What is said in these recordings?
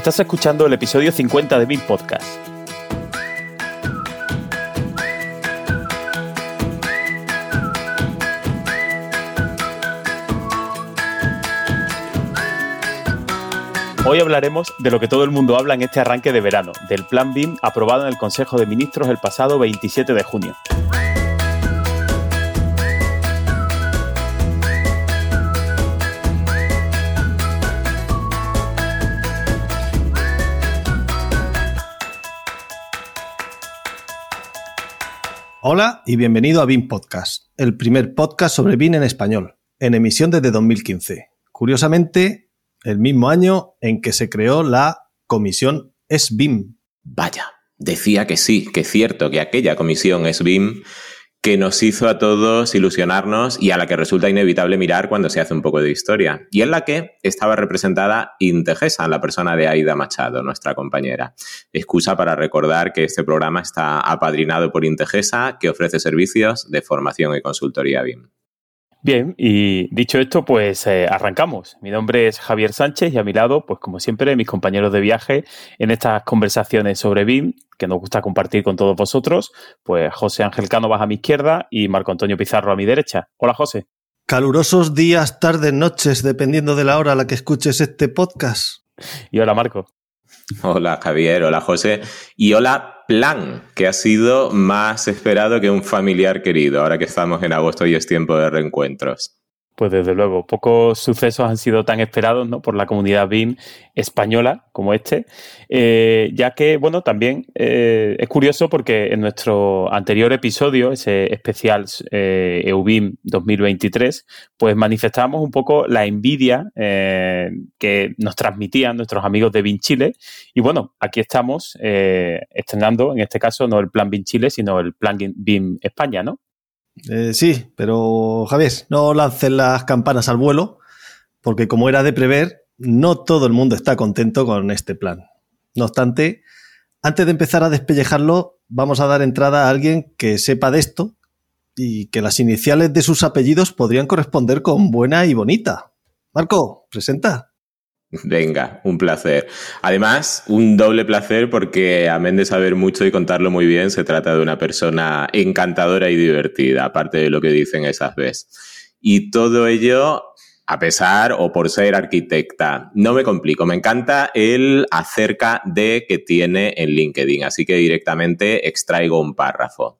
Estás escuchando el episodio 50 de BIM Podcast. Hoy hablaremos de lo que todo el mundo habla en este arranque de verano, del Plan BIM aprobado en el Consejo de Ministros el pasado 27 de junio. Hola y bienvenido a BIM Podcast, el primer podcast sobre BIM en español, en emisión desde 2015. Curiosamente, el mismo año en que se creó la comisión SBIM. Vaya, decía que sí, que es cierto que aquella comisión SBIM que nos hizo a todos ilusionarnos y a la que resulta inevitable mirar cuando se hace un poco de historia. Y en la que estaba representada Integesa, la persona de Aida Machado, nuestra compañera. Excusa para recordar que este programa está apadrinado por Integesa, que ofrece servicios de formación y consultoría BIM. Bien, y dicho esto, pues eh, arrancamos. Mi nombre es Javier Sánchez y a mi lado, pues como siempre, mis compañeros de viaje en estas conversaciones sobre BIM que nos gusta compartir con todos vosotros, pues José Ángel Cánovas a mi izquierda y Marco Antonio Pizarro a mi derecha. Hola, José. Calurosos días, tardes, noches, dependiendo de la hora a la que escuches este podcast. Y hola, Marco. Hola Javier, hola José y hola Plan, que ha sido más esperado que un familiar querido, ahora que estamos en agosto y es tiempo de reencuentros. Pues desde luego, pocos sucesos han sido tan esperados ¿no? por la comunidad BIM española como este, eh, ya que, bueno, también eh, es curioso porque en nuestro anterior episodio, ese especial eh, EUBIM 2023, pues manifestamos un poco la envidia que nos transmitían nuestros amigos de BIM Chile. Y bueno, aquí estamos estrenando, en este caso, no el Plan BIM Chile, sino el Plan BIM España, ¿no? Eh, sí, pero Javier, no lancen las campanas al vuelo, porque como era de prever, no todo el mundo está contento con este plan. No obstante, antes de empezar a despellejarlo, vamos a dar entrada a alguien que sepa de esto y que las iniciales de sus apellidos podrían corresponder con buena y bonita. Marco, presenta. Venga, un placer. Además, un doble placer porque, amén de saber mucho y contarlo muy bien, se trata de una persona encantadora y divertida, aparte de lo que dicen esas veces. Y todo ello a pesar o por ser arquitecta. No me complico, me encanta el acerca de que tiene en LinkedIn, así que directamente extraigo un párrafo.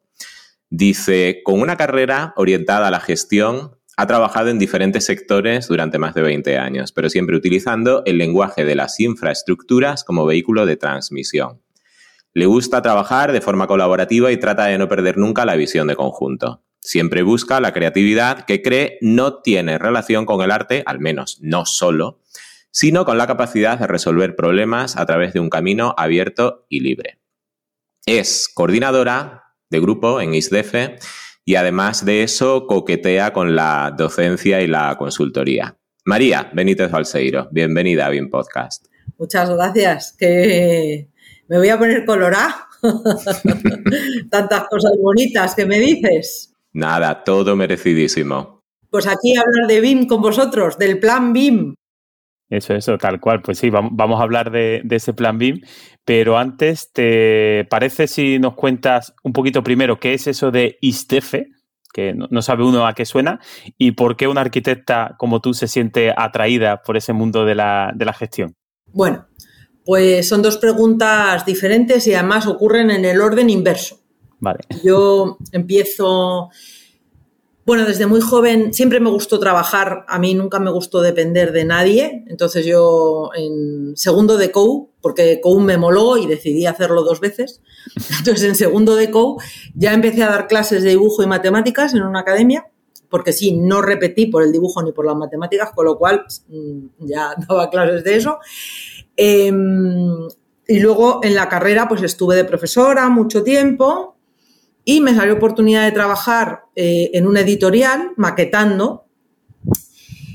Dice, con una carrera orientada a la gestión, ha trabajado en diferentes sectores durante más de 20 años, pero siempre utilizando el lenguaje de las infraestructuras como vehículo de transmisión. Le gusta trabajar de forma colaborativa y trata de no perder nunca la visión de conjunto. Siempre busca la creatividad que cree no tiene relación con el arte, al menos no solo, sino con la capacidad de resolver problemas a través de un camino abierto y libre. Es coordinadora de grupo en ISDEFE y además de eso coquetea con la docencia y la consultoría. María Benítez Balseiro, bienvenida a BIM Podcast. Muchas gracias, que me voy a poner colorado. Tantas cosas bonitas que me dices. Nada, todo merecidísimo. Pues aquí hablar de BIM con vosotros, del plan BIM. Eso, eso, tal cual. Pues sí, vamos a hablar de, ese plan BIM, pero antes, ¿te parece si nos cuentas un poquito primero qué es eso de ISTEFE? que no, sabe uno a qué suena, y por qué una arquitecta como tú se siente atraída por ese mundo de la, de la gestión. Bueno, pues son dos preguntas diferentes y además ocurren en el orden inverso. Vale. Yo empiezo bueno, desde muy joven siempre me gustó trabajar, a mí nunca me gustó depender de nadie, entonces yo en segundo de COU, porque COU me moló y decidí hacerlo dos veces, entonces en segundo de COU ya empecé a dar clases de dibujo y matemáticas en una academia, porque sí, no repetí por el dibujo ni por las matemáticas, con lo cual mm, ya daba clases de eso. Em, y luego en la carrera pues estuve de profesora mucho tiempo y me salió oportunidad de trabajar eh, en una editorial maquetando.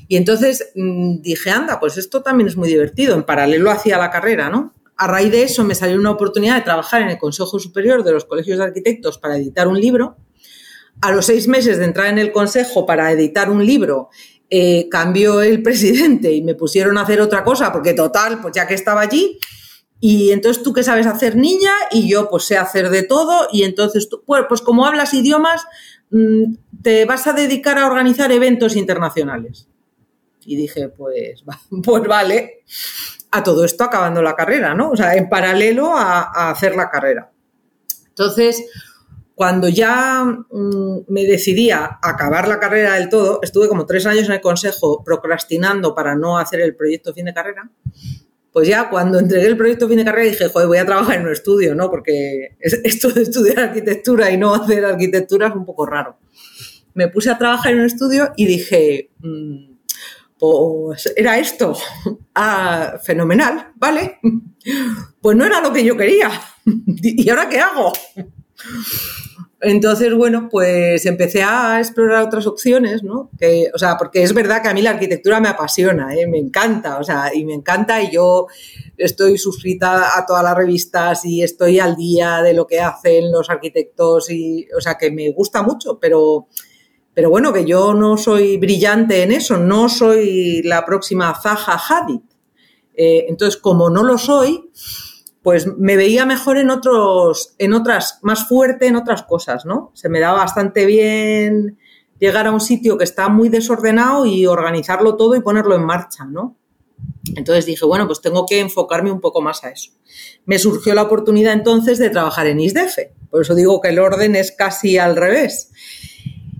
Y entonces mm, dije, anda, pues esto también es muy divertido, en paralelo hacia la carrera, ¿no? A raíz de eso me salió una oportunidad de trabajar en el Consejo Superior de los Colegios de Arquitectos para editar un libro. A los seis meses de entrar en el Consejo para editar un libro, eh, cambió el presidente y me pusieron a hacer otra cosa, porque total, pues ya que estaba allí, y entonces tú qué sabes hacer niña y yo pues sé hacer de todo y entonces tú, pues, pues como hablas idiomas, mm, te vas a dedicar a organizar eventos internacionales. Y dije, pues, pues vale, a todo esto acabando la carrera, ¿no? O sea, en paralelo a, hacer la carrera. Entonces, cuando ya mm, me decidí a acabar la carrera del todo, estuve como tres años en el consejo procrastinando para no hacer el proyecto fin de carrera. Pues ya cuando entregué el proyecto fin de carrera dije, joder, voy a trabajar en un estudio, ¿no? Porque esto de estudiar arquitectura y no hacer arquitectura es un poco raro. Me puse a trabajar en un estudio y dije, mm, pues era esto. Ah, fenomenal, ¿vale? Pues no era lo que yo quería. ¿Y ahora qué hago? Entonces, bueno, pues empecé a explorar otras opciones, ¿no? Que, o sea, porque es verdad que a mí la arquitectura me apasiona, ¿eh? me encanta, o sea, y me encanta y yo estoy suscrita a todas las revistas y estoy al día de lo que hacen los arquitectos y, o sea, que me gusta mucho, pero, pero bueno, que yo no soy brillante en eso, no soy la próxima Zaha Hadid. Eh, entonces, como no lo soy, pues me veía mejor en otros, en otras, más fuerte en otras cosas, ¿no? Se me daba bastante bien llegar a un sitio que está muy desordenado y organizarlo todo y ponerlo en marcha, ¿no? Entonces dije, bueno, pues tengo que enfocarme un poco más a eso. Me surgió la oportunidad entonces de trabajar en ISDEFE, por eso digo que el orden es casi al revés.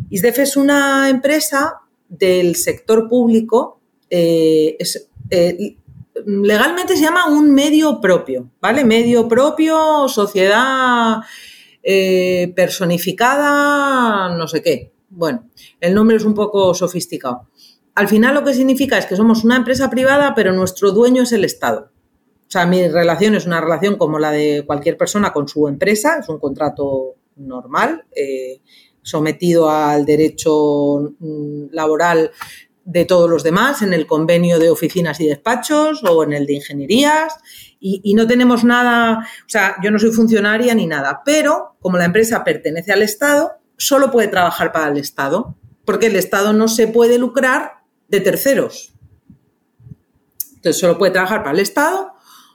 ISDEFE es una empresa del sector público, eh, eh, legalmente se llama un medio propio, ¿vale? Medio propio, sociedad eh, personificada, no sé qué. Bueno, el nombre es un poco sofisticado. Al final lo que significa es que somos una empresa privada, pero nuestro dueño es el Estado. O sea, mi relación es una relación como la de cualquier persona con su empresa, es un contrato normal, sometido al derecho mm, laboral de todos los demás en el convenio de oficinas y despachos o en el de ingenierías y, no tenemos nada, o sea, yo no soy funcionaria ni nada, pero como la empresa pertenece al Estado, solo puede trabajar para el Estado, porque el Estado no se puede lucrar de terceros. Entonces solo puede trabajar para el Estado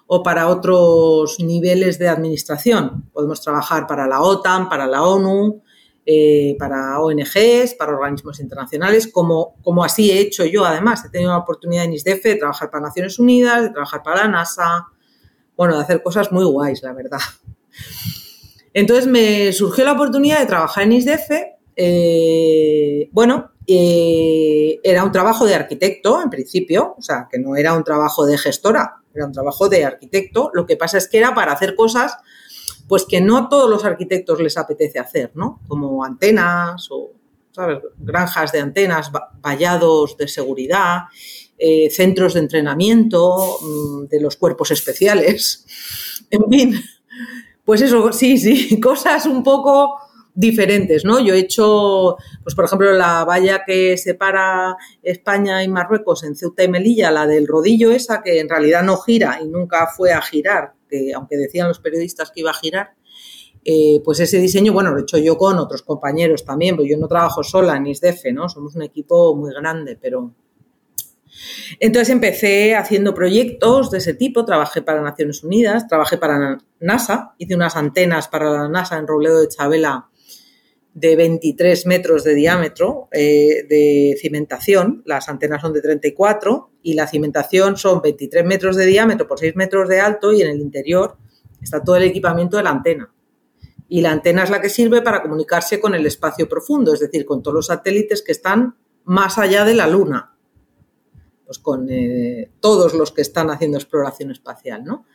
o para otros niveles de administración. Podemos trabajar para la OTAN, para la ONU, eh, para ONGs, para organismos internacionales, como, como así he hecho yo además. He tenido la oportunidad en ISDEF de trabajar para Naciones Unidas, de trabajar para la NASA, bueno, de hacer cosas muy guays, la verdad. Entonces me surgió la oportunidad de trabajar en ISDEF. Eh, bueno, eh, era un trabajo de arquitecto en principio, o sea, que no era un trabajo de gestora, era un trabajo de arquitecto. Lo que pasa es que era para hacer cosas pues que no a todos los arquitectos les apetece hacer, ¿no? Como antenas o, ¿sabes? Granjas de antenas, vallados de seguridad, eh, centros de entrenamiento mm, de los cuerpos especiales, en fin, pues eso, sí, sí, cosas un poco diferentes, ¿no? Yo he hecho, pues por ejemplo, la valla que separa España y Marruecos en Ceuta y Melilla, la del rodillo esa, que en realidad no gira y nunca fue a girar, que aunque decían los periodistas que iba a girar, eh, pues ese diseño, bueno, lo he hecho yo con otros compañeros también, porque yo no trabajo sola en ISDEFE, ¿no? Somos un equipo muy grande, pero... Entonces empecé haciendo proyectos de ese tipo, trabajé para Naciones Unidas, trabajé para NASA, hice unas antenas para la NASA en Robledo de Chabela de 23 metros de diámetro eh, de cimentación, las antenas son de 34 y la cimentación son 23 metros de diámetro por 6 metros de alto y en el interior está todo el equipamiento de la antena. Y la antena es la que sirve para comunicarse con el espacio profundo, es decir, con todos los satélites que están más allá de la Luna, pues con eh, todos los que están haciendo exploración espacial, ¿no?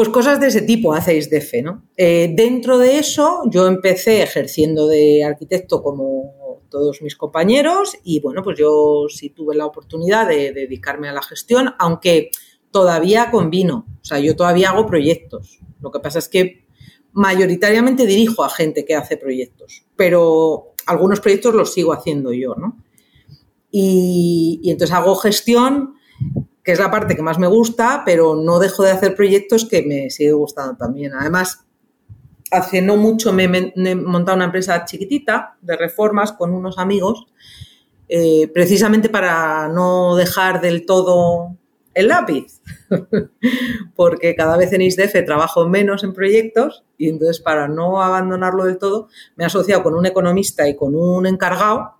Pues cosas de ese tipo hacéis de fe, ¿no? Eh, dentro de eso, yo empecé ejerciendo de arquitecto como todos mis compañeros y bueno, pues yo sí tuve la oportunidad de, dedicarme a la gestión, aunque todavía combino, o sea, yo todavía hago proyectos. Lo que pasa es que mayoritariamente dirijo a gente que hace proyectos, pero algunos proyectos los sigo haciendo yo, ¿no? Y, y entonces hago gestión que es la parte que más me gusta, pero no dejo de hacer proyectos que me sigue gustando también. Además, hace no mucho me, he montado una empresa chiquitita de reformas con unos amigos eh, precisamente para no dejar del todo el lápiz, porque cada vez en ISDF trabajo menos en proyectos y entonces para no abandonarlo del todo me he asociado con un economista y con un encargado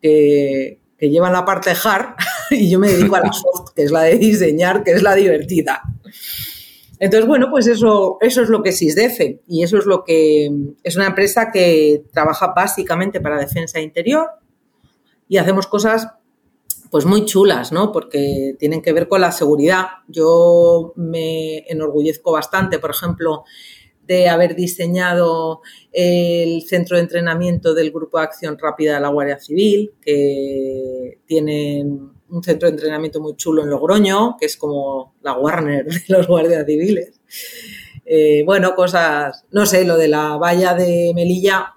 que, que llevan la parte hard y yo me dedico a la soft, que es la de diseñar, que es la divertida. Entonces, bueno, pues eso, eso es lo que es ISDEF y eso es lo que es una empresa que trabaja básicamente para defensa interior y hacemos cosas pues muy chulas, ¿no? Porque tienen que ver con la seguridad. Yo me enorgullezco bastante, por ejemplo, de haber diseñado el centro de entrenamiento del Grupo de Acción Rápida de la Guardia Civil, que tienen un centro de entrenamiento muy chulo en Logroño, que es como la Warner de los guardias civiles. Eh, bueno, cosas, no sé, lo de la valla de Melilla,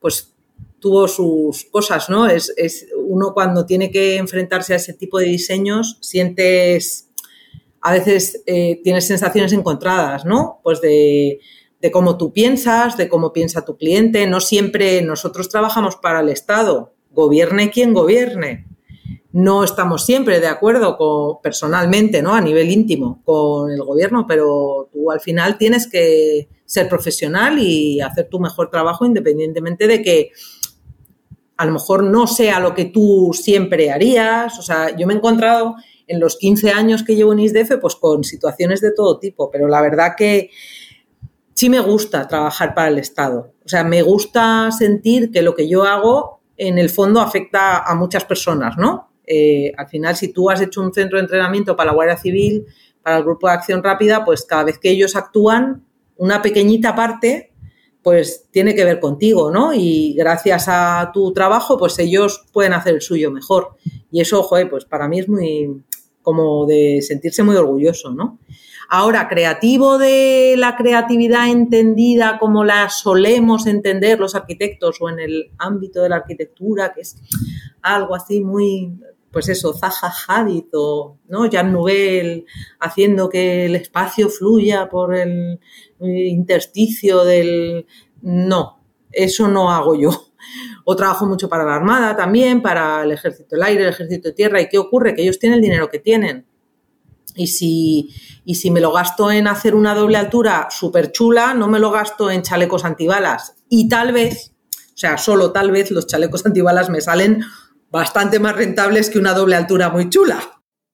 pues tuvo sus cosas, ¿no? Es, uno cuando tiene que enfrentarse a ese tipo de diseños, sientes, a veces eh, tienes sensaciones encontradas, ¿no? Pues de de cómo tú piensas, de cómo piensa tu cliente. No siempre nosotros trabajamos para el Estado, gobierne quien gobierne. No estamos siempre de acuerdo personalmente, ¿no? A nivel íntimo con el gobierno, pero tú al final tienes que ser profesional y hacer tu mejor trabajo independientemente de que a lo mejor no sea lo que tú siempre harías. O sea, yo me he encontrado en los 15 años que llevo en ISDF, pues con situaciones de todo tipo, pero la verdad que sí me gusta trabajar para el Estado. O sea, me gusta sentir que lo que yo hago en el fondo afecta a muchas personas, ¿no? Eh, al final, si tú has hecho un centro de entrenamiento para la Guardia Civil, para el Grupo de Acción Rápida, pues cada vez que ellos actúan, una pequeñita parte, pues tiene que ver contigo, ¿no? Y gracias a tu trabajo, pues ellos pueden hacer el suyo mejor. Y eso, joder, pues para mí es muy como de sentirse muy orgulloso, ¿no? Ahora, creativo de la creatividad entendida como la solemos entender los arquitectos o en el ámbito de la arquitectura, que es algo así muy, pues eso, Zaha Hadid o ¿no? Jan Nouvel haciendo que el espacio fluya por el intersticio del... No, eso no hago yo. O trabajo mucho para la Armada también, para el Ejército del Aire, el Ejército de Tierra. ¿Y qué ocurre? Que ellos tienen el dinero que tienen y si, y si me lo gasto en hacer una doble altura súper chula, no me lo gasto en chalecos antibalas. Y tal vez, o sea, solo tal vez los chalecos antibalas me salen bastante más rentables que una doble altura muy chula.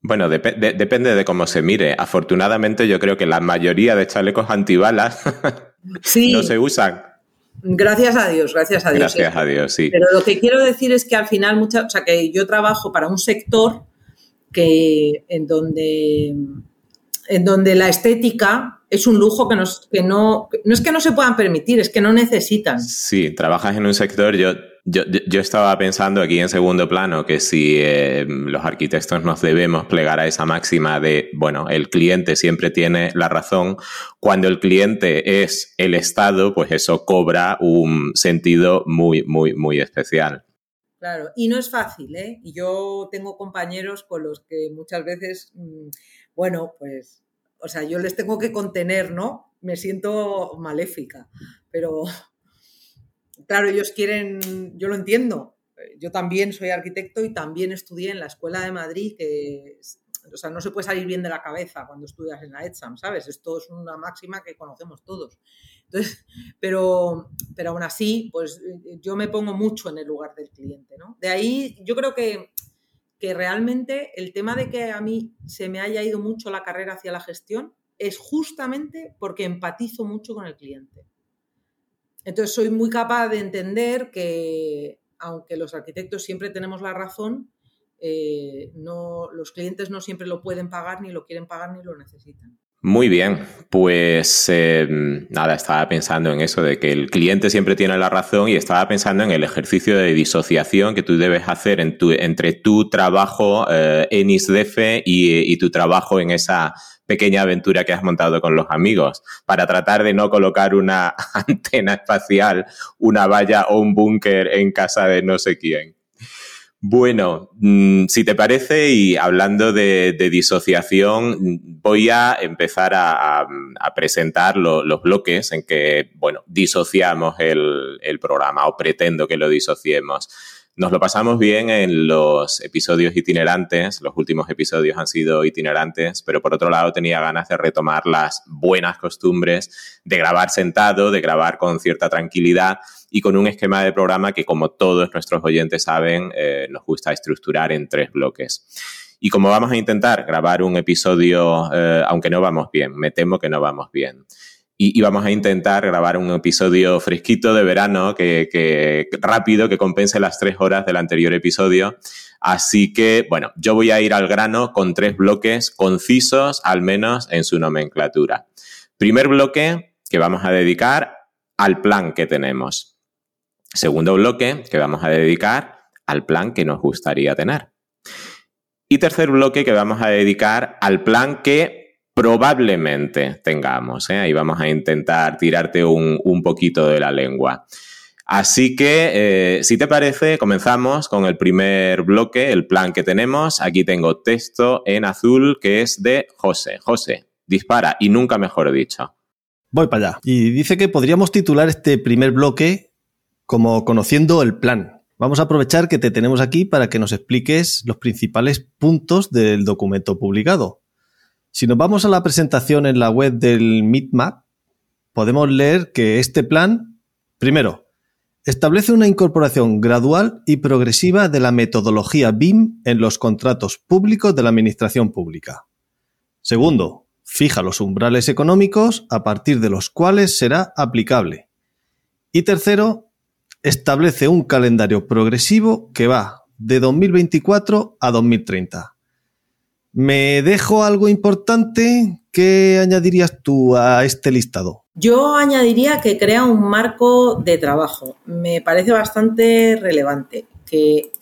Bueno, depende de cómo se mire. Afortunadamente yo creo que la mayoría de chalecos antibalas no se usan. Gracias a Dios, gracias a Dios. Gracias a Dios, sí. Pero lo que quiero decir es que al final, mucha, o sea, que yo trabajo para un sector que en donde, en donde la estética es un lujo que, nos, que no, no es que no se puedan permitir, es que no necesitan. Sí, trabajas en un sector, yo, yo, yo estaba pensando aquí en segundo plano que si eh, los arquitectos nos debemos plegar a esa máxima de, bueno, el cliente siempre tiene la razón, cuando el cliente es el Estado, pues eso cobra un sentido muy, muy, muy especial. Claro, y no es fácil, ¿eh? Y yo tengo compañeros con los que muchas veces, mm, bueno, pues, o sea, yo les tengo que contener, ¿no? Me siento maléfica, pero claro, ellos quieren, yo lo entiendo. Yo también soy arquitecto y también estudié en la Escuela de Madrid, que o sea, no se puede salir bien de la cabeza cuando estudias en la ETSAM, ¿sabes? Esto es una máxima que conocemos todos. Entonces, pero, pero aún así, pues yo me pongo mucho en el lugar del cliente, ¿no? De ahí yo creo que, que realmente el tema de que a mí se me haya ido mucho la carrera hacia la gestión es justamente porque empatizo mucho con el cliente. Entonces soy muy capaz de entender que, aunque los arquitectos siempre tenemos la razón, eh, no, los clientes no siempre lo pueden pagar, ni lo quieren pagar, ni lo necesitan. Muy bien, pues em, nada, estaba pensando en eso de que el cliente siempre tiene la razón y estaba pensando en el ejercicio de disociación que tú debes hacer entre tu trabajo eh, en ISDEFE y, y tu trabajo en esa pequeña aventura que has montado con los amigos para tratar de no colocar una antena espacial, una valla o un búnker en casa de no sé quién. Bueno, mm, si te parece, y hablando de, disociación, voy a empezar a, presentar los bloques en que, bueno, disociamos el, programa o pretendo que lo disociemos. Nos lo pasamos bien en los episodios itinerantes, los últimos episodios han sido itinerantes, pero por otro lado tenía ganas de retomar las buenas costumbres de grabar sentado, de grabar con cierta tranquilidad y con un esquema de programa que, como todos nuestros oyentes saben, eh, nos gusta estructurar en tres bloques. Y como vamos a intentar grabar un episodio, eh, aunque no vamos bien, me temo que no vamos bien y, vamos a intentar grabar un episodio fresquito de verano, que, rápido, que compense las tres horas del anterior episodio. Así que, bueno, yo voy a ir al grano con tres bloques concisos, al menos en su nomenclatura. Primer bloque que vamos a dedicar al plan que tenemos. Segundo bloque que vamos a dedicar al plan que nos gustaría tener. Y tercer bloque que vamos a dedicar al plan que probablemente tengamos. ¿eh? Ahí vamos a intentar tirarte un, poquito de la lengua. Así que, eh, si te parece, comenzamos con el primer bloque, el plan que tenemos. Aquí tengo texto en azul que es de José. José, dispara y nunca mejor dicho. Voy para allá. Y dice que podríamos titular este primer bloque como conociendo el plan. Vamos a aprovechar que te tenemos aquí para que nos expliques los principales puntos del documento publicado. Si nos vamos a la presentación en la web del MITMAP, podemos leer que este plan, primero, establece una incorporación gradual y progresiva de la metodología BIM en los contratos públicos de la Administración Pública. Segundo, fija los umbrales económicos a partir de los cuales será aplicable. Y tercero, establece un calendario progresivo que va de 2024 a 2030 ¿Me dejo algo importante? ¿Qué añadirías tú a este listado? Yo añadiría que crea un marco de trabajo. Me parece bastante relevante. Que,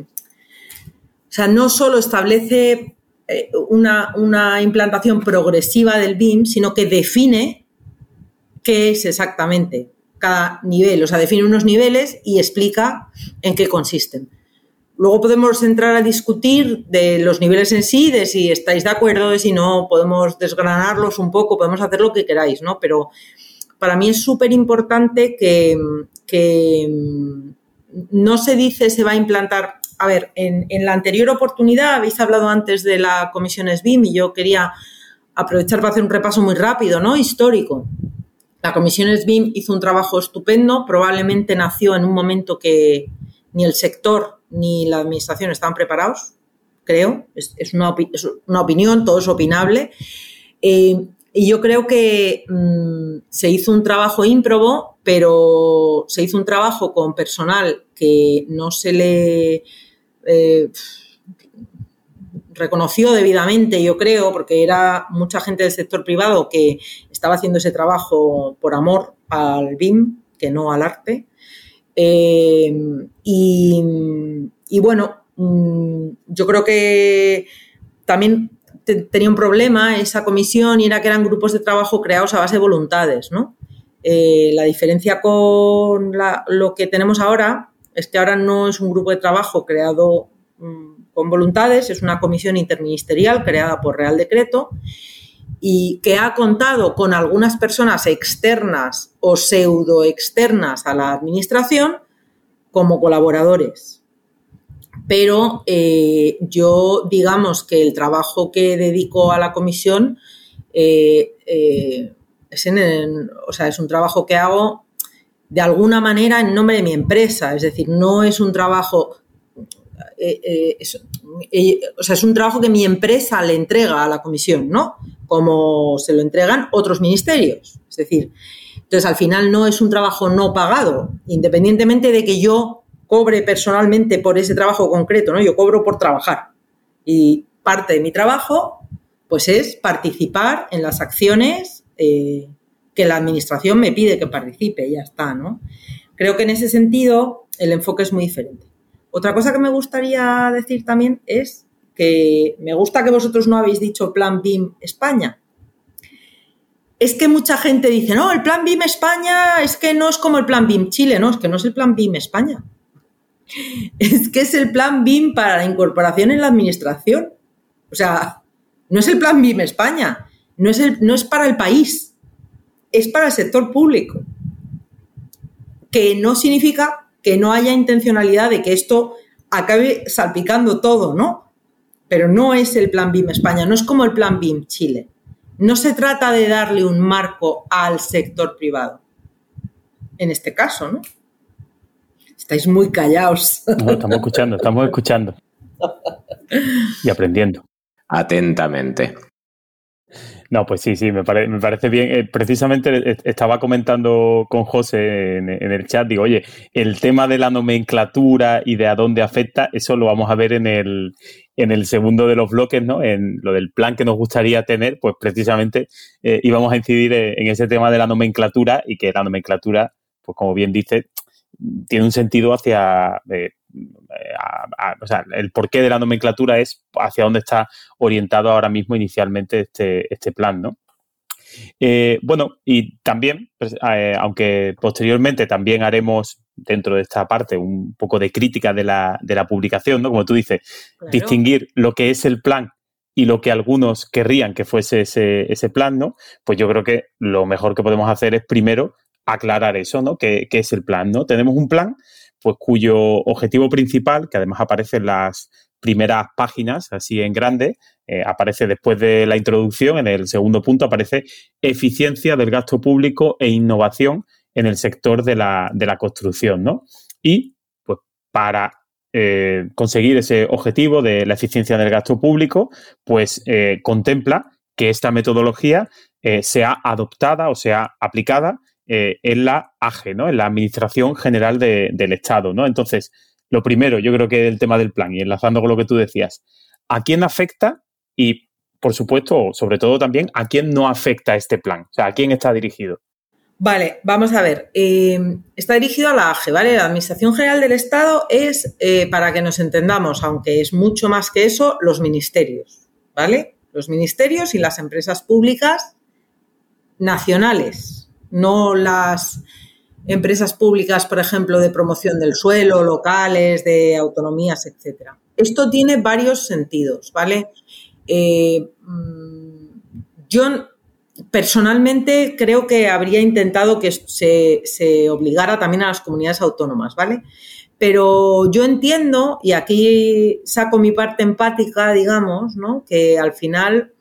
o sea, no solo establece eh, una, una implantación progresiva del BIM, sino que define qué es exactamente cada nivel. O sea, define unos niveles y explica en qué consisten. Luego podemos entrar a discutir de los niveles en sí, de si estáis de acuerdo, de si no, podemos desgranarlos un poco, podemos hacer lo que queráis, ¿no? Pero para mí es súper importante que, no se dice se va a implantar. A ver, en, la anterior oportunidad habéis hablado antes de la comisión SBIM y yo quería aprovechar para hacer un repaso muy rápido, ¿no? Histórico. La comisión SBIM hizo un trabajo estupendo, probablemente nació en un momento que ni el sector ni la administración estaban preparados, creo. Es, una, opinión, todo es opinable. Eh, y yo creo que mm, se hizo un trabajo ímprobo, pero se hizo un trabajo con personal que no se le eh, reconoció debidamente, yo creo, porque era mucha gente del sector privado que estaba haciendo ese trabajo por amor al BIM, que no al arte. Eh, y, bueno, mm, yo creo que también tenía un problema esa comisión y era que eran grupos de trabajo creados a base de voluntades, ¿no? Eh, la diferencia con lo que tenemos ahora es que ahora no es un grupo de trabajo creado mm, con voluntades, es una comisión interministerial creada por Real Decreto y que ha contado con algunas personas externas o pseudo externas a la administración como colaboradores. Pero eh, yo, digamos que el trabajo que dedico a la comisión eh, eh, es, un trabajo que hago de alguna manera en nombre de mi empresa, es decir, no es un trabajo, o sea, es un trabajo que mi empresa le entrega a la comisión, ¿no? Como se lo entregan otros ministerios. Es decir, entonces, al final no es un trabajo no pagado, independientemente de que yo cobre personalmente por ese trabajo concreto, ¿no? Yo cobro por trabajar. Y parte de mi trabajo, pues es participar en las acciones eh, que la administración me pide que participe, ya está, ¿no? Creo que en ese sentido el enfoque es muy diferente. Otra cosa que me gustaría decir también es que me gusta que vosotros no habéis dicho Plan BIM España, es que mucha gente dice, no, el plan BIM España es que no es como el plan BIM Chile, no, es que no es el plan BIM España. Es que es el plan BIM para la incorporación en la administración. O sea, no es el plan BIM España, no es, no es para el país, es para el sector público. Que no significa que no haya intencionalidad de que esto acabe salpicando todo, ¿no? Pero no es el plan BIM España, no es como el plan BIM Chile. No se trata de darle un marco al sector privado. En este caso, ¿no? Estáis muy callados. estamos escuchando, estamos escuchando. Y aprendiendo. Atentamente. No, pues sí, sí, me, me parece bien. Eh, precisamente estaba comentando con José en, el chat, digo, oye, el tema de la nomenclatura y de a dónde afecta, eso lo vamos a ver en el, en el segundo de los bloques, ¿no? En lo del plan que nos gustaría tener, pues precisamente eh, íbamos a incidir en ese tema de la nomenclatura y que la nomenclatura, pues como bien dice, tiene un sentido hacia... Eh, o sea, el porqué de la nomenclatura es hacia dónde está orientado ahora mismo inicialmente este, este plan, ¿no? Eh, bueno, y también, pues, eh, aunque posteriormente también haremos dentro de esta parte un poco de crítica de la, de la publicación, ¿no? Como tú dices, distinguir lo que es el plan y lo que algunos querrían que fuese ese, ese plan, ¿no? Pues yo creo que lo mejor que podemos hacer es primero aclarar eso, ¿no? ¿Qué, qué es el plan, ¿no? Tenemos un plan pues cuyo objetivo principal, que además aparece en las primeras páginas, así en grande, eh, aparece después de la introducción, en el segundo punto aparece eficiencia del gasto público e innovación en el sector de la, de la construcción, ¿no? Y pues para eh, conseguir ese objetivo de la eficiencia del gasto público, pues eh, contempla que esta metodología sea adoptada o sea aplicada eh, en la AGE, ¿no? En la Administración General del Estado, ¿no? Entonces, lo primero, yo creo que el tema del plan, y enlazando con lo que tú decías, ¿a quién afecta? Y, por supuesto, sobre todo también, ¿a quién no afecta este plan? O sea, ¿a quién está dirigido? Vale, vamos a ver. Eh, está dirigido a la AGE, ¿vale? La Administración General del Estado es, eh, para que nos entendamos, aunque es mucho más que eso, los ministerios, ¿vale? Los ministerios y las empresas públicas nacionales, no las empresas públicas, por ejemplo, de promoción del suelo, locales, de autonomías, etcétera. Esto tiene varios sentidos, ¿vale? Eh, mm, yo personalmente creo que habría intentado que se, se, obligara también a las comunidades autónomas, ¿vale? Pero yo entiendo, y aquí saco mi parte empática, digamos, ¿no? Que al final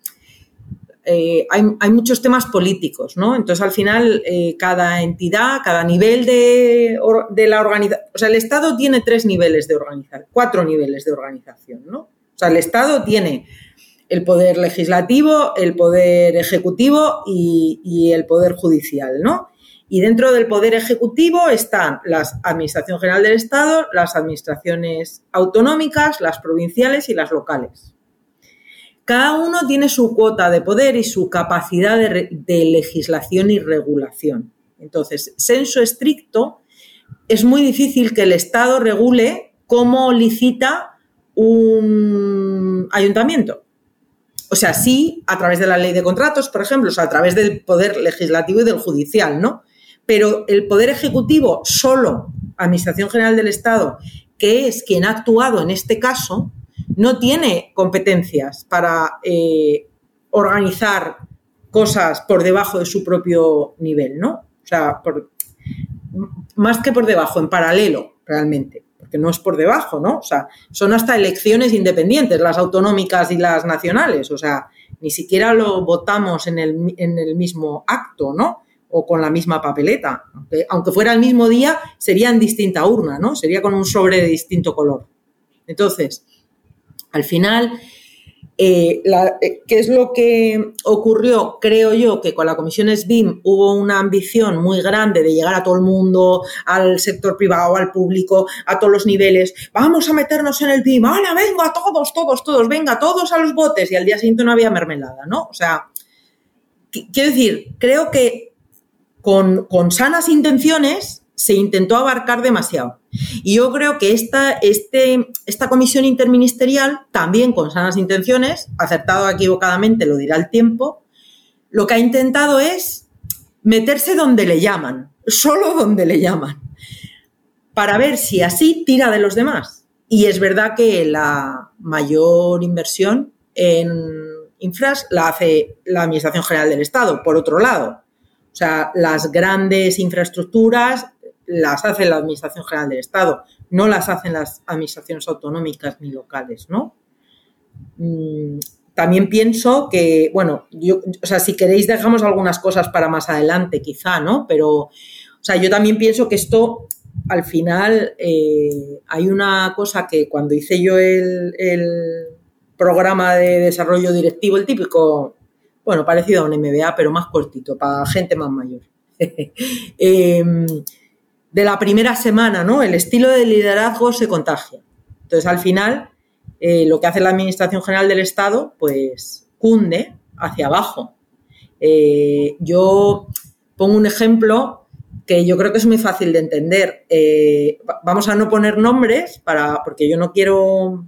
eh, hay, muchos temas políticos, ¿no? Entonces, al final, eh, cada entidad, cada nivel de, la organización, o sea, el Estado tiene tres niveles de organización, cuatro niveles de organización, ¿no? O sea, el Estado tiene el poder legislativo, el poder ejecutivo y, y el poder judicial, ¿no? Y dentro del poder ejecutivo están la Administración General del Estado, las administraciones autonómicas, las provinciales y las locales. Cada uno tiene su cuota de poder y su capacidad de, legislación y regulación. Entonces, senso estricto, es muy difícil que el Estado regule cómo licita un ayuntamiento. O sea, sí, a través de la ley de contratos, por ejemplo, o sea, a través del poder legislativo y del judicial, ¿no? Pero el poder ejecutivo, solo Administración General del Estado, que es quien ha actuado en este caso, no tiene competencias para eh, organizar cosas por debajo de su propio nivel, ¿no? O sea, más que por debajo, en paralelo, realmente, porque no es por debajo, ¿no? O sea, son hasta elecciones independientes, las autonómicas y las nacionales, o sea, ni siquiera lo votamos en el, mismo acto, ¿no? O con la misma papeleta. Aunque, aunque fuera el mismo día, sería en distinta urna, ¿no? Sería con un sobre de distinto color. Entonces, al final, eh, eh, ¿qué es lo que ocurrió? Creo yo que con la comisión SBIM hubo una ambición muy grande de llegar a todo el mundo, al sector privado, al público, a todos los niveles. Vamos a meternos en el BIM. ¡Hala, venga, todos, todos, todos! Venga, todos a los botes. Y al día siguiente no había mermelada, ¿no? O sea, quiero decir, creo que con, con sanas intenciones se intentó abarcar demasiado. Y yo creo que esta, este, esta comisión interministerial, también con sanas intenciones, acertado equivocadamente, lo dirá el tiempo, lo que ha intentado es meterse donde le llaman, solo donde le llaman, para ver si así tira de los demás. Y es verdad que la mayor inversión en infras la hace la Administración General del Estado, por otro lado. O sea, las grandes infraestructuras las hace la Administración General del Estado, no las hacen las administraciones autonómicas ni locales, ¿no? Mm, también pienso que, bueno, yo, o sea, si queréis dejamos algunas cosas para más adelante, quizá, ¿no? Pero, o sea, yo también pienso que esto, al final, eh, hay una cosa que cuando hice yo el, programa de desarrollo directivo, el típico, bueno, parecido a un MBA, pero más cortito, para gente más mayor. Em, de la primera semana, ¿no? El estilo de liderazgo se contagia. Entonces, al final, eh, lo que hace la Administración General del Estado, pues cunde hacia abajo. Eh, yo pongo un ejemplo que yo creo que es muy fácil de entender. Eh, vamos a no poner nombres para, porque yo no quiero,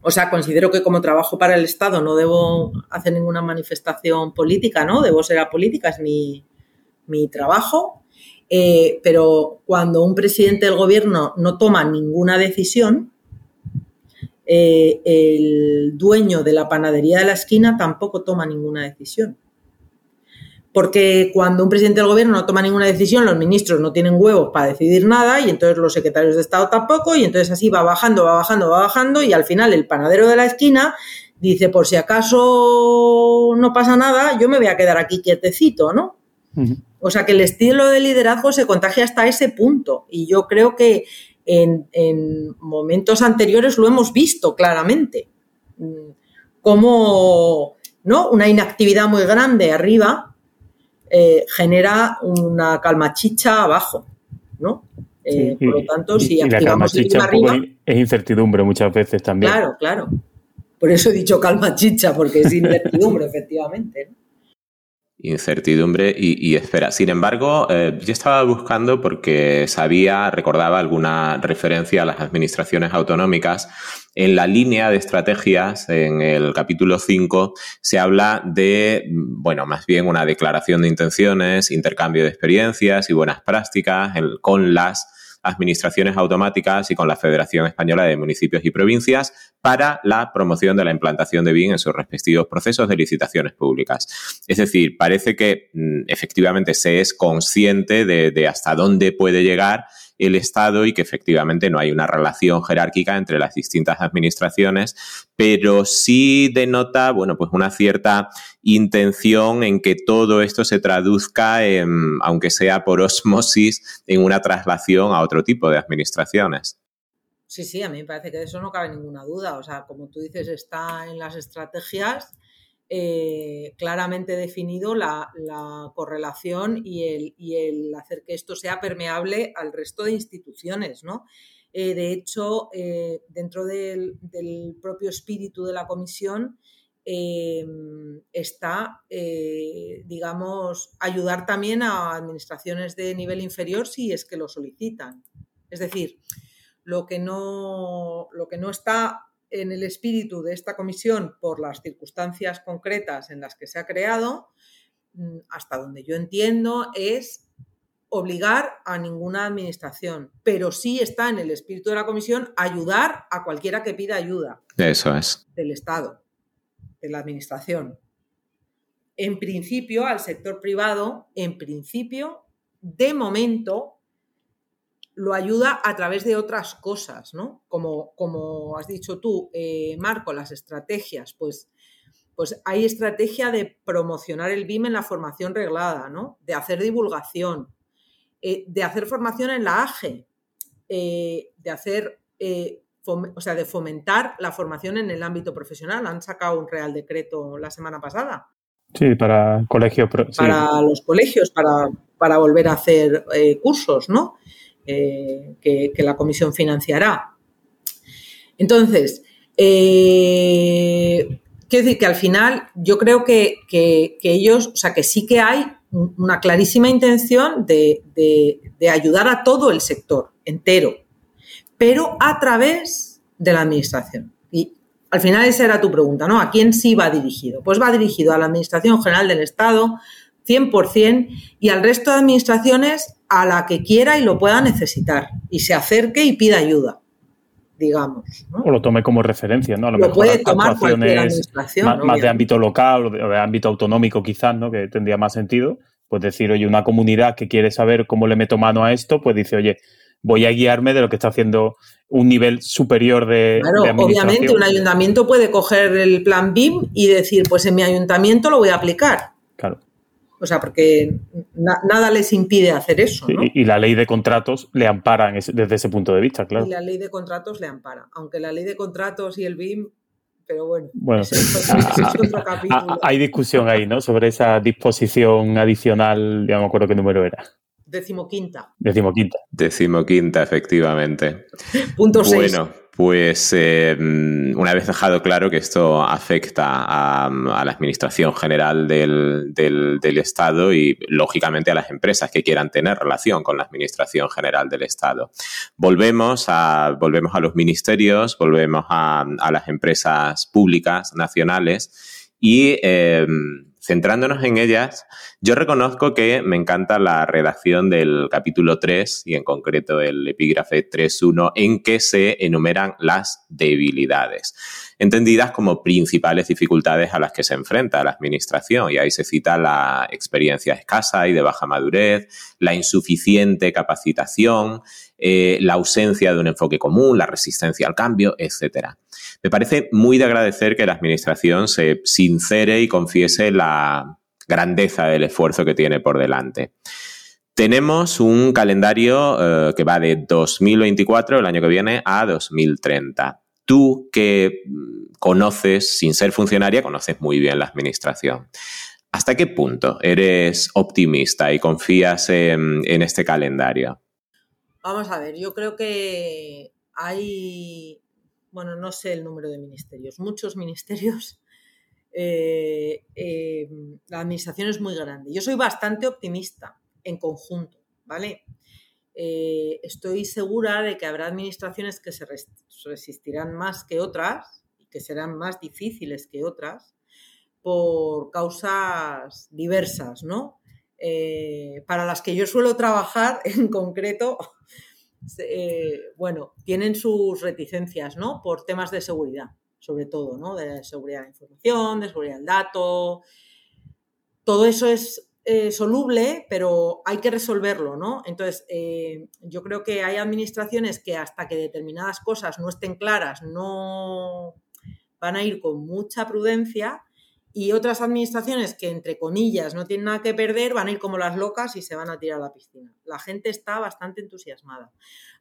o sea, considero que como trabajo para el Estado no debo hacer ninguna manifestación política, ¿no? Debo ser apolítica, es mi, mi trabajo. Pero cuando un presidente del gobierno no toma ninguna decisión, eh, el dueño de la panadería de la esquina tampoco toma ninguna decisión. Porque cuando un presidente del gobierno no toma ninguna decisión, los ministros no tienen huevos para decidir nada y entonces los secretarios de Estado tampoco y entonces así va bajando, va bajando, va bajando y al final el panadero de la esquina dice, por si acaso no pasa nada, yo me voy a quedar aquí quietecito, ¿no? O sea que el estilo de liderazgo se contagia hasta ese punto y yo creo que en, momentos anteriores lo hemos visto claramente. Como ¿no? una inactividad muy grande arriba eh, genera una calma chicha abajo. ¿no? Eh, por lo tanto, si activamos el arriba. Es incertidumbre muchas veces también. Claro, claro. Por eso he dicho calma chicha, porque es incertidumbre, efectivamente. ¿no? Incertidumbre y, espera. Sin embargo, eh, yo estaba buscando porque sabía, recordaba alguna referencia a las administraciones autonómicas. En la línea de estrategias, en el capítulo 5, se habla de, bueno, más bien una declaración de intenciones, intercambio de experiencias y buenas prácticas con las administraciones automáticas y con la Federación Española de Municipios y Provincias para la promoción de la implantación de BIM en sus respectivos procesos de licitaciones públicas. Es decir, parece que mm, efectivamente se es consciente de hasta dónde puede llegar el Estado y que efectivamente no hay una relación jerárquica entre las distintas administraciones, pero sí denota, bueno, pues una cierta intención en que todo esto se traduzca, aunque sea por osmosis, en una traslación a otro tipo de administraciones. Sí, sí, a mí me parece que de eso no cabe ninguna duda. O sea, como tú dices, está en las estrategias eh, claramente definido la, correlación y el, hacer que esto sea permeable al resto de instituciones, ¿no? Eh, de hecho, eh, dentro del, propio espíritu de la comisión está, digamos, ayudar también a administraciones de nivel inferior si es que lo solicitan. Es decir, lo que no, lo que no está en el espíritu de esta comisión por las circunstancias concretas en las que se ha creado, mm, hasta donde yo entiendo, es obligar a ninguna administración, pero sí está en el espíritu de la comisión ayudar a cualquiera que pida ayuda. Eso es. Del Estado, de la administración. En principio, al sector privado, en principio, de momento, lo ayuda a través de otras cosas, ¿no? Como, como has dicho tú, eh, Marco, las estrategias, pues, pues hay estrategia de promocionar el BIM en la formación reglada, ¿no? De hacer divulgación, eh, de hacer formación en la AGE, eh, de hacer, o sea, de fomentar la formación en el ámbito profesional. Han sacado un real decreto la semana pasada. Sí, para colegios. Para los colegios, para, para volver a hacer cursos, ¿no? Eh, que, la comisión financiará. Entonces, eh, quiero decir que al final yo creo que, ellos, o sea, que sí que hay una clarísima intención de, ayudar a todo el sector entero, pero a través de la administración. Y al final esa era tu pregunta, ¿no? ¿A quién sí va dirigido? Pues va dirigido a la Administración General del Estado, 100%, y al resto de administraciones a la que quiera y lo pueda necesitar y se acerque y pida ayuda, digamos. O lo tome como referencia, ¿no? A lo, lo puede tomar cualquier administración. Más, de ámbito local o de, ámbito autonómico quizás, ¿no? Que tendría más sentido. Pues decir, oye, una comunidad que quiere saber cómo le meto mano a esto, pues dice, oye, voy a guiarme de lo que está haciendo un nivel superior de, claro, obviamente un ayuntamiento puede coger el plan BIM y decir, pues en mi ayuntamiento lo voy a aplicar. O sea, porque nada les impide hacer eso. ¿no? Y, la ley de contratos le ampara desde ese punto de vista, claro. Y la ley de contratos le ampara. Aunque la ley de contratos y el BIM, pero bueno. Bueno, hay discusión ahí, ¿no? Sobre esa disposición adicional, ya no me acuerdo qué número era. Decimoquinta. Decimoquinta. Decimoquinta, efectivamente. Punto 6. Bueno, pues eh, una vez dejado claro que esto afecta a, la Administración General del, Estado y, lógicamente, a las empresas que quieran tener relación con la Administración General del Estado. Volvemos a, volvemos a los ministerios, volvemos a, a las empresas públicas nacionales y eh, centrándonos en ellas, yo reconozco que me encanta la redacción del capítulo 3 y en concreto el epígrafe 3.1 en que se enumeran las debilidades, entendidas como principales dificultades a las que se enfrenta la administración y ahí se cita la experiencia escasa y de baja madurez, la insuficiente capacitación, eh, la ausencia de un enfoque común, la resistencia al cambio, etcétera. Me parece muy de agradecer que la Administración se sincere y confiese la grandeza del esfuerzo que tiene por delante. Tenemos un calendario eh, que va de 2024, el año que viene, a 2030. Tú que mm, conoces, sin ser funcionaria, conoces muy bien la Administración. ¿Hasta qué punto eres optimista y confías en este calendario? Vamos a ver, yo creo que hay bueno, no sé el número de ministerios, muchos ministerios. Eh, eh, la administración es muy grande. Yo soy bastante optimista en conjunto, ¿vale? Eh, estoy segura de que habrá administraciones que se resistirán más que otras y que serán más difíciles que otras por causas diversas, ¿no? para las que yo suelo trabajar en concreto eh, bueno, tienen sus reticencias, ¿no? Por temas de seguridad, sobre todo, ¿no? De seguridad de la información, de seguridad del dato. Todo eso es eh, soluble, pero hay que resolverlo, ¿no? Entonces, eh, yo creo que hay administraciones que hasta que determinadas cosas no estén claras, no van a ir con mucha prudencia y otras administraciones que, entre comillas, no tienen nada que perder, van a ir como las locas y se van a tirar a la piscina. La gente está bastante entusiasmada.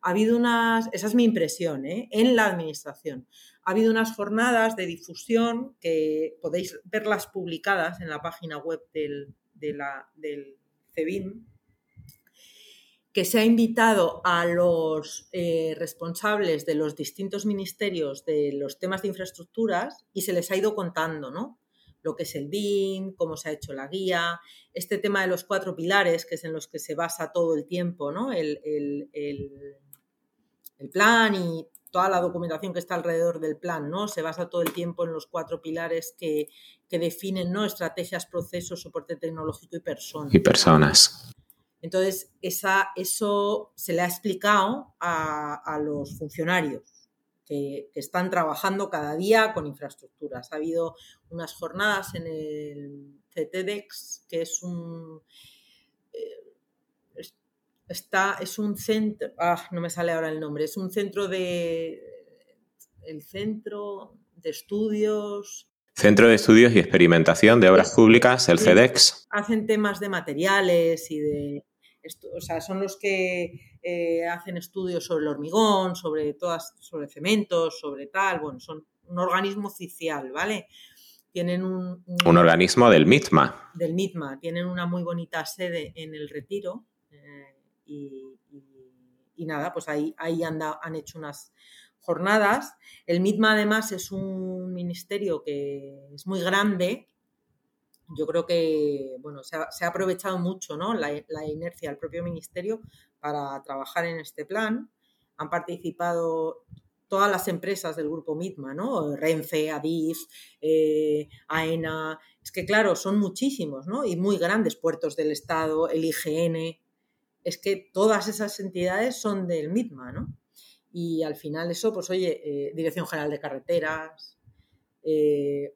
Ha habido unas, esa es mi impresión, ¿eh? en la administración. Ha habido unas jornadas de difusión que podéis verlas publicadas en la página web del, de del CEBIN, que se ha invitado a los eh, responsables de los distintos ministerios de los temas de infraestructuras y se les ha ido contando, ¿no? Lo que es el BIM, cómo se ha hecho la guía, este tema de los cuatro pilares, que es en los que se basa todo el tiempo, ¿no? El, plan y toda la documentación que está alrededor del plan, ¿no? Se basa todo el tiempo en los cuatro pilares que, definen, ¿no? Estrategias, procesos, soporte tecnológico y personas. Y personas. Entonces, esa, eso se le ha explicado a los funcionarios que, están trabajando cada día con infraestructuras. Ha habido unas jornadas en el CTDEX, que es un... Eh, está, es un centro, ah, no me sale ahora el nombre, es un centro de, el centro de estudios. Centro de Estudios y Experimentación de Obras Públicas, el CEDEX. Hacen temas de materiales y de, o sea, son los que eh, hacen estudios sobre el hormigón, sobre todas, sobre cementos, sobre tal, bueno, son un organismo oficial, ¿vale? Tienen un, un, organismo del MITMA. Del MITMA, tienen una muy bonita sede en el Retiro eh, y, nada, pues ahí, ahí anda, han hecho unas jornadas. El MITMA además es un ministerio que es muy grande yo creo que bueno, se, ha, aprovechado mucho ¿no? la, inercia del propio ministerio para trabajar en este plan. Han participado todas las empresas del grupo MITMA, ¿no? Renfe, Adif, eh, AENA. Es que, claro, son muchísimos, ¿no? Y muy grandes puertos del Estado, el IGN. Es que todas esas entidades son del MITMA, ¿no? Y al final eso, pues oye, eh, Dirección General de Carreteras. Eh,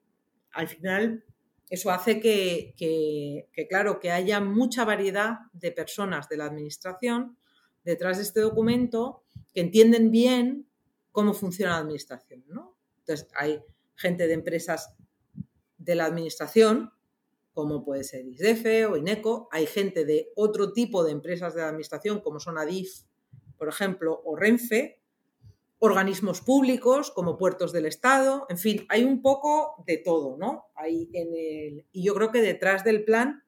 al final eso hace que, claro, que haya mucha variedad de personas de la administración detrás de este documento que entienden bien cómo funciona la administración, ¿no? Entonces, hay gente de empresas de la administración, como puede ser ISDEFE o INECO, hay gente de otro tipo de empresas de la administración, como son ADIF, por ejemplo, o Renfe, organismos públicos como puertos del Estado, en fin, hay un poco de todo, ¿no? En el, y yo creo que detrás del plan,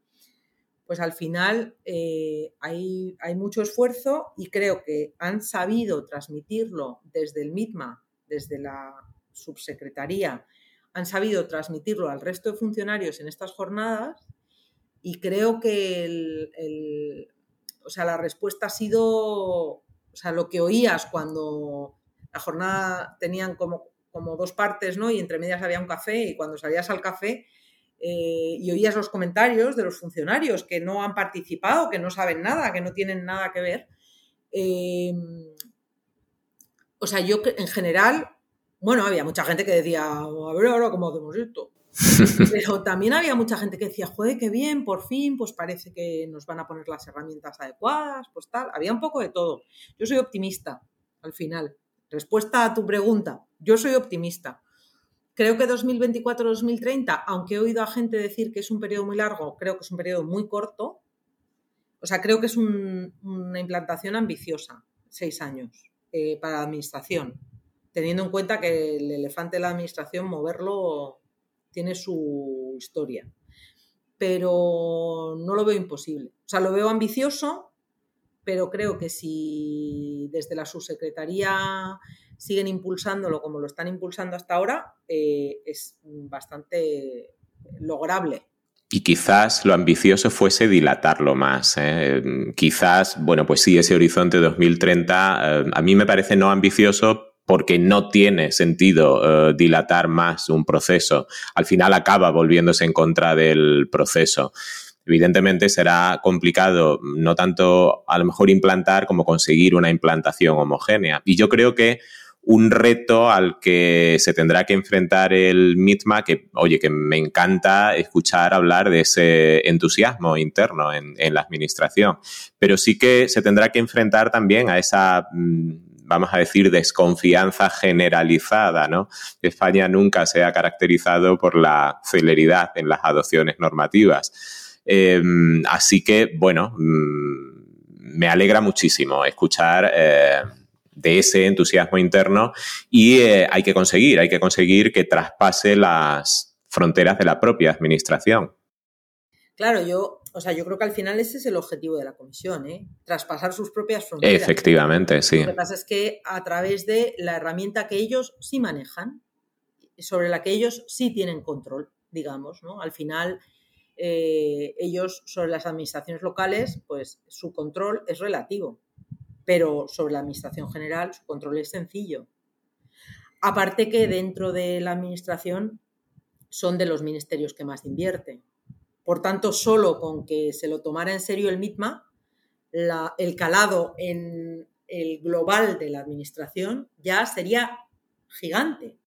pues al final eh, hay, hay, mucho esfuerzo y creo que han sabido transmitirlo desde el MITMA, desde la subsecretaría, han sabido transmitirlo al resto de funcionarios en estas jornadas y creo que el, o sea, la respuesta ha sido, o sea, lo que oías cuando la jornada tenían como, como dos partes, ¿no? Y entre medias había un café y cuando salías al café eh, y oías los comentarios de los funcionarios que no han participado, que no saben nada, que no tienen nada que ver. Eh, o sea, yo en general, bueno, había mucha gente que decía, a ver ahora cómo hacemos esto. Pero también había mucha gente que decía, joder, qué bien, por fin, pues parece que nos van a poner las herramientas adecuadas, pues tal. Había un poco de todo. Yo soy optimista al final. Respuesta a tu pregunta, yo soy optimista. Creo que 2024-2030, aunque he oído a gente decir que es un periodo muy largo, creo que es un periodo muy corto. O sea, creo que es una implantación ambiciosa, seis años, eh, para la administración, teniendo en cuenta que el elefante de la administración, moverlo, tiene su historia. Pero no lo veo imposible. O sea, lo veo ambicioso, pero creo que si desde la subsecretaría siguen impulsándolo como lo están impulsando hasta ahora, eh, es bastante lograble. Y quizás lo ambicioso fuese dilatarlo más. ¿eh? Quizás, bueno, pues sí, ese horizonte 2030 eh, a mí me parece no ambicioso porque no tiene sentido dilatar más un proceso. Al final acaba volviéndose en contra del proceso evidentemente será complicado no tanto a lo mejor implantar como conseguir una implantación homogénea. Y yo creo que un reto al que se tendrá que enfrentar el MITMA, que, oye, que me encanta escuchar hablar de ese entusiasmo interno en, la administración, pero sí que se tendrá que enfrentar también a esa mm, vamos a decir, desconfianza generalizada. España nunca se ha caracterizado por la celeridad en las adopciones normativas. Em, así que, bueno, mm, me alegra muchísimo escuchar eh, de ese entusiasmo interno y eh, hay que conseguir, hay que conseguir que traspase las fronteras de la propia administración. Claro, yo, o sea, yo creo que al final ese es el objetivo de la comisión, ¿eh? Traspasar sus propias fronteras. Efectivamente, sí. Lo que pasa es que a través de la herramienta que ellos sí manejan, sobre la que ellos sí tienen control, digamos, ¿no? Al final eh, ellos sobre las administraciones locales, pues su control es relativo, pero sobre la administración general su control es sencillo. Aparte que dentro de la administración son de los ministerios que más invierten. Por tanto, solo con que se lo tomara en serio el MITMA, el calado en el global de la administración ya sería gigante.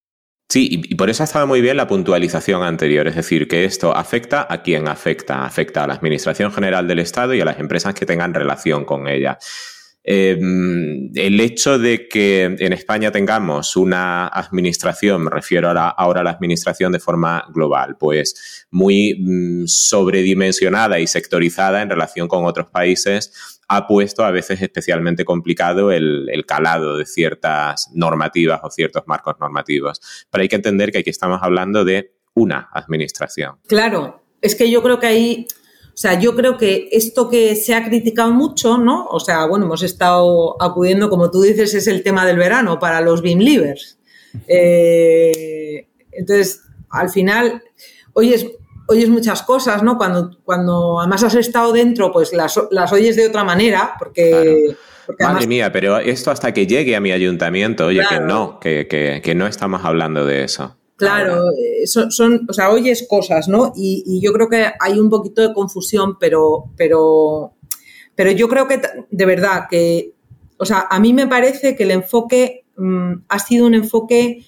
Sí, y, por eso ha estado muy bien la puntualización anterior, es decir, que esto afecta a quien afecta, afecta a la Administración General del Estado y a las empresas que tengan relación con ella. Em, el hecho de que en España tengamos una administración, me refiero ahora, ahora a la administración de forma global, pues muy mm, sobredimensionada y sectorizada en relación con otros países, ha puesto a veces especialmente complicado el, calado de ciertas normativas o ciertos marcos normativos. Pero hay que entender que aquí estamos hablando de una administración. Claro, es que yo creo que ahí, o sea, yo creo que esto que se ha criticado mucho, ¿no? O sea, bueno, hemos estado acudiendo, como tú dices, es el tema del verano para los BIM eh, entonces, al final, hoy es oyes muchas cosas, ¿no? Cuando, cuando además has estado dentro, pues las, oyes de otra manera, porque... Madre mía, pero esto hasta que llegue a mi ayuntamiento, oye, que no, que, no estamos hablando de eso. Claro, eh, son, o sea, oyes cosas, ¿no? Y, yo creo que hay un poquito de confusión, pero, pero, pero yo creo que de verdad que, o sea, a mí me parece que el enfoque mm, ha sido un enfoque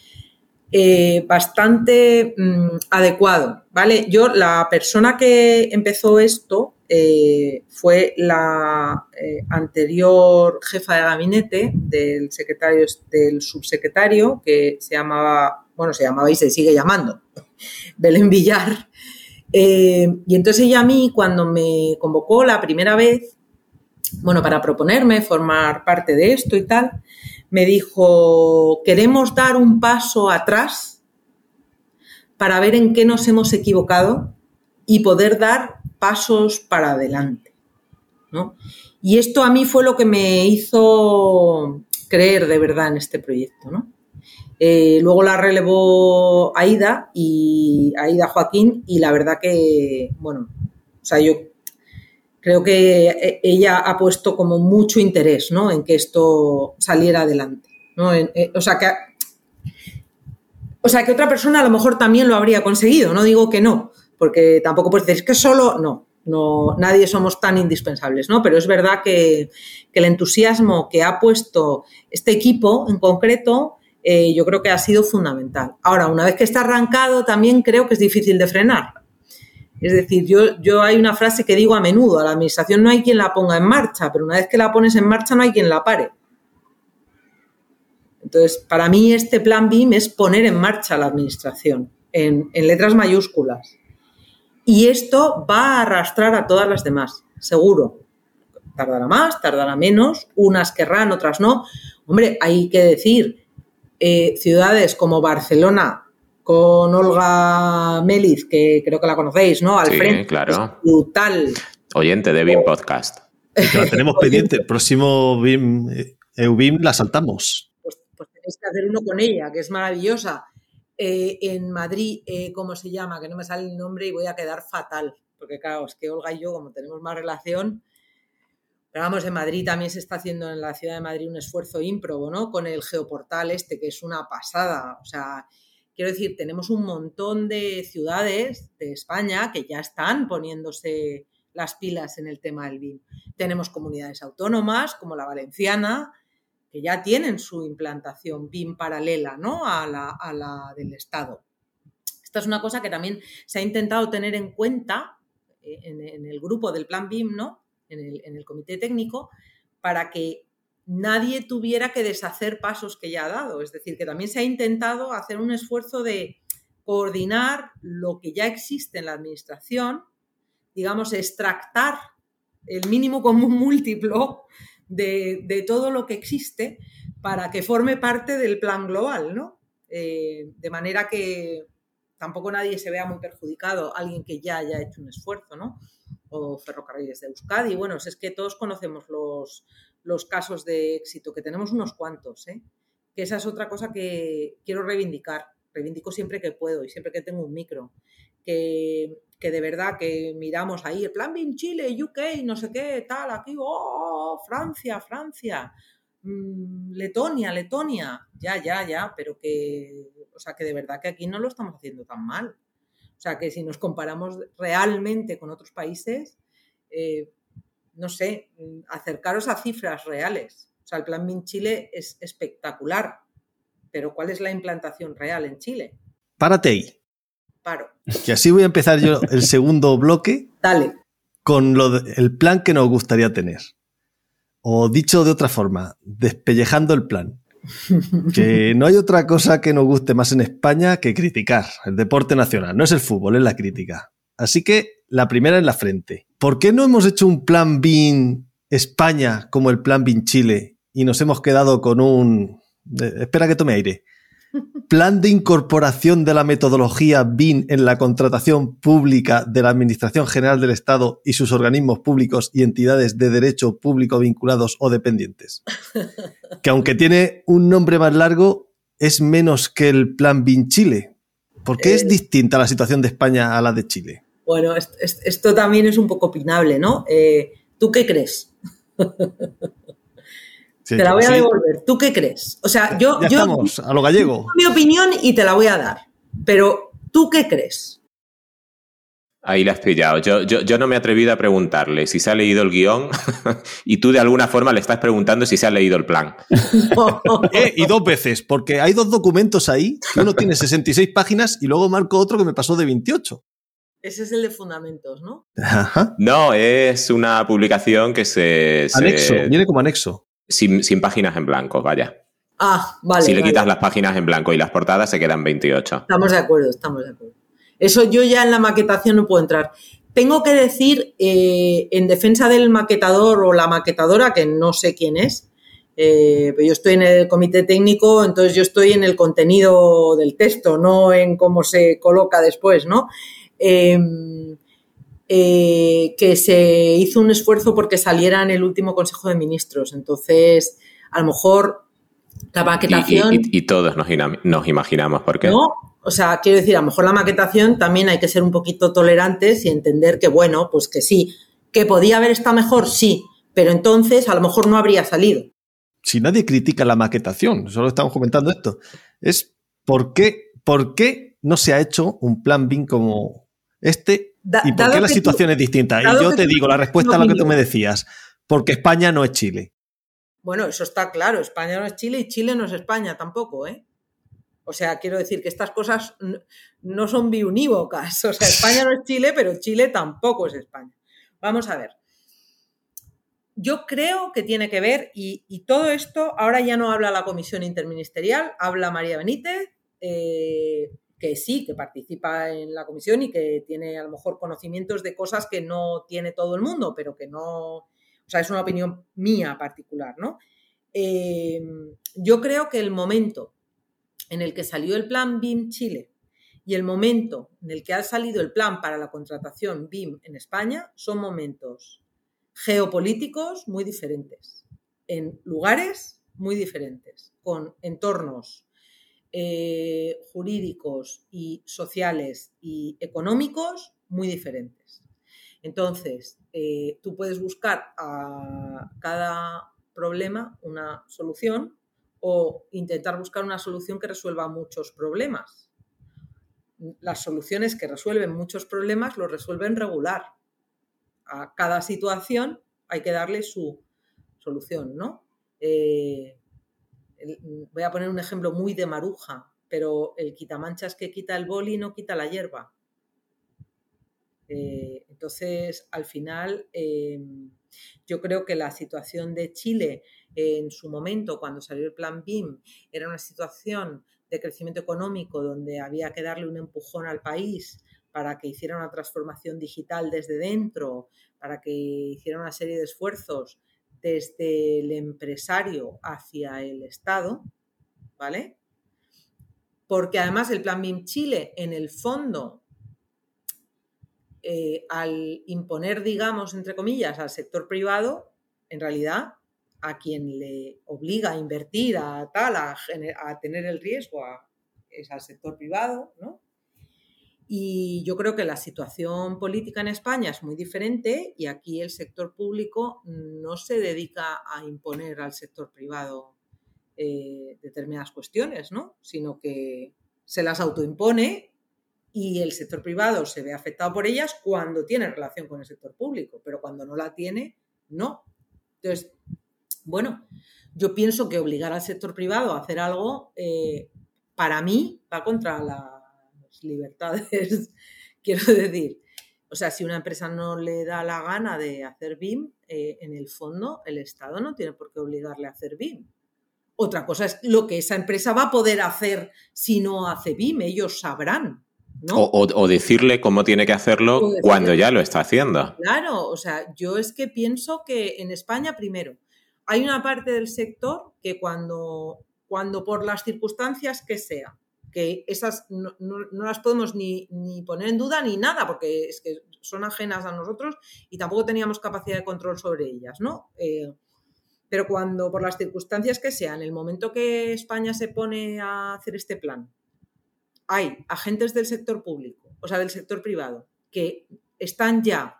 eh, bastante mm, adecuado, ¿vale? Yo, la persona que empezó esto eh, fue la eh, anterior jefa de gabinete del secretario, del subsecretario, que se llamaba, bueno, se llamaba y se sigue llamando, Belén Villar. y entonces ella a mí, cuando me convocó la primera vez, bueno, para proponerme formar parte de esto y tal, me dijo, queremos dar un paso atrás para ver en qué nos hemos equivocado y poder dar pasos para adelante. Y esto a mí fue lo que me hizo creer de verdad en este proyecto. Eh, luego la relevó Aida y Aida Joaquín y la verdad que, bueno, o sea, yo creo que eh, ella ha puesto como mucho interés ¿no? en que esto saliera adelante. Eh, o, sea, que, o sea, que otra persona a lo mejor también lo habría conseguido, no digo que no, porque tampoco puedes decir que solo, no, no, nadie somos tan indispensables, ¿no? Pero es verdad que, el entusiasmo que ha puesto este equipo en concreto, eh, yo creo que ha sido fundamental. Ahora, una vez que está arrancado, también creo que es difícil de frenar. Es decir, yo, yo hay una frase que digo a menudo, a la administración no hay quien la ponga en marcha, pero una vez que la pones en marcha no hay quien la pare. Entonces, para mí este plan BIM es poner en marcha la administración en, letras mayúsculas. Y esto va a arrastrar a todas las demás, seguro. Tardará más, tardará menos, unas querrán, otras no. Hombre, hay que decir, eh, ciudades como Barcelona, con Olga Meliz, que creo que la conocéis, ¿no? Al sí, claro. brutal. Oyente de BIM Podcast. La tenemos pendiente. El próximo BIM, eh, EUBIM la saltamos. Pues, pues, tenéis que hacer uno con ella, que es maravillosa. Eh, en Madrid, eh, ¿cómo se llama? Que no me sale el nombre y voy a quedar fatal. Porque claro, es que Olga y yo, como tenemos más relación, pero vamos, en Madrid también se está haciendo en la ciudad de Madrid un esfuerzo ímprobo, ¿no? Con el geoportal este, que es una pasada. O sea, Quiero decir, tenemos un montón de ciudades de España que ya están poniéndose las pilas en el tema del BIM. Tenemos comunidades autónomas como la valenciana, que ya tienen su implantación BIM paralela ¿no? a, la, del Estado. Esta es una cosa que también se ha intentado tener en cuenta eh, en, el grupo del plan BIM, ¿no? en, el, en el comité técnico, para que nadie tuviera que deshacer pasos que ya ha dado. Es decir, que también se ha intentado hacer un esfuerzo de coordinar lo que ya existe en la administración, digamos, extractar el mínimo común múltiplo de, todo lo que existe para que forme parte del plan global, ¿no? Eh, de manera que tampoco nadie se vea muy perjudicado, alguien que ya haya hecho un esfuerzo, ¿no? O ferrocarriles de Euskadi. Bueno, es que todos conocemos los, los casos de éxito, que tenemos unos cuantos, ¿eh? que esa es otra cosa que quiero reivindicar. Reivindico siempre que puedo y siempre que tengo un micro. Que, de verdad que miramos ahí el plan BIM Chile, UK, no sé qué, tal, aquí, oh, Francia, Francia, mm, Letonia, Letonia, ya, ya, ya, pero que, o sea, que de verdad que aquí no lo estamos haciendo tan mal. O sea, que si nos comparamos realmente con otros países, eh, no sé, mm, acercaros a cifras reales. O sea, el plan MIN Chile es espectacular, pero ¿cuál es la implantación real en Chile? Párate ahí. Paro. Que así voy a empezar yo el segundo bloque. Dale. Con lo el plan que nos gustaría tener. O dicho de otra forma, despellejando el plan. Que no hay otra cosa que nos guste más en España que criticar. El deporte nacional. No es el fútbol, es la crítica. Así que la primera en la frente. ¿Por qué no hemos hecho un plan BIN España como el plan BIN Chile y nos hemos quedado con un... espera que tome aire. Plan de incorporación de la metodología BIN en la contratación pública de la Administración General del Estado y sus organismos públicos y entidades de derecho público vinculados o dependientes. Que aunque tiene un nombre más largo, es menos que el Plan BIN Chile. ¿Por qué es eh. distinta la situación de España a la de Chile? Bueno, esto, también es un poco opinable, ¿no? Eh, ¿Tú qué crees? te la voy a devolver. ¿Tú qué crees? O sea, yo. Ya estamos, a lo gallego. Mi opinión y te la voy a dar. Pero, ¿tú qué crees? Ahí la has pillado. Yo, yo, no me he atrevido a preguntarle si se ha leído el guion y tú de alguna forma le estás preguntando si se ha leído el plan. Eh, y dos veces, porque hay dos documentos ahí, uno tiene 66 páginas y luego marco otro que me pasó de 28. Ese es el de fundamentos, ¿no? No, es una publicación que se... Anexo, viene como anexo. Sin, páginas en blanco, vaya. Ah, vale. Si le quitas las páginas en blanco y las portadas se quedan 28. Estamos de acuerdo, estamos de acuerdo. Eso yo ya en la maquetación no puedo entrar. Tengo que decir, eh, en defensa del maquetador o la maquetadora, que no sé quién es, eh, pero yo estoy en el comité técnico, entonces yo estoy en el contenido del texto, no en cómo se coloca después, ¿no? Em, eh, que se hizo un esfuerzo porque saliera en el último Consejo de Ministros. Entonces, a lo mejor la maquetación... Y, todos nos, nos, imaginamos por qué. No, o sea, quiero decir, a lo mejor la maquetación también hay que ser un poquito tolerantes y entender que, bueno, pues que sí, que podía haber estado mejor, sí, pero entonces a lo mejor no habría salido. Si nadie critica la maquetación, solo estamos comentando esto, es por qué, por qué no se ha hecho un plan BIM como este y por qué la situación es distinta. Y yo te digo la respuesta a lo que tú me decías, porque España no es Chile. Bueno, eso está claro, España no es Chile y Chile no es España tampoco, ¿eh? O sea, quiero decir que estas cosas no son biunívocas. O sea, España no es Chile, pero Chile tampoco es España. Vamos a ver. Yo creo que tiene que ver, y, todo esto, ahora ya no habla la comisión interministerial, habla María Benítez, eh, que sí, que participa en la comisión y que tiene a lo mejor conocimientos de cosas que no tiene todo el mundo, pero que no, o sea, es una opinión mía particular, ¿no? Eh, yo creo que el momento en el que salió el plan BIM Chile y el momento en el que ha salido el plan para la contratación BIM en España son momentos geopolíticos muy diferentes, en lugares muy diferentes, con entornos eh, jurídicos y sociales y económicos muy diferentes. Entonces, eh, tú puedes buscar a cada problema una solución o intentar buscar una solución que resuelva muchos problemas. Las soluciones que resuelven muchos problemas lo resuelven regular. A cada situación hay que darle su solución, ¿no? Eh, voy a poner un ejemplo muy de maruja, pero el quitamanchas que quita el boli no quita la hierba. Eh, entonces, al final, eh, yo creo que la situación de Chile en su momento, cuando salió el plan BIM, era una situación de crecimiento económico donde había que darle un empujón al país para que hiciera una transformación digital desde dentro, para que hiciera una serie de esfuerzos desde el empresario hacia el Estado, ¿vale? Porque además el Plan BIM Chile, en el fondo, eh, al imponer, digamos, entre comillas, al sector privado, en realidad a quien le obliga a invertir, a tal, a, tener el riesgo, es al sector privado, ¿no? Y yo creo que la situación política en España es muy diferente y aquí el sector público no se dedica a imponer al sector privado eh, determinadas cuestiones, ¿no? Sino que se las autoimpone y el sector privado se ve afectado por ellas cuando tiene relación con el sector público, pero cuando no la tiene, no. Entonces, bueno, yo pienso que obligar al sector privado a hacer algo, eh, para mí, va contra las libertades, quiero decir. O sea, si una empresa no le da la gana de hacer BIM, eh, en el fondo el Estado no tiene por qué obligarle a hacer BIM. Otra cosa es lo que esa empresa va a poder hacer si no hace BIM, ellos sabrán. ¿No? O, decirle cómo tiene que hacerlo cuando ya lo está haciendo. Claro, o sea, yo es que pienso que en España, primero, hay una parte del sector que cuando, cuando por las circunstancias que sea, que esas no, las podemos ni, poner en duda ni nada, porque es que son ajenas a nosotros y tampoco teníamos capacidad de control sobre ellas, ¿no? Eh, pero cuando por las circunstancias que sean, el momento que España se pone a hacer este plan, hay agentes del sector público, o sea, del sector privado, que están ya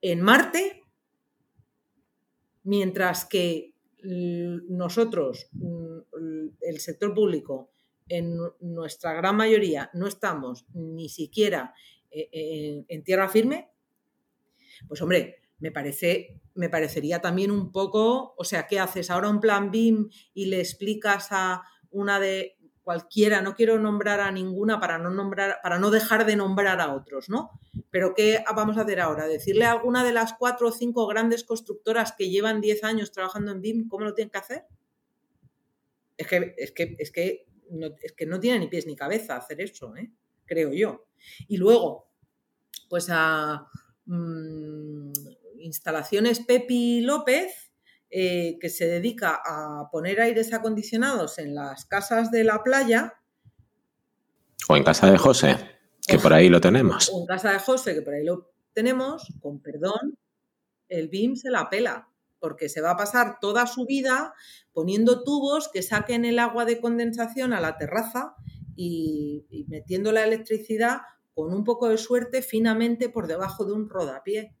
en Marte mientras que nosotros, el sector público, en nuestra gran mayoría no estamos ni siquiera en, tierra firme, pues hombre, me parece, me parecería también un poco, o sea, ¿qué haces? Ahora un plan BIM y le explicas a una de cualquiera, no quiero nombrar a ninguna para no nombrar, para no dejar de nombrar a otros, ¿no? Pero ¿qué vamos a hacer ahora? Decirle a alguna de las cuatro o cinco grandes constructoras que llevan 10 años trabajando en BIM cómo lo tienen que hacer. Es que, es que, es que, no, es que no tiene ni pies ni cabeza hacer eso, ¿eh? creo yo. Y luego, pues a mm, instalaciones Pepi López, eh, que se dedica a poner aires acondicionados en las casas de la playa. O en casa de José, que por ahí lo tenemos. O en casa de José, que por ahí lo tenemos, con perdón, el BIM se la pela, porque se va a pasar toda su vida poniendo tubos que saquen el agua de condensación a la terraza y, y metiendo la electricidad con un poco de suerte finamente por debajo de un rodapié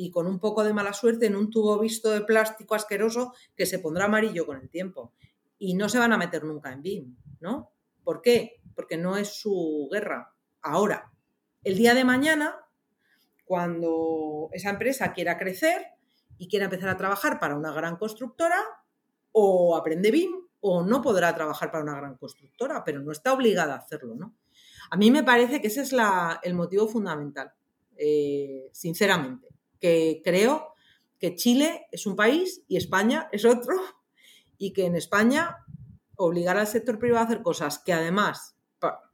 y con un poco de mala suerte en un tubo visto de plástico asqueroso que se pondrá amarillo con el tiempo. Y no se van a meter nunca en BIM, ¿no? ¿Por qué? Porque no es su guerra. Ahora, el día de mañana, cuando esa empresa quiera crecer y quiera empezar a trabajar para una gran constructora, o aprende BIM o no podrá trabajar para una gran constructora, pero no está obligada a hacerlo, ¿no? A mí me parece que ese es el motivo fundamental, eh, sinceramente que creo que Chile es un país y España es otro y que en España obligar al sector privado a hacer cosas que además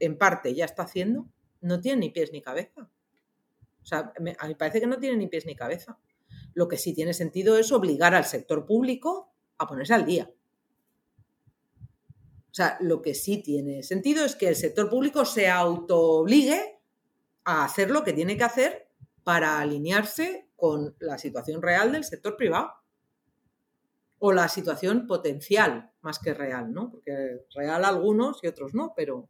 en parte ya está haciendo, no tiene ni pies ni cabeza. O sea, a mí parece que no tiene ni pies ni cabeza. Lo que sí tiene sentido es obligar al sector público a ponerse al día. O sea, lo que sí tiene sentido es que el sector público se auto-obligue a hacer lo que tiene que hacer para alinearse con la situación real del sector privado o la situación potencial más que real, ¿no? Porque real algunos y otros no, pero...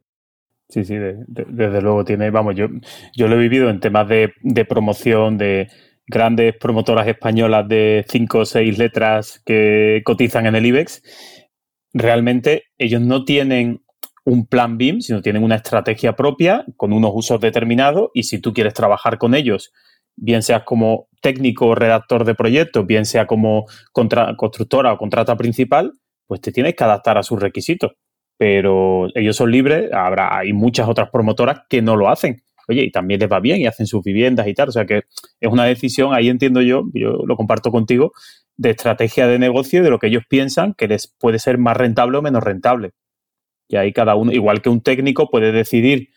Sí, sí, desde luego tiene, vamos, yo, yo lo he vivido en temas de, de promoción de grandes promotoras españolas de cinco o seis letras que cotizan en el IBEX. Realmente ellos no tienen un plan BIM, sino tienen una estrategia propia con unos usos determinados y si tú quieres trabajar con ellos bien seas como técnico o redactor de proyectos, bien sea como constructora o contrata principal, pues te tienes que adaptar a sus requisitos. Pero ellos son libres, habrá, hay muchas otras promotoras que no lo hacen. Oye, y también les va bien y hacen sus viviendas y tal. O sea que es una decisión, ahí entiendo yo, yo lo comparto contigo, de estrategia de negocio y de lo que ellos piensan que les puede ser más rentable o menos rentable. Y ahí cada uno, igual que un técnico puede decidir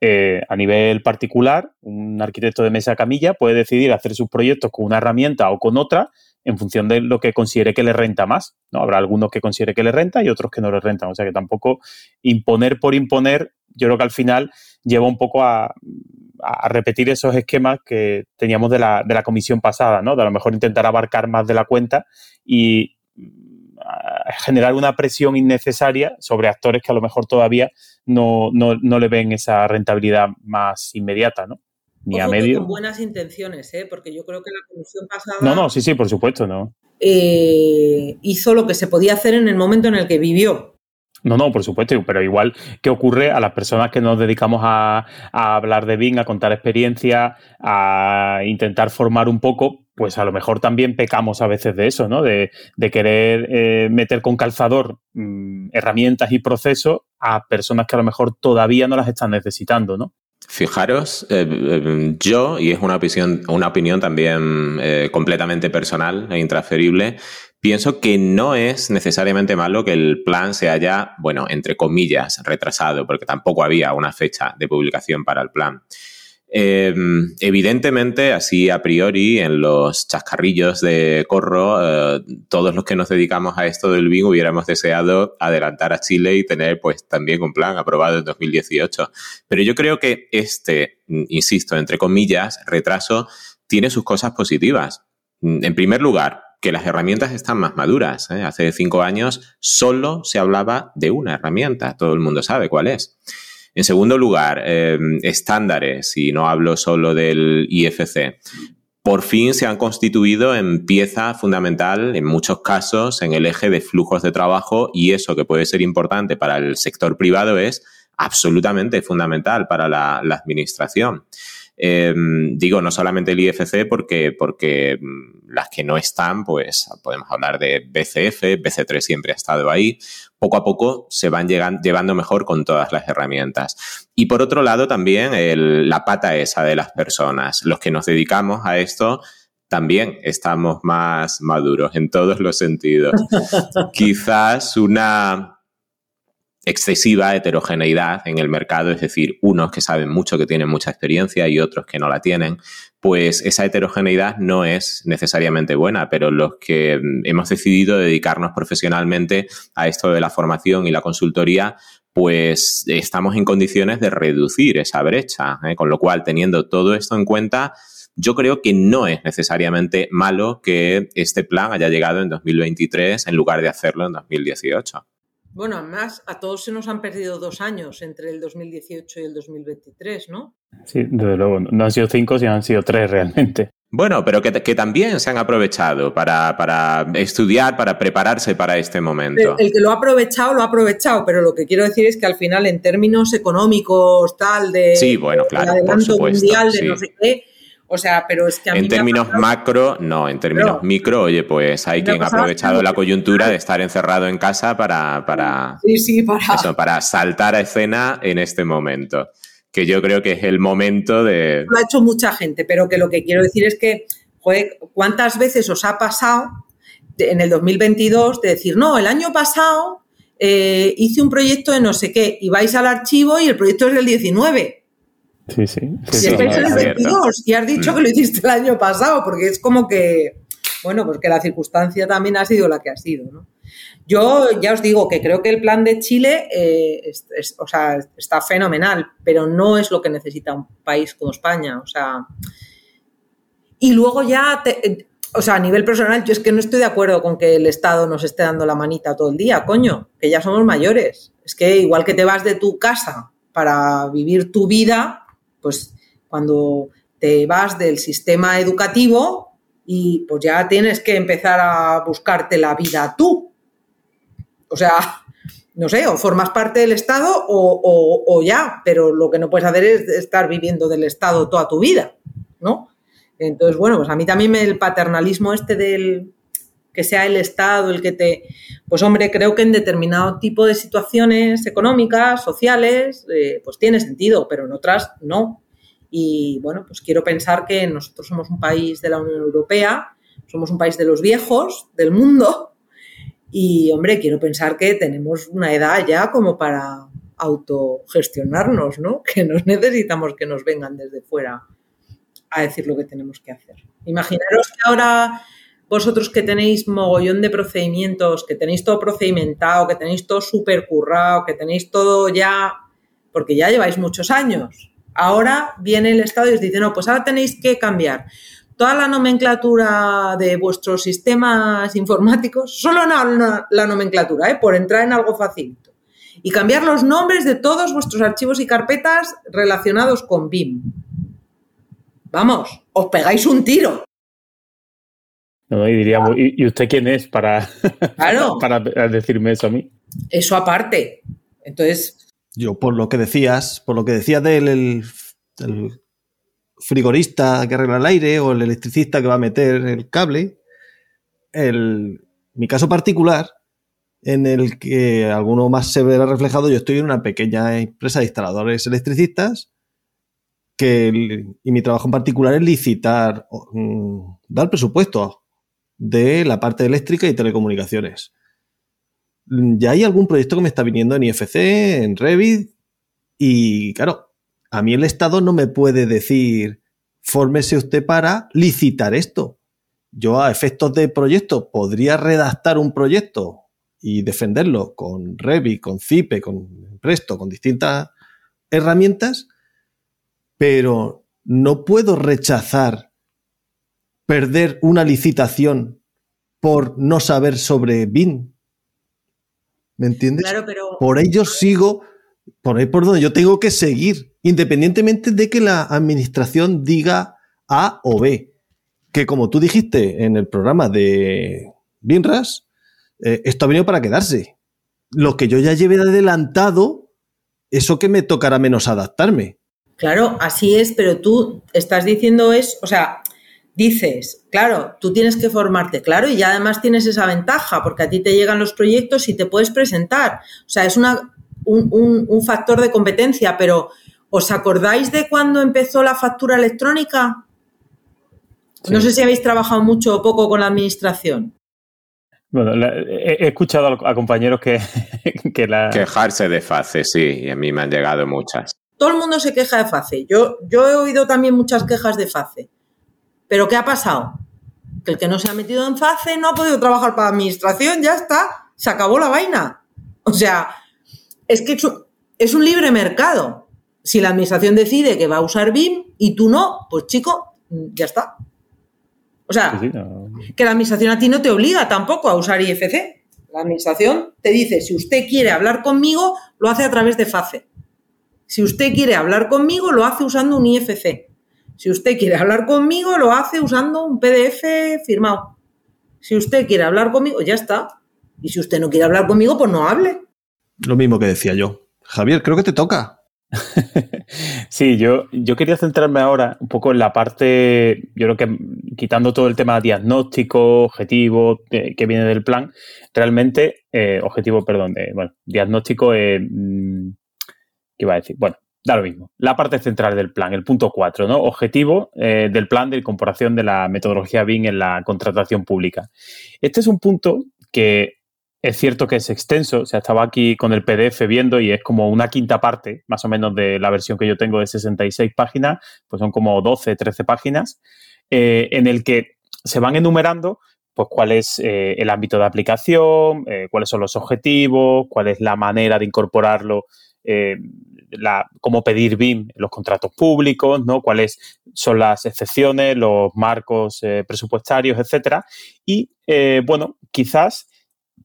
eh, a nivel particular, un arquitecto de mesa camilla puede decidir hacer sus proyectos con una herramienta o con otra en función de lo que considere que le renta más. ¿no? Habrá algunos que considere que le renta y otros que no le rentan. O sea que tampoco imponer por imponer, yo creo que al final lleva un poco a, repetir esos esquemas que teníamos de la, de la comisión pasada, ¿no? De a lo mejor intentar abarcar más de la cuenta y generar una presión innecesaria sobre actores que a lo mejor todavía no, le ven esa rentabilidad más inmediata, ¿no? Ni a medio. Con buenas intenciones, ¿eh? porque yo creo que la comisión pasada. No, no, sí, sí, por supuesto, no. Eh, hizo lo que se podía hacer en el momento en el que vivió. No, no, por supuesto, pero igual que ocurre a las personas que nos dedicamos a, hablar de BIM, a contar experiencia, a intentar formar un poco, pues a lo mejor también pecamos a veces de eso, ¿no? De, querer eh, meter con calzador mm, herramientas y procesos a personas que a lo mejor todavía no las están necesitando, ¿no? Fijaros, eh, eh, yo, y es una opinión, una opinión también completamente personal e intransferible, Pienso que no es necesariamente malo que el plan se haya, bueno, entre comillas, retrasado, porque tampoco había una fecha de publicación para el plan. Em, evidentemente, así a priori, en los chascarrillos de Corro, eh, todos los que nos dedicamos a esto del BIM hubiéramos deseado adelantar a Chile y tener pues también un plan aprobado en 2018. Pero yo creo que este, insisto, entre comillas, retraso, tiene sus cosas positivas. En primer lugar, que las herramientas están más maduras. ¿eh? Hace cinco años solo se hablaba de una herramienta, todo el mundo sabe cuál es. En segundo lugar, eh, estándares, y no hablo solo del IFC, por fin se han constituido en pieza fundamental, en muchos casos, en el eje de flujos de trabajo y eso que puede ser importante para el sector privado es absolutamente fundamental para la, administración. Em, digo, no solamente el IFC, porque, porque mm, las que no están, pues podemos hablar de BCF, BC3 siempre ha estado ahí. Poco a poco se van llevando mejor con todas las herramientas. Y por otro lado, también la pata esa de las personas. Los que nos dedicamos a esto también estamos más maduros en todos los sentidos. Quizás una excesiva heterogeneidad en el mercado, es decir, unos que saben mucho, que tienen mucha experiencia y otros que no la tienen, pues esa heterogeneidad no es necesariamente buena, pero los que mm, hemos decidido dedicarnos profesionalmente a esto de la formación y la consultoría, pues estamos en condiciones de reducir esa brecha, ¿eh? con lo cual, teniendo todo esto en cuenta, yo creo que no es necesariamente malo que este plan haya llegado en 2023 en lugar de hacerlo en 2018. Bueno, además a todos se nos han perdido dos años entre el 2018 y el 2023, ¿no? Sí, desde luego. No han sido cinco, sino han sido tres realmente. Bueno, pero que, también se han aprovechado para, estudiar, para prepararse para este momento. El, que lo ha aprovechado, lo ha aprovechado, pero lo que quiero decir es que al final, en términos económicos, tal, de. Sí, bueno, claro. por supuesto, mundial, de no sé qué o sea, pero es que a En términos macro, no. En términos micro, oye, pues hay quien ha aprovechado la coyuntura de estar encerrado en casa para, para, para... saltar a escena en este momento. Que yo creo que es el momento de. Lo ha hecho mucha gente, pero que lo que quiero decir es que, joder, ¿cuántas veces os ha pasado en el 2022 de decir, no, el año pasado eh, hice un proyecto de no sé qué, y vais al archivo y el proyecto es del 19? Sí, sí. sí, y estáis en el 22 y has dicho que lo hiciste el año pasado, porque es como que, bueno, pues que la circunstancia también ha sido la que ha sido, ¿no? Yo ya os digo que creo que el plan de Chile eh, o sea, está fenomenal, pero no es lo que necesita un país como España. O sea, y luego ya, o sea, a nivel personal, yo es que no estoy de acuerdo con que el Estado nos esté dando la manita todo el día, coño, que ya somos mayores. Es que igual que te vas de tu casa para vivir tu vida, pues cuando te vas del sistema educativo y pues ya tienes que empezar a buscarte la vida tú. O sea, no sé, o formas parte del Estado o, ya, pero lo que no puedes hacer es estar viviendo del Estado toda tu vida, ¿no? Entonces, bueno, pues a mí también el paternalismo este del que sea el Estado el que te... Pues hombre, creo que en determinado tipo de situaciones económicas, sociales, eh, pues tiene sentido, pero en otras no. Y bueno, pues quiero pensar que nosotros somos un país de la Unión Europea, somos un país de los viejos del mundo y hombre, quiero pensar que tenemos una edad ya como para autogestionarnos, ¿no? Que no necesitamos que nos vengan desde fuera a decir lo que tenemos que hacer. Imaginaros que ahora vosotros que tenéis mogollón de procedimientos, que tenéis todo procedimentado, que tenéis todo súper currado, que tenéis todo ya, porque ya lleváis muchos años. Ahora viene el Estado y os dice, no, pues ahora tenéis que cambiar toda la nomenclatura de vuestros sistemas informáticos, solo la nomenclatura, ¿eh? por entrar en algo facilito, y cambiar los nombres de todos vuestros archivos y carpetas relacionados con BIM. Vamos, os pegáis un tiro. No, y diríamos, ¿y usted quién es para, para decirme eso a mí? Eso aparte. Entonces. Yo, por lo que decías, por lo que decías del frigorista que arregla el aire o el electricista que va a meter el cable, el, mi caso particular, en el que alguno más se verá reflejado, yo estoy en una pequeña empresa de instaladores electricistas que y mi trabajo en particular es licitar, mm, dar presupuesto de la parte eléctrica y telecomunicaciones. Ya hay algún proyecto que me está viniendo en IFC, en Revit, y claro, a mí el Estado no me puede decir, fórmese usted para licitar esto. Yo a efectos de proyecto podría redactar un proyecto y defenderlo con Revit, con Cipe, con Presto, con distintas herramientas, pero no puedo rechazar perder una licitación por no saber sobre BIN. ¿Me entiendes? Claro, pero... Por ello sigo, por ahí por donde yo tengo que seguir, independientemente de que la administración diga A o B. Que como tú dijiste en el programa de BINRAS, eh, esto ha venido para quedarse. Lo que yo ya llevé adelantado eso que me tocará menos adaptarme. Claro, así es, pero tú estás diciendo es, o sea, dices, claro, tú tienes que formarte, claro, y ya además tienes esa ventaja, porque a ti te llegan los proyectos y te puedes presentar. O sea, es una, un, un factor de competencia, pero ¿os acordáis de cuando empezó la factura electrónica? No sé si habéis trabajado mucho o poco con la administración. Bueno, he, escuchado a, compañeros que, que la... Quejarse de FACE, sí, y a mí me han llegado muchas. Todo el mundo se queja de FACE. Yo, yo he oído también muchas quejas de FACE. Pero ¿qué ha pasado? Que el que no se ha metido en FACE no ha podido trabajar para la administración, ya está, se acabó la vaina. O sea, es que es un libre mercado. Si la administración decide que va a usar BIM y tú no, pues chico, ya está. O sea, que la administración a ti no te obliga tampoco a usar IFC. La administración te dice, si usted quiere hablar conmigo, lo hace a través de FACE. Si usted quiere hablar conmigo, lo hace usando un IFC. Si usted quiere hablar conmigo, lo hace usando un PDF firmado. Si usted quiere hablar conmigo, ya está. Y si usted no quiere hablar conmigo, pues no hable. Lo mismo que decía yo. Javier, creo que te toca. sí, yo, yo quería centrarme ahora un poco en la parte, yo creo que quitando todo el tema diagnóstico, objetivo que, viene del plan, realmente, eh, objetivo, perdón, bueno, diagnóstico, eh, ¿qué iba a decir? Bueno, da lo mismo. La parte central del plan, el punto 4, ¿no? Objetivo eh, del plan de incorporación de la metodología BIM en la contratación pública. Este es un punto que es cierto que es extenso, o sea, estaba aquí con el PDF viendo y es como una quinta parte, más o menos, de la versión que yo tengo de 66 páginas, pues son como 12, 13 páginas, eh, en el que se van enumerando pues cuál es eh, el ámbito de aplicación, cuáles son los objetivos, cuál es la manera de incorporarlo, la, cómo pedir BIM los contratos públicos, ¿no? cuáles son las excepciones, los marcos presupuestarios, etcétera. Y bueno, quizás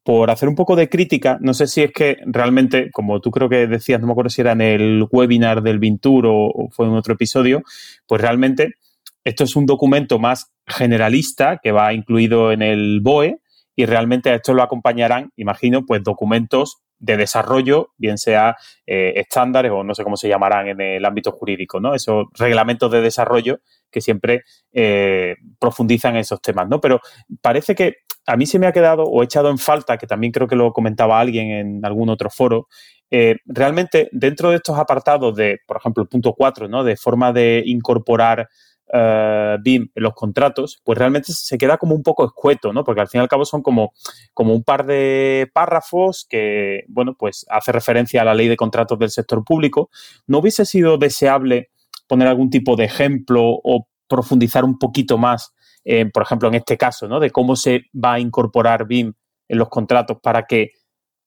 por hacer un poco de crítica, no sé si es que realmente, como tú creo que decías, no me acuerdo si era en el webinar del Vintur o, fue en otro episodio, pues realmente esto es un documento más generalista que va incluido en el BOE y realmente a esto lo acompañarán, imagino, pues documentos de desarrollo, bien sea eh, estándares o no sé cómo se llamarán en el ámbito jurídico, ¿no? Esos reglamentos de desarrollo que siempre eh, profundizan en esos temas, ¿no? Pero parece que a mí se me ha quedado o he echado en falta, que también creo que lo comentaba alguien en algún otro foro, eh, realmente dentro de estos apartados de, por ejemplo, el punto 4, ¿no? De forma de incorporar uh, BIM en los contratos, pues realmente se queda como un poco escueto, ¿no? Porque al fin y al cabo son como, como un par de párrafos que, bueno, pues hace referencia a la ley de contratos del sector público. ¿No hubiese sido deseable poner algún tipo de ejemplo o profundizar un poquito más por ejemplo, en este caso, ¿no? De cómo se va a incorporar BIM en los contratos para que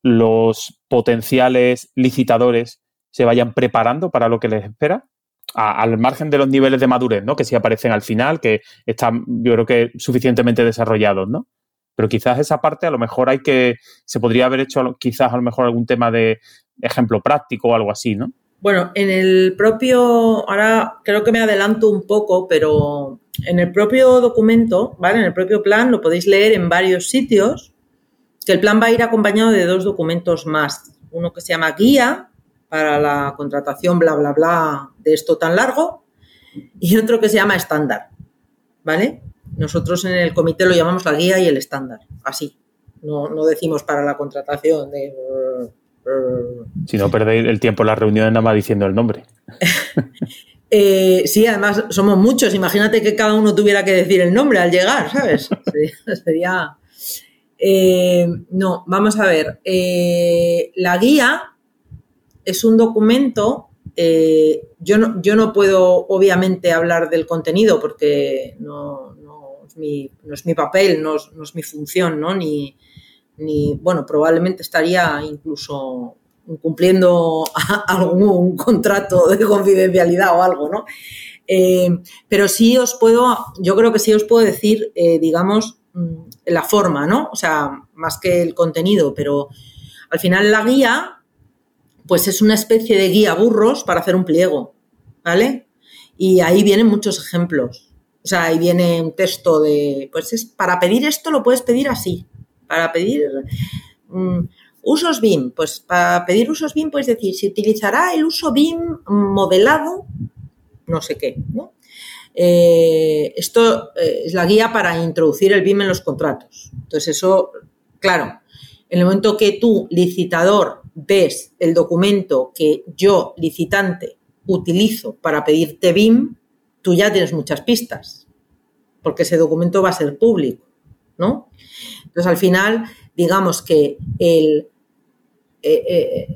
los potenciales licitadores se vayan preparando para lo que les espera, al margen de los niveles de madurez, ¿no? Que sí aparecen al final, que están, yo creo que suficientemente desarrollados, ¿no? Pero quizás esa parte a lo mejor hay que, se podría haber hecho quizás a lo mejor algún tema de ejemplo práctico o algo así, ¿no? Bueno, en el propio, ahora creo que me adelanto un poco, pero en el propio documento, ¿vale? En el propio plan lo podéis leer en varios sitios, que el plan va a ir acompañado de dos documentos más. Uno que se llama guía para la contratación, bla, bla, bla, de esto tan largo, y otro que se llama estándar, ¿vale? Nosotros en el comité lo llamamos la guía y el estándar, así. No, no decimos para la contratación de si no perdéis el tiempo en las reuniones nada más diciendo el nombre. Eh, sí, además somos muchos. Imagínate que cada uno tuviera que decir el nombre al llegar, ¿sabes? Sería. Eh, no, vamos a ver. Eh, la guía es un documento. yo, no, yo no puedo, obviamente, hablar del contenido porque no, es, mi, papel, no es, mi función, ¿no? Ni, ni, bueno, probablemente estaría incluso cumpliendo algún contrato de confidencialidad o algo, ¿no? Eh, pero sí os puedo, yo creo que sí os puedo decir, eh, digamos, mm, la forma, ¿no? O sea, más que el contenido, pero al final la guía, pues es una especie de guía burros para hacer un pliego, ¿vale? Y ahí vienen muchos ejemplos. O sea, ahí viene un texto de, pues es, para pedir esto lo puedes pedir así, para pedir, mm, Usos BIM. Pues para pedir usos BIM puedes decir, si utilizará el uso BIM modelado, no sé qué, ¿no? Eh, esto eh, es la guía para introducir el BIM en los contratos. Entonces, eso, claro, en el momento que tú, licitador, ves el documento que yo, licitante, utilizo para pedirte BIM, tú ya tienes muchas pistas, porque ese documento va a ser público, ¿no? Entonces, al final, digamos que el, eh,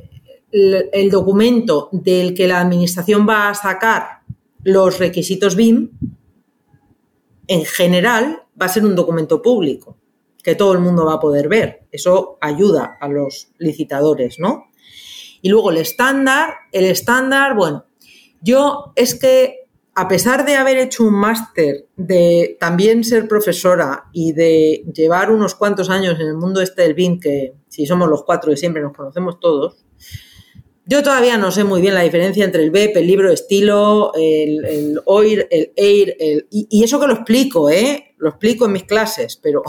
el documento del que la administración va a sacar los requisitos BIM, en general, va a ser un documento público que todo el mundo va a poder ver. Eso ayuda a los licitadores, ¿no? Y luego el estándar, el estándar, bueno, yo es que a pesar de haber hecho un máster, de también ser profesora y de llevar unos cuantos años en el mundo este del BIM, que si somos los cuatro de siempre nos conocemos todos, yo todavía no sé muy bien la diferencia entre el BEP, el libro estilo, el, el OIR, el EIR, el, y, eso que lo explico, ¿eh? Lo explico en mis clases, pero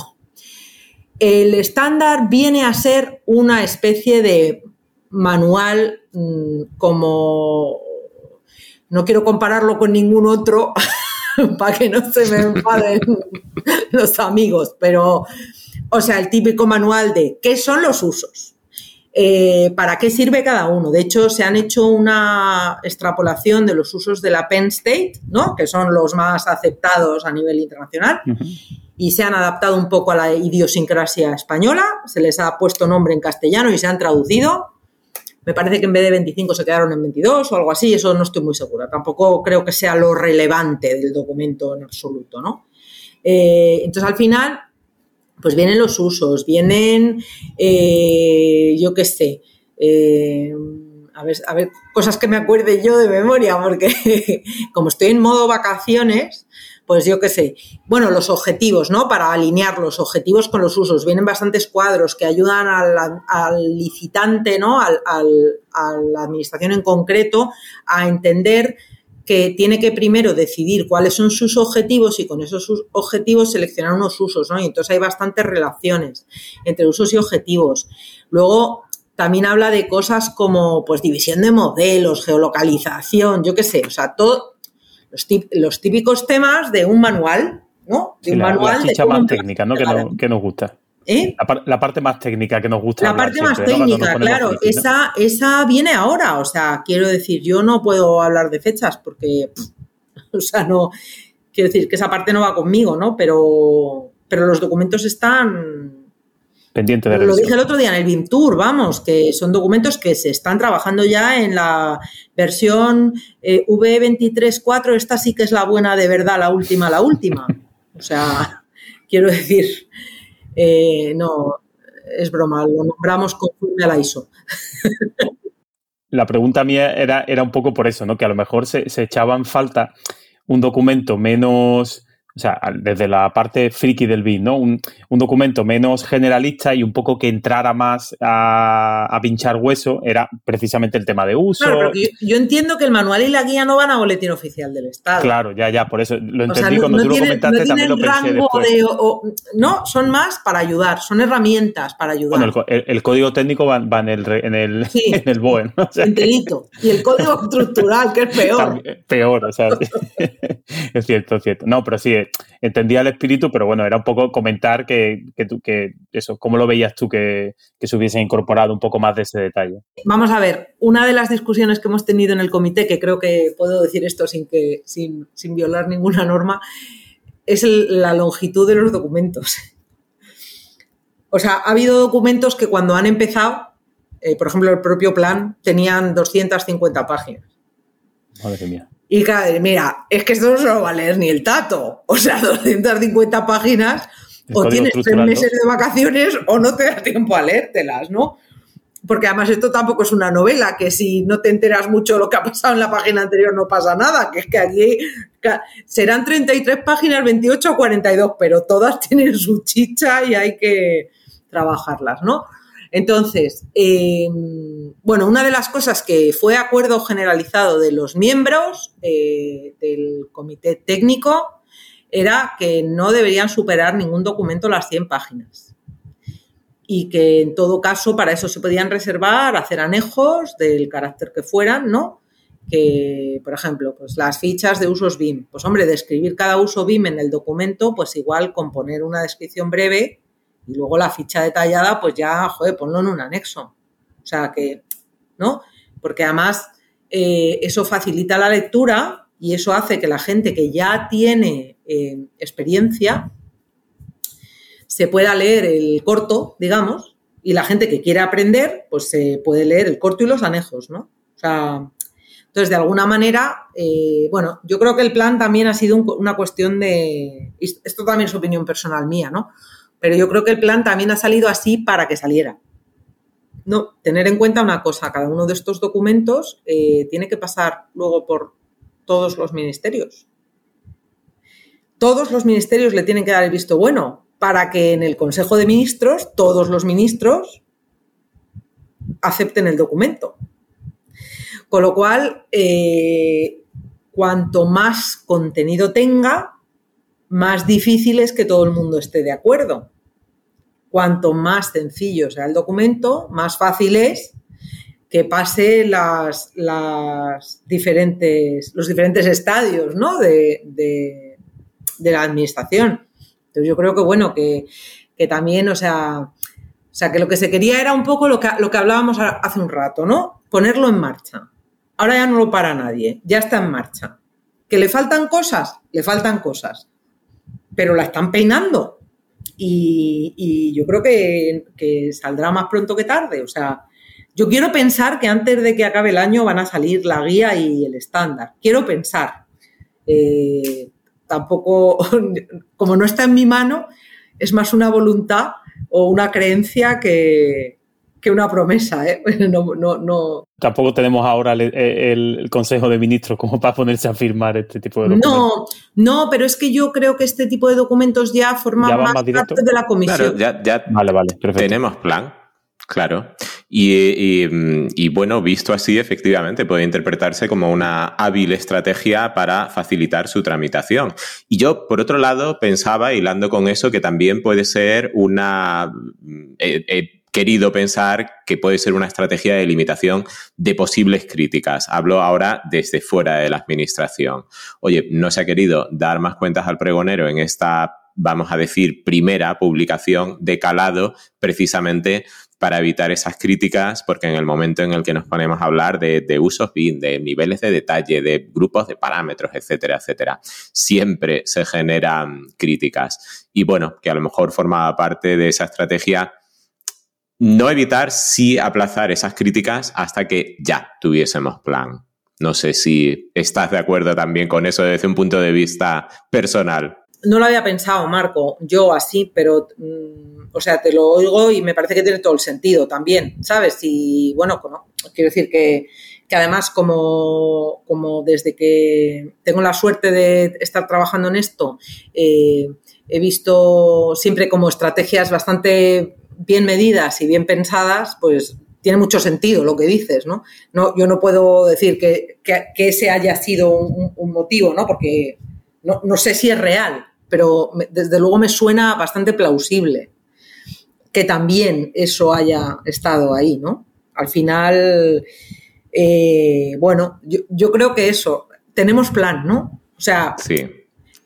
el estándar viene a ser una especie de manual mmm, como... No quiero compararlo con ningún otro para que no se me enfaden los amigos, pero, o sea, el típico manual de qué son los usos eh, para qué sirve cada uno. De hecho, se han hecho una extrapolación de los usos de la Penn State, ¿no? que son los más aceptados a nivel internacional. Y se han adaptado un poco a la idiosincrasia española, se les ha puesto nombre en castellano y se han traducido. Me parece que en vez de 25 se quedaron en 22 o algo así, eso no estoy muy segura. Tampoco creo que sea lo relevante del documento en absoluto, ¿no? Eh, entonces, al final, pues vienen los usos, vienen, eh, yo qué sé, eh, a, ver, a ver, cosas que me acuerde yo de memoria, porque como estoy en modo vacaciones, pues yo qué sé, bueno, los objetivos, ¿no? Para alinear los objetivos con los usos. Vienen bastantes cuadros que ayudan al, licitante, ¿no? Al, al, a la administración en concreto a entender que tiene que primero decidir cuáles son sus objetivos y con esos objetivos seleccionar unos usos, ¿no? Y entonces hay bastantes relaciones entre usos y objetivos. Luego también habla de cosas como pues división de modelos, geolocalización, yo qué sé, o sea, todo los, típicos temas de un manual, ¿no? De un la, manual la chicha más técnica, ¿no? Que, no, que nos gusta. ¿Eh? La, la, parte más técnica que nos gusta. La parte más técnica, ¿no? claro, esa, esa viene ahora. O sea, quiero decir, yo no puedo hablar de fechas porque, pff, o sea, no, quiero decir que esa parte no va conmigo, ¿no? Pero, pero los documentos están pendiente de Lo dije el otro día en el BIM Tour, vamos, que son documentos que se están trabajando ya en la versión eh, V23.4. Esta sí que es la buena de verdad, la última, la última. O sea, quiero decir, eh, no, es broma, lo nombramos conforme a la ISO. La pregunta mía era, era un poco por eso, ¿no? Que a lo mejor se, se echaba en falta un documento menos o sea, desde la parte friki del BIM, ¿no? Un, un, documento menos generalista y un poco que entrara más a, a, pinchar hueso era precisamente el tema de uso. Claro, yo, yo, entiendo que el manual y la guía no van a boletín oficial del Estado. Claro, ya, ya, por eso lo entendí o sea, no, cuando no tú tienen, lo comentaste, no también lo pensé después. De, o, no, son más para ayudar, son herramientas para ayudar. Bueno, el, el, el código técnico va, va, en el, en el, sí, en el BOE. O sea, enterito. Y el código estructural, que es peor. También, peor, o sea, es cierto, es cierto. No, pero sí, entendía el espíritu, pero bueno, era un poco comentar que, que, tú, que eso, ¿cómo lo veías tú que, que, se hubiese incorporado un poco más de ese detalle? Vamos a ver, una de las discusiones que hemos tenido en el comité, que creo que puedo decir esto sin, que, sin, sin violar ninguna norma, es la longitud de los documentos. O sea, ha habido documentos que cuando han empezado, eh, por ejemplo, el propio plan, tenían 250 páginas. Madre mía. Y claro, mira, es que esto no se lo va a leer ni el tato. O sea, 250 páginas, el o tienes tres meses ¿no? de vacaciones o no te da tiempo a leértelas, ¿no? Porque además esto tampoco es una novela, que si no te enteras mucho de lo que ha pasado en la página anterior no pasa nada, que es que aquí serán 33 páginas, 28 o 42, pero todas tienen su chicha y hay que trabajarlas, ¿no? Entonces, eh, bueno, una de las cosas que fue acuerdo generalizado de los miembros eh, del comité técnico era que no deberían superar ningún documento las 100 páginas. y que en todo caso para eso se podían reservar, hacer anejos del carácter que fueran, ¿no? Que, por ejemplo, pues las fichas de usos BIM. Pues hombre, describir cada uso BIM en el documento, pues igual componer una descripción breve y luego la ficha detallada, pues ya, joder, ponlo en un anexo. O sea que, ¿no? Porque además eh, eso facilita la lectura y eso hace que la gente que ya tiene eh, experiencia se pueda leer el corto, digamos, y la gente que quiere aprender, pues se puede leer el corto y los anejos, ¿no? O sea, entonces, de alguna manera, eh, bueno, yo creo que el plan también ha sido una cuestión de, esto también es opinión personal mía, ¿no? Pero yo creo que el plan también ha salido así para que saliera. No, tener en cuenta una cosa, cada uno de estos documentos eh, tiene que pasar luego por todos los ministerios. Todos los ministerios le tienen que dar el visto bueno para que en el Consejo de Ministros todos los ministros acepten el documento. Con lo cual, eh, cuanto más contenido tenga, más difícil es que todo el mundo esté de acuerdo. Cuanto más sencillo sea el documento, más fácil es que pase las, diferentes, los diferentes estadios de, la administración. Entonces yo creo que bueno, que, también, o sea, o sea, que lo que se quería era un poco lo que, lo que hablábamos hace un rato, ¿no? Ponerlo en marcha. Ahora ya no lo para nadie, ya está en marcha. ¿Que le faltan cosas? Le faltan cosas pero la están peinando. Y, yo creo que, saldrá más pronto que tarde. O sea, yo quiero pensar que antes de que acabe el año van a salir la guía y el estándar. Quiero pensar. Eh, tampoco, como no está en mi mano, es más una voluntad o una creencia que, que una promesa. ¿eh? No, no, no, Tampoco tenemos ahora el, Consejo de Ministros como para ponerse a firmar este tipo de documentos. No, no, pero es que yo creo que este tipo de documentos ya forman más parte de la comisión. Claro, ya, vale, vale, perfecto. tenemos plan, claro. Y, bueno, visto así, efectivamente, puede interpretarse como una hábil estrategia para facilitar su tramitación. Y yo, por otro lado, pensaba, hilando con eso, que también puede ser una... Eh, eh, querido pensar que puede ser una estrategia de limitación de posibles críticas. Hablo ahora desde fuera de la administración. Oye, no se ha querido dar más cuentas al pregonero en esta, vamos a decir, primera publicación de calado, precisamente para evitar esas críticas, porque en el momento en el que nos ponemos a hablar de, de usos BIM, de niveles de detalle, de grupos de parámetros, etcétera, etcétera, siempre se generan críticas. Y bueno, que a lo mejor formaba parte de esa estrategia no evitar, sí aplazar esas críticas hasta que ya tuviésemos plan. No sé si estás de acuerdo también con eso desde un punto de vista personal. No lo había pensado, Marco, yo así, pero, mm, o sea, te lo oigo y me parece que tiene todo el sentido también, ¿sabes? Y bueno, quiero decir que, además como, como, desde que tengo la suerte de estar trabajando en esto, eh, he visto siempre como estrategias bastante bien medidas y bien pensadas, pues tiene mucho sentido lo que dices, ¿no? no yo no puedo decir que, ese haya sido un, motivo, ¿no? Porque no, no, sé si es real, pero desde luego me suena bastante plausible que también eso haya estado ahí, ¿no? Al final, eh, bueno, yo, yo creo que eso, tenemos plan, ¿no? O sea, sí.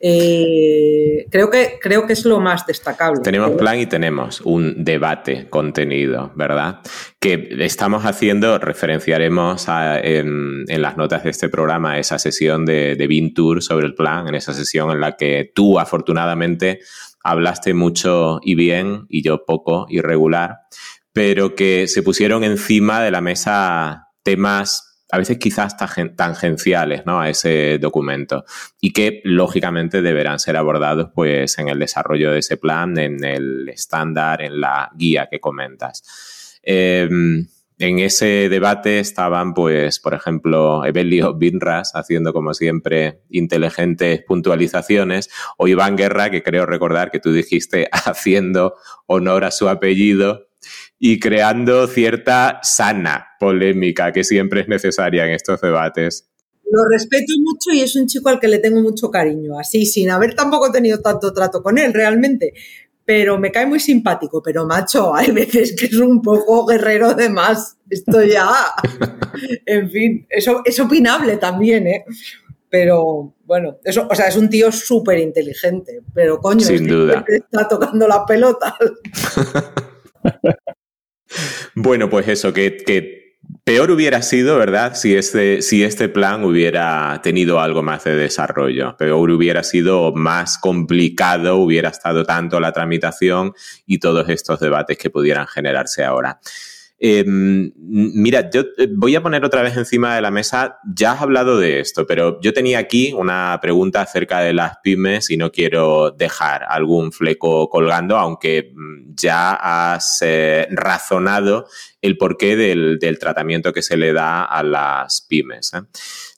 Eh, creo, que, creo que es lo más destacable. Tenemos plan y tenemos un debate contenido, ¿verdad? Que estamos haciendo, referenciaremos en, las notas de este programa esa sesión de, de Tour sobre el plan, en esa sesión en la que tú afortunadamente hablaste mucho y bien y yo poco y regular, pero que se pusieron encima de la mesa temas a veces quizás tangenciales ¿no? a ese documento y que lógicamente deberán ser abordados pues, en el desarrollo de ese plan, en el estándar, en la guía que comentas. Em, en ese debate estaban, pues, por ejemplo, Evelio Binras haciendo, como siempre, inteligentes puntualizaciones, o Iván Guerra, que creo recordar que tú dijiste haciendo honor a su apellido, y creando cierta sana polémica que siempre es necesaria en estos debates. Lo respeto mucho y es un chico al que le tengo mucho cariño, así, sin haber tampoco tenido tanto trato con él realmente. pero me cae muy simpático. Pero macho, hay veces que es un poco guerrero de más. Esto ya, en fin, eso es opinable también, ¿eh? Pero bueno, eso, o sea, es un tío súper inteligente, pero coño, Sin duda. está tocando las pelotas. bueno, pues eso, que, Peor hubiera sido, ¿verdad?, si este, si este plan hubiera tenido algo más de desarrollo. Peor hubiera sido más complicado, hubiera estado tanto la tramitación y todos estos debates que pudieran generarse ahora. Em, mira, yo eh, voy a poner otra vez encima de la mesa, ya has hablado de esto, pero yo tenía aquí una pregunta acerca de las pymes y no quiero dejar algún fleco colgando, aunque mm, ya has eh, razonado el porqué del, del, tratamiento que se le da a las pymes. ¿eh?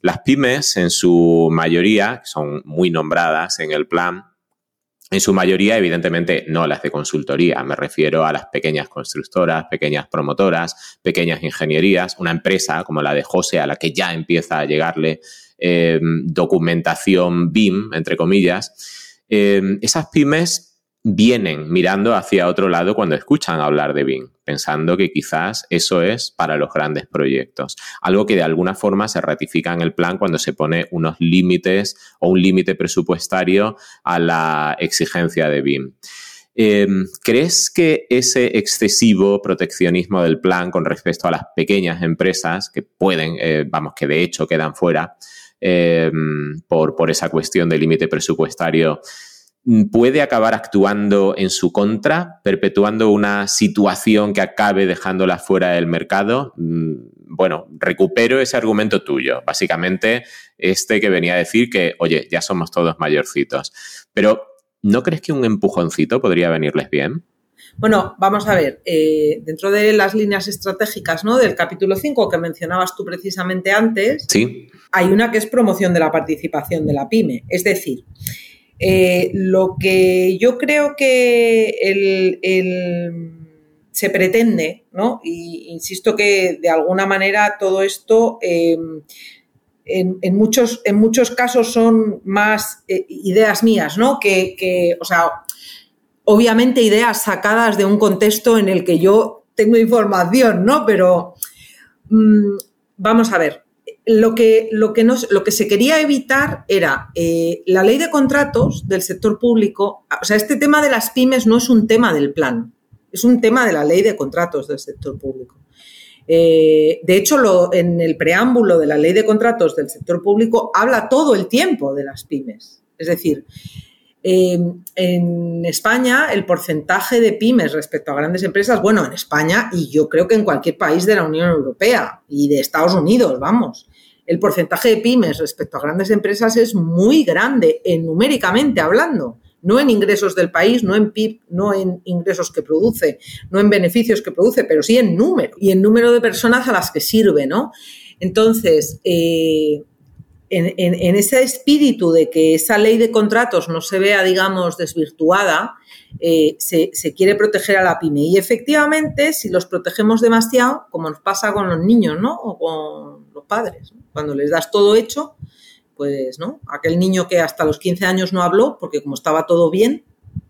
Las pymes, en su mayoría, son muy nombradas en el plan, en su mayoría, evidentemente, no las de consultoría. Me refiero a las pequeñas constructoras, pequeñas promotoras, pequeñas ingenierías, una empresa como la de José, a la que ya empieza a llegarle eh, documentación BIM, entre comillas. Eh, esas pymes vienen mirando hacia otro lado cuando escuchan hablar de BIM, pensando que quizás eso es para los grandes proyectos. Algo que de alguna forma se ratifica en el plan cuando se pone unos límites o un límite presupuestario a la exigencia de BIM. Em, ¿Crees que ese excesivo proteccionismo del plan con respecto a las pequeñas empresas que pueden, eh, vamos, que de hecho quedan fuera em, por, por esa cuestión del límite presupuestario, puede acabar actuando en su contra, perpetuando una situación que acabe dejándola fuera del mercado. Mm, bueno, recupero ese argumento tuyo, básicamente este que venía a decir que, oye, ya somos todos mayorcitos. Pero, ¿no crees que un empujoncito podría venirles bien? Bueno, vamos a ver, eh, dentro de las líneas estratégicas ¿no? del capítulo 5 que mencionabas tú precisamente antes, ¿Sí? hay una que es promoción de la participación de la pyme. Es decir, eh, lo que yo creo que se pretende, ¿no? Y insisto que de alguna manera todo esto em, en, muchos, en muchos casos son más eh, ideas mías, ¿no? Que, o sea, obviamente ideas sacadas de un contexto en el que yo tengo información, ¿no? Pero mm, vamos a ver, lo que, lo que, lo que se quería evitar era eh, la ley de contratos del sector público. O sea, este tema de las pymes no es un tema del plan, es un tema de la ley de contratos del sector público. Eh, de hecho, lo, en el preámbulo de la ley de contratos del sector público habla todo el tiempo de las pymes. Es decir, en España, el porcentaje de pymes respecto a grandes empresas, bueno, en España y yo creo que en cualquier país de la Unión Europea y de Estados Unidos, vamos, el porcentaje de pymes respecto a grandes empresas es muy grande, en numéricamente hablando, no en ingresos del país, no en PIB, no en ingresos que produce, no en beneficios que produce, pero sí en número y en número de personas a las que sirve, ¿no? Entonces, eh, en, ese espíritu de que esa ley de contratos no se vea, digamos, desvirtuada, eh, se, quiere proteger a la pyme. Y efectivamente, si los protegemos demasiado, como nos pasa con los niños, ¿no? O con los padres, cuando les das todo hecho, pues, ¿no? Aquel niño que hasta los 15 años no habló, porque como estaba todo bien,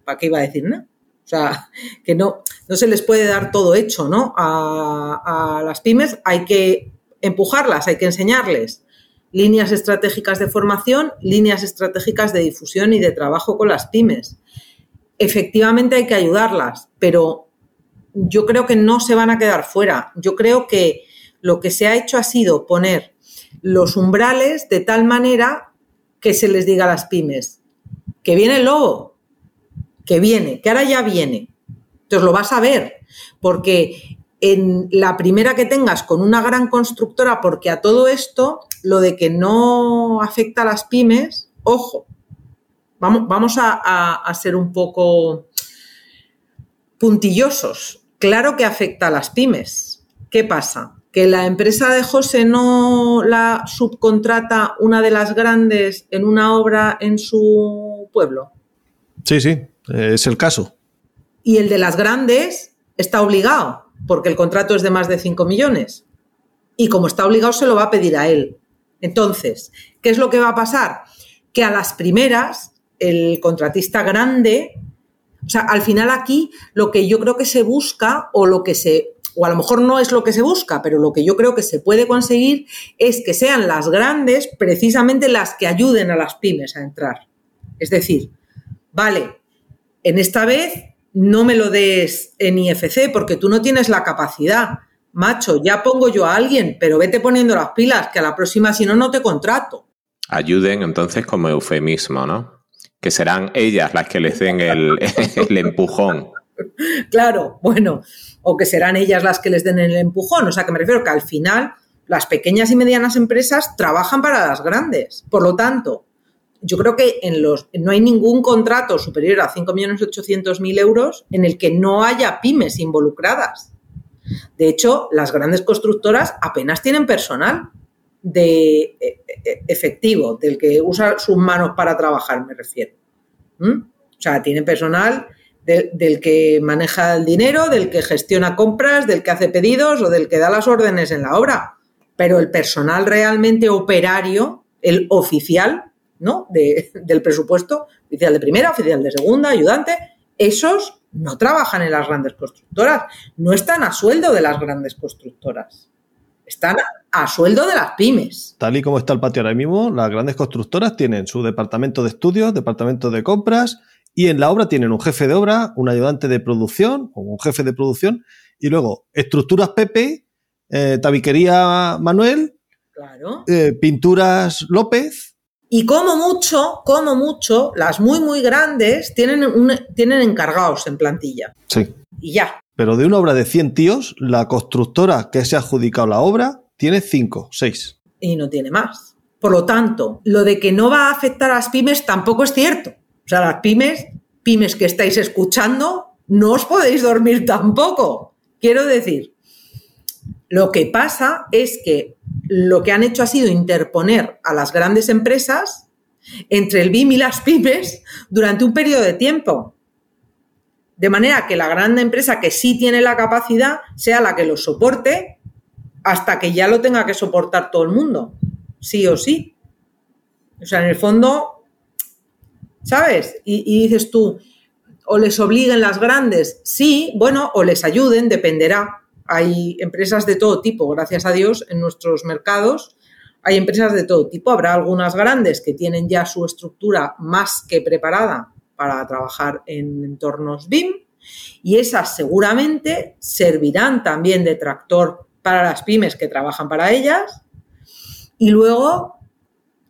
¿para qué iba a decir nada? O sea, que no, no se les puede dar todo hecho, ¿no? A, a las pymes hay que empujarlas, hay que enseñarles líneas estratégicas de formación, líneas estratégicas de difusión y de trabajo con las pymes. Efectivamente hay que ayudarlas, pero yo creo que no se van a quedar fuera. Yo creo que lo que se ha hecho ha sido poner los umbrales de tal manera que se les diga a las pymes que viene el lobo, que viene, que ahora ya viene. Entonces lo vas a ver, porque en la primera que tengas con una gran constructora, porque a todo esto, lo de que no afecta a las pymes, ojo, vamos, vamos a, ser un poco puntillosos. Claro que afecta a las pymes. ¿Qué pasa? Que la empresa de José no la subcontrata una de las grandes en una obra en su pueblo. Sí, sí, es el caso. Y el de las grandes está obligado porque el contrato es de más de 5 millones. Y como está obligado, se lo va a pedir a él. Entonces, ¿qué es lo que va a pasar? Que a las primeras, el contratista grande, O sea, al final aquí lo que yo creo que se busca o lo que se o a lo mejor no es lo que se busca, pero lo que yo creo que se puede conseguir es que sean las grandes precisamente las que ayuden a las pymes a entrar. Es decir, vale, en esta vez no me lo des en IFC porque tú no tienes la capacidad. Macho, ya pongo yo a alguien, pero vete poniendo las pilas, que a la próxima si no, no te contrato. Ayuden entonces como eufemismo, ¿no? Que serán ellas las que les den el, el empujón. Claro, bueno, o que serán ellas las que les den el empujón. O sea, que me refiero que al final las pequeñas y medianas empresas trabajan para las grandes. Por lo tanto, yo creo que en los, no hay ningún contrato superior a 5.800.000 euros en el que no haya pymes involucradas. De hecho, las grandes constructoras apenas tienen personal de e, e, efectivo, del que usa sus manos para trabajar, me refiero. O sea, tienen personal del que maneja el dinero, del que gestiona compras, del que hace pedidos o del que da las órdenes en la obra. Pero el personal realmente operario, el oficial, ¿no? del presupuesto, oficial de primera, oficial de segunda, ayudante, esos no trabajan en las grandes constructoras, no están a sueldo de las grandes constructoras, están a sueldo de las pymes. Tal y como está el patio ahora mismo, las grandes constructoras tienen su departamento de estudios, departamento de compras y en la obra tienen un jefe de obra, un ayudante de producción o un jefe de producción y luego estructuras PP, eh, tabiquería Manuel, eh, pinturas López y como mucho, como mucho, las muy, muy grandes tienen, tienen encargados en plantilla. Sí. Y ya. Pero de una obra de 100 tíos, la constructora que se ha adjudicado la obra tiene 5, 6. Y no tiene más. Por lo tanto, lo de que no va a afectar a las pymes tampoco es cierto. O sea, las pymes, pymes que estáis escuchando, no os podéis dormir tampoco. Quiero decir, lo que pasa es que lo que han hecho ha sido interponer a las grandes empresas entre el BIM y las pymes durante un periodo de tiempo. De manera que la gran empresa que sí tiene la capacidad sea la que lo soporte hasta que ya lo tenga que soportar todo el mundo, sí o sí. O sea, en el fondo, ¿sabes? Y, y dices tú, o les obliguen las grandes, sí, bueno, o les ayuden, dependerá hay empresas de todo tipo, gracias a Dios, en nuestros mercados. Hay empresas de todo tipo. Habrá algunas grandes que tienen ya su estructura más que preparada para trabajar en entornos BIM y esas seguramente servirán también de tractor para las pymes que trabajan para ellas. Y luego,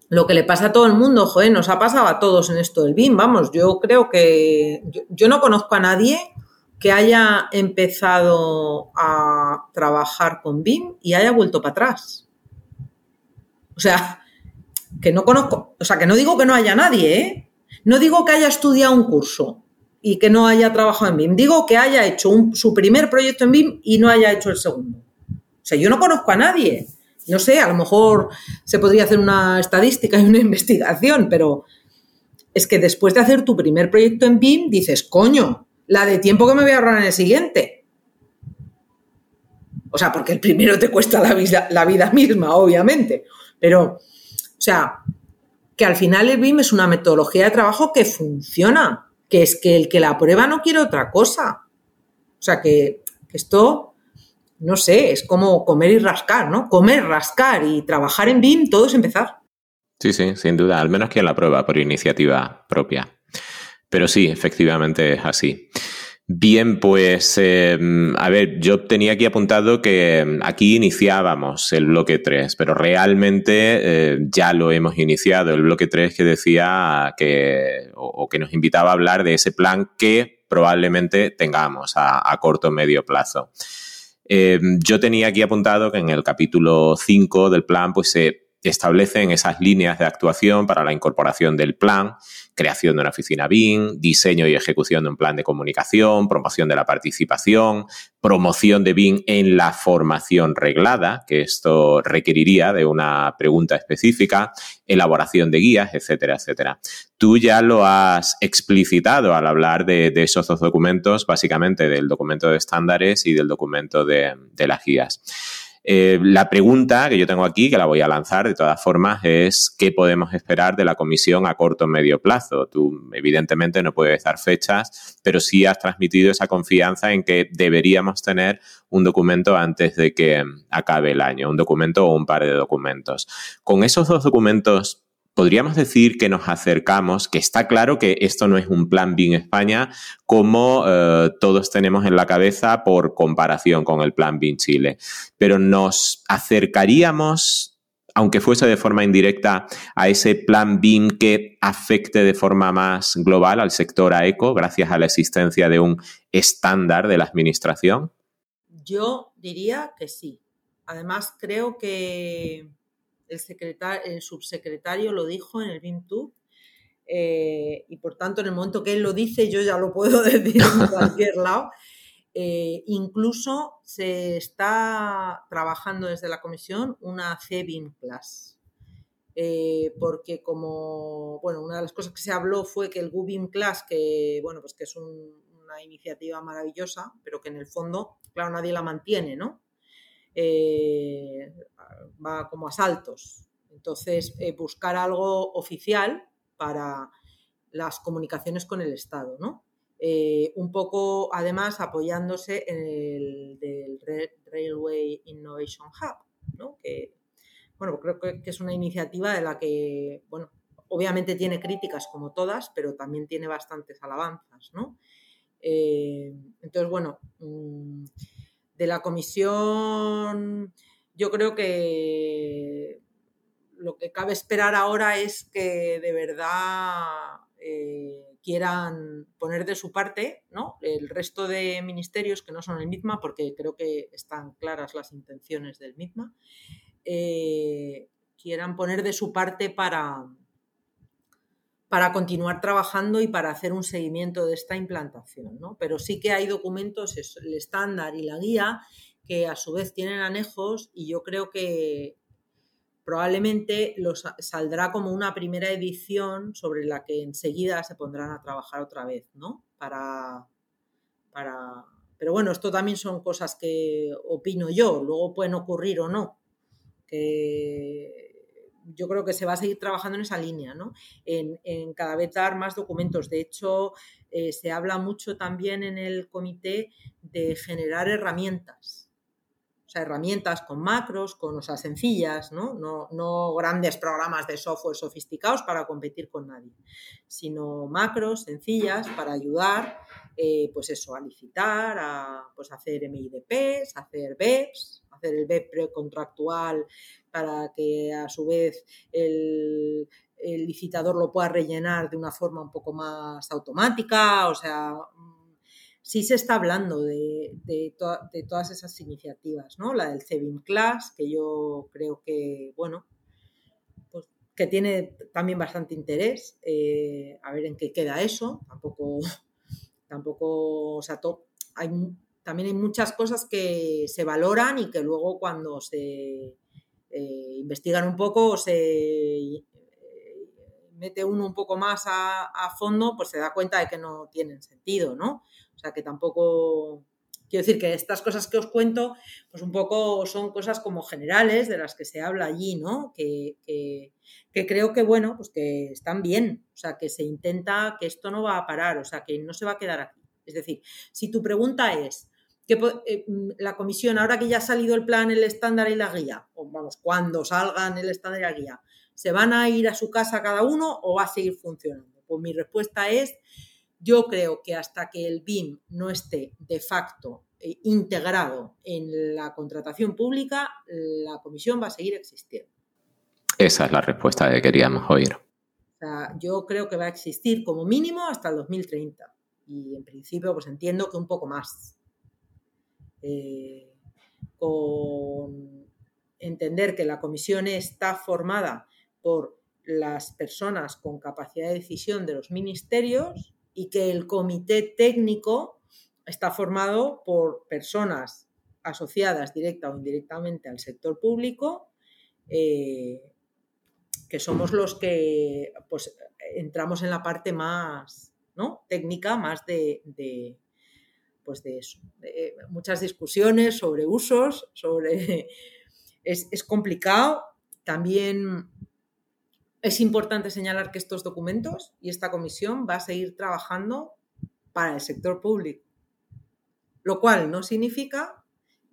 lo que le pasa a todo el mundo, joder, nos ha pasado a todos en esto del BIM. Vamos, yo creo que yo no conozco a nadie que haya empezado a trabajar con BIM y haya vuelto para atrás. O sea, que no conozco, o sea, que no digo que no haya nadie, ¿eh? No digo que haya estudiado un curso y que no haya trabajado en BIM. Digo que haya hecho su primer proyecto en BIM y no haya hecho el segundo. O sea, yo no conozco a nadie. No sé, a lo mejor se podría hacer una estadística y una investigación, pero es que después de hacer tu primer proyecto en BIM dices, coño, la de tiempo que me voy a ahorrar en el siguiente. O sea, porque el primero te cuesta la vida, la vida misma, obviamente. Pero, o sea, que al final el BIM es una metodología de trabajo que funciona, que es que el que la prueba no quiere otra cosa. O sea, que, que esto, no sé, es como comer y rascar, ¿no? Comer, rascar y trabajar en BIM, todo es empezar. Sí, sí, sin duda, al menos quien la prueba por iniciativa propia. Pero sí, efectivamente es así. Bien, pues em, a ver, yo tenía aquí apuntado que aquí iniciábamos el bloque 3, pero realmente eh, ya lo hemos iniciado, el bloque 3 que decía que, o, que nos invitaba a hablar de ese plan que probablemente tengamos a, corto o medio plazo. Em, yo tenía aquí apuntado que en el capítulo 5 del plan pues se establecen esas líneas de actuación para la incorporación del plan creación de una oficina BIM, diseño y ejecución de un plan de comunicación, promoción de la participación, promoción de BIM en la formación reglada, que esto requeriría de una pregunta específica, elaboración de guías, etcétera, etcétera. Tú ya lo has explicitado al hablar de, esos dos documentos, básicamente del documento de estándares y del documento de, de las guías. Eh, la pregunta que yo tengo aquí, que la voy a lanzar de todas formas, es ¿qué podemos esperar de la comisión a corto o medio plazo? Tú evidentemente no puedes dar fechas, pero sí has transmitido esa confianza en que deberíamos tener un documento antes de que acabe el año, un documento o un par de documentos. Con esos dos documentos podríamos decir que nos acercamos, que está claro que esto no es un plan BIM España como eh, todos tenemos en la cabeza por comparación con el plan BIM Chile, pero nos acercaríamos, aunque fuese de forma indirecta, a ese plan BIM que afecte de forma más global al sector AECO gracias a la existencia de un estándar de la administración. Yo diría que sí. Además, creo que el, secretario, el subsecretario lo dijo en el BIMTube eh, y por tanto en el momento que él lo dice yo ya lo puedo decir en cualquier lado. Eh, incluso se está trabajando desde la comisión una CBIM Class. Eh, porque como, bueno, una de las cosas que se habló fue que el GUBIM Class, que, bueno, pues que es una iniciativa maravillosa, pero que en el fondo, claro, nadie la mantiene, ¿no? Va como a saltos. Entonces, eh, buscar algo oficial para las comunicaciones con el Estado, ¿no? Eh, un poco, además, apoyándose en el del Railway Innovation Hub, ¿no? Que, bueno, creo que, es una iniciativa de la que, bueno, obviamente tiene críticas como todas, pero también tiene bastantes alabanzas, ¿no? Eh, entonces, bueno, mm, de la comisión yo creo que lo que cabe esperar ahora es que de verdad eh, quieran poner de su parte ¿no? el resto de ministerios que no son el MITMA, porque creo que están claras las intenciones del MITMA, eh, quieran poner de su parte para, para continuar trabajando y para hacer un seguimiento de esta implantación. ¿no? Pero sí que hay documentos, el estándar y la guía, que a su vez tienen anejos y yo creo que probablemente los, saldrá como una primera edición sobre la que enseguida se pondrán a trabajar otra vez, ¿no? Para, para... Pero bueno, esto también son cosas que opino yo, luego pueden ocurrir o no. Que yo creo que se va a seguir trabajando en esa línea, ¿no? En, cada vez dar más documentos. De hecho, eh, se habla mucho también en el comité de generar herramientas herramientas con macros, con cosas sencillas, ¿no? ¿no? grandes programas de software sofisticados para competir con nadie, sino macros sencillas para ayudar, eh, pues eso, a licitar, a pues hacer MIDPs, hacer BEPs, hacer el BEP precontractual para que a su vez el licitador lo pueda rellenar de una forma un poco más automática, o sea, sí se está hablando de, todas esas iniciativas, ¿no? La del Cebin Class, que yo creo que, bueno, pues que tiene también bastante interés, eh, a ver en qué queda eso, tampoco, tampoco, o sea, hay, también hay muchas cosas que se valoran y que luego cuando se eh, investigan un poco o se eh, mete uno un poco más a, fondo, pues se da cuenta de que no tienen sentido, ¿no? Sea que tampoco, quiero decir que estas cosas que os cuento, pues un poco son cosas como generales de las que se habla allí, ¿no? Que, creo que, bueno, pues que están bien, o sea, que se intenta que esto no va a parar, o sea, que no se va a quedar aquí. Es decir, si tu pregunta es, que eh, la comisión, ahora que ya ha salido el plan, el estándar y la guía, o vamos, cuando salgan el estándar y la guía, ¿se van a ir a su casa cada uno o va a seguir funcionando? Pues mi respuesta es yo creo que hasta que el BIM no esté de facto eh, integrado en la contratación pública, la comisión va a seguir existiendo. Esa es la respuesta que queríamos oír. yo creo que va a existir como mínimo hasta el 2030 y en principio pues entiendo que un poco más. Eh, con entender que la comisión está formada por las personas con capacidad de decisión de los ministerios y que el comité técnico está formado por personas asociadas directa o indirectamente al sector público, eh, que somos los que pues, entramos en la parte más ¿no? técnica, más de, pues eso. De muchas discusiones sobre usos, sobre... Es, es complicado. También es importante señalar que estos documentos y esta comisión va a seguir trabajando para el sector público, lo cual no significa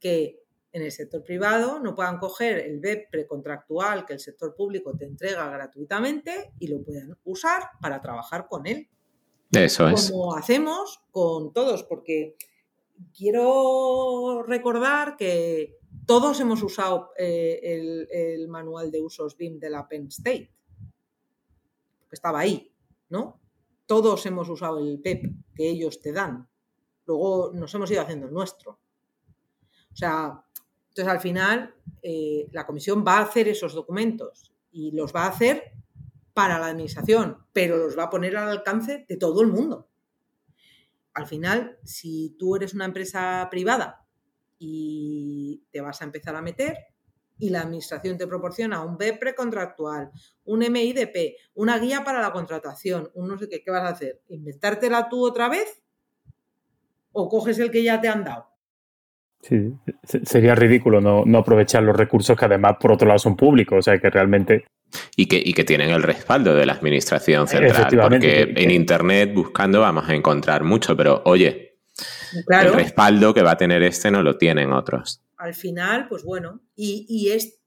que en el sector privado no puedan coger el BEP precontractual que el sector público te entrega gratuitamente y lo puedan usar para trabajar con él. Eso es. Como hacemos con todos, porque quiero recordar que todos hemos usado eh, el, el, manual de usos BIM de la Penn State que estaba ahí, ¿no? Todos hemos usado el PEP que ellos te dan. Luego nos hemos ido haciendo el nuestro. O sea, entonces al final eh, la comisión va a hacer esos documentos y los va a hacer para la administración, pero los va a poner al alcance de todo el mundo. Al final, si tú eres una empresa privada y te vas a empezar a meter, y la administración te proporciona un B precontractual, un MIDP, una guía para la contratación, un no sé qué, ¿qué vas a hacer? ¿Inventártela tú otra vez? ¿O coges el que ya te han dado? Sí, sería ridículo no, aprovechar los recursos que además por otro lado son públicos, o sea que realmente... Y que, y que tienen el respaldo de la administración central, porque en Internet buscando vamos a encontrar mucho, pero oye, el respaldo que va a tener este no lo tienen otros al final, pues bueno, y, es,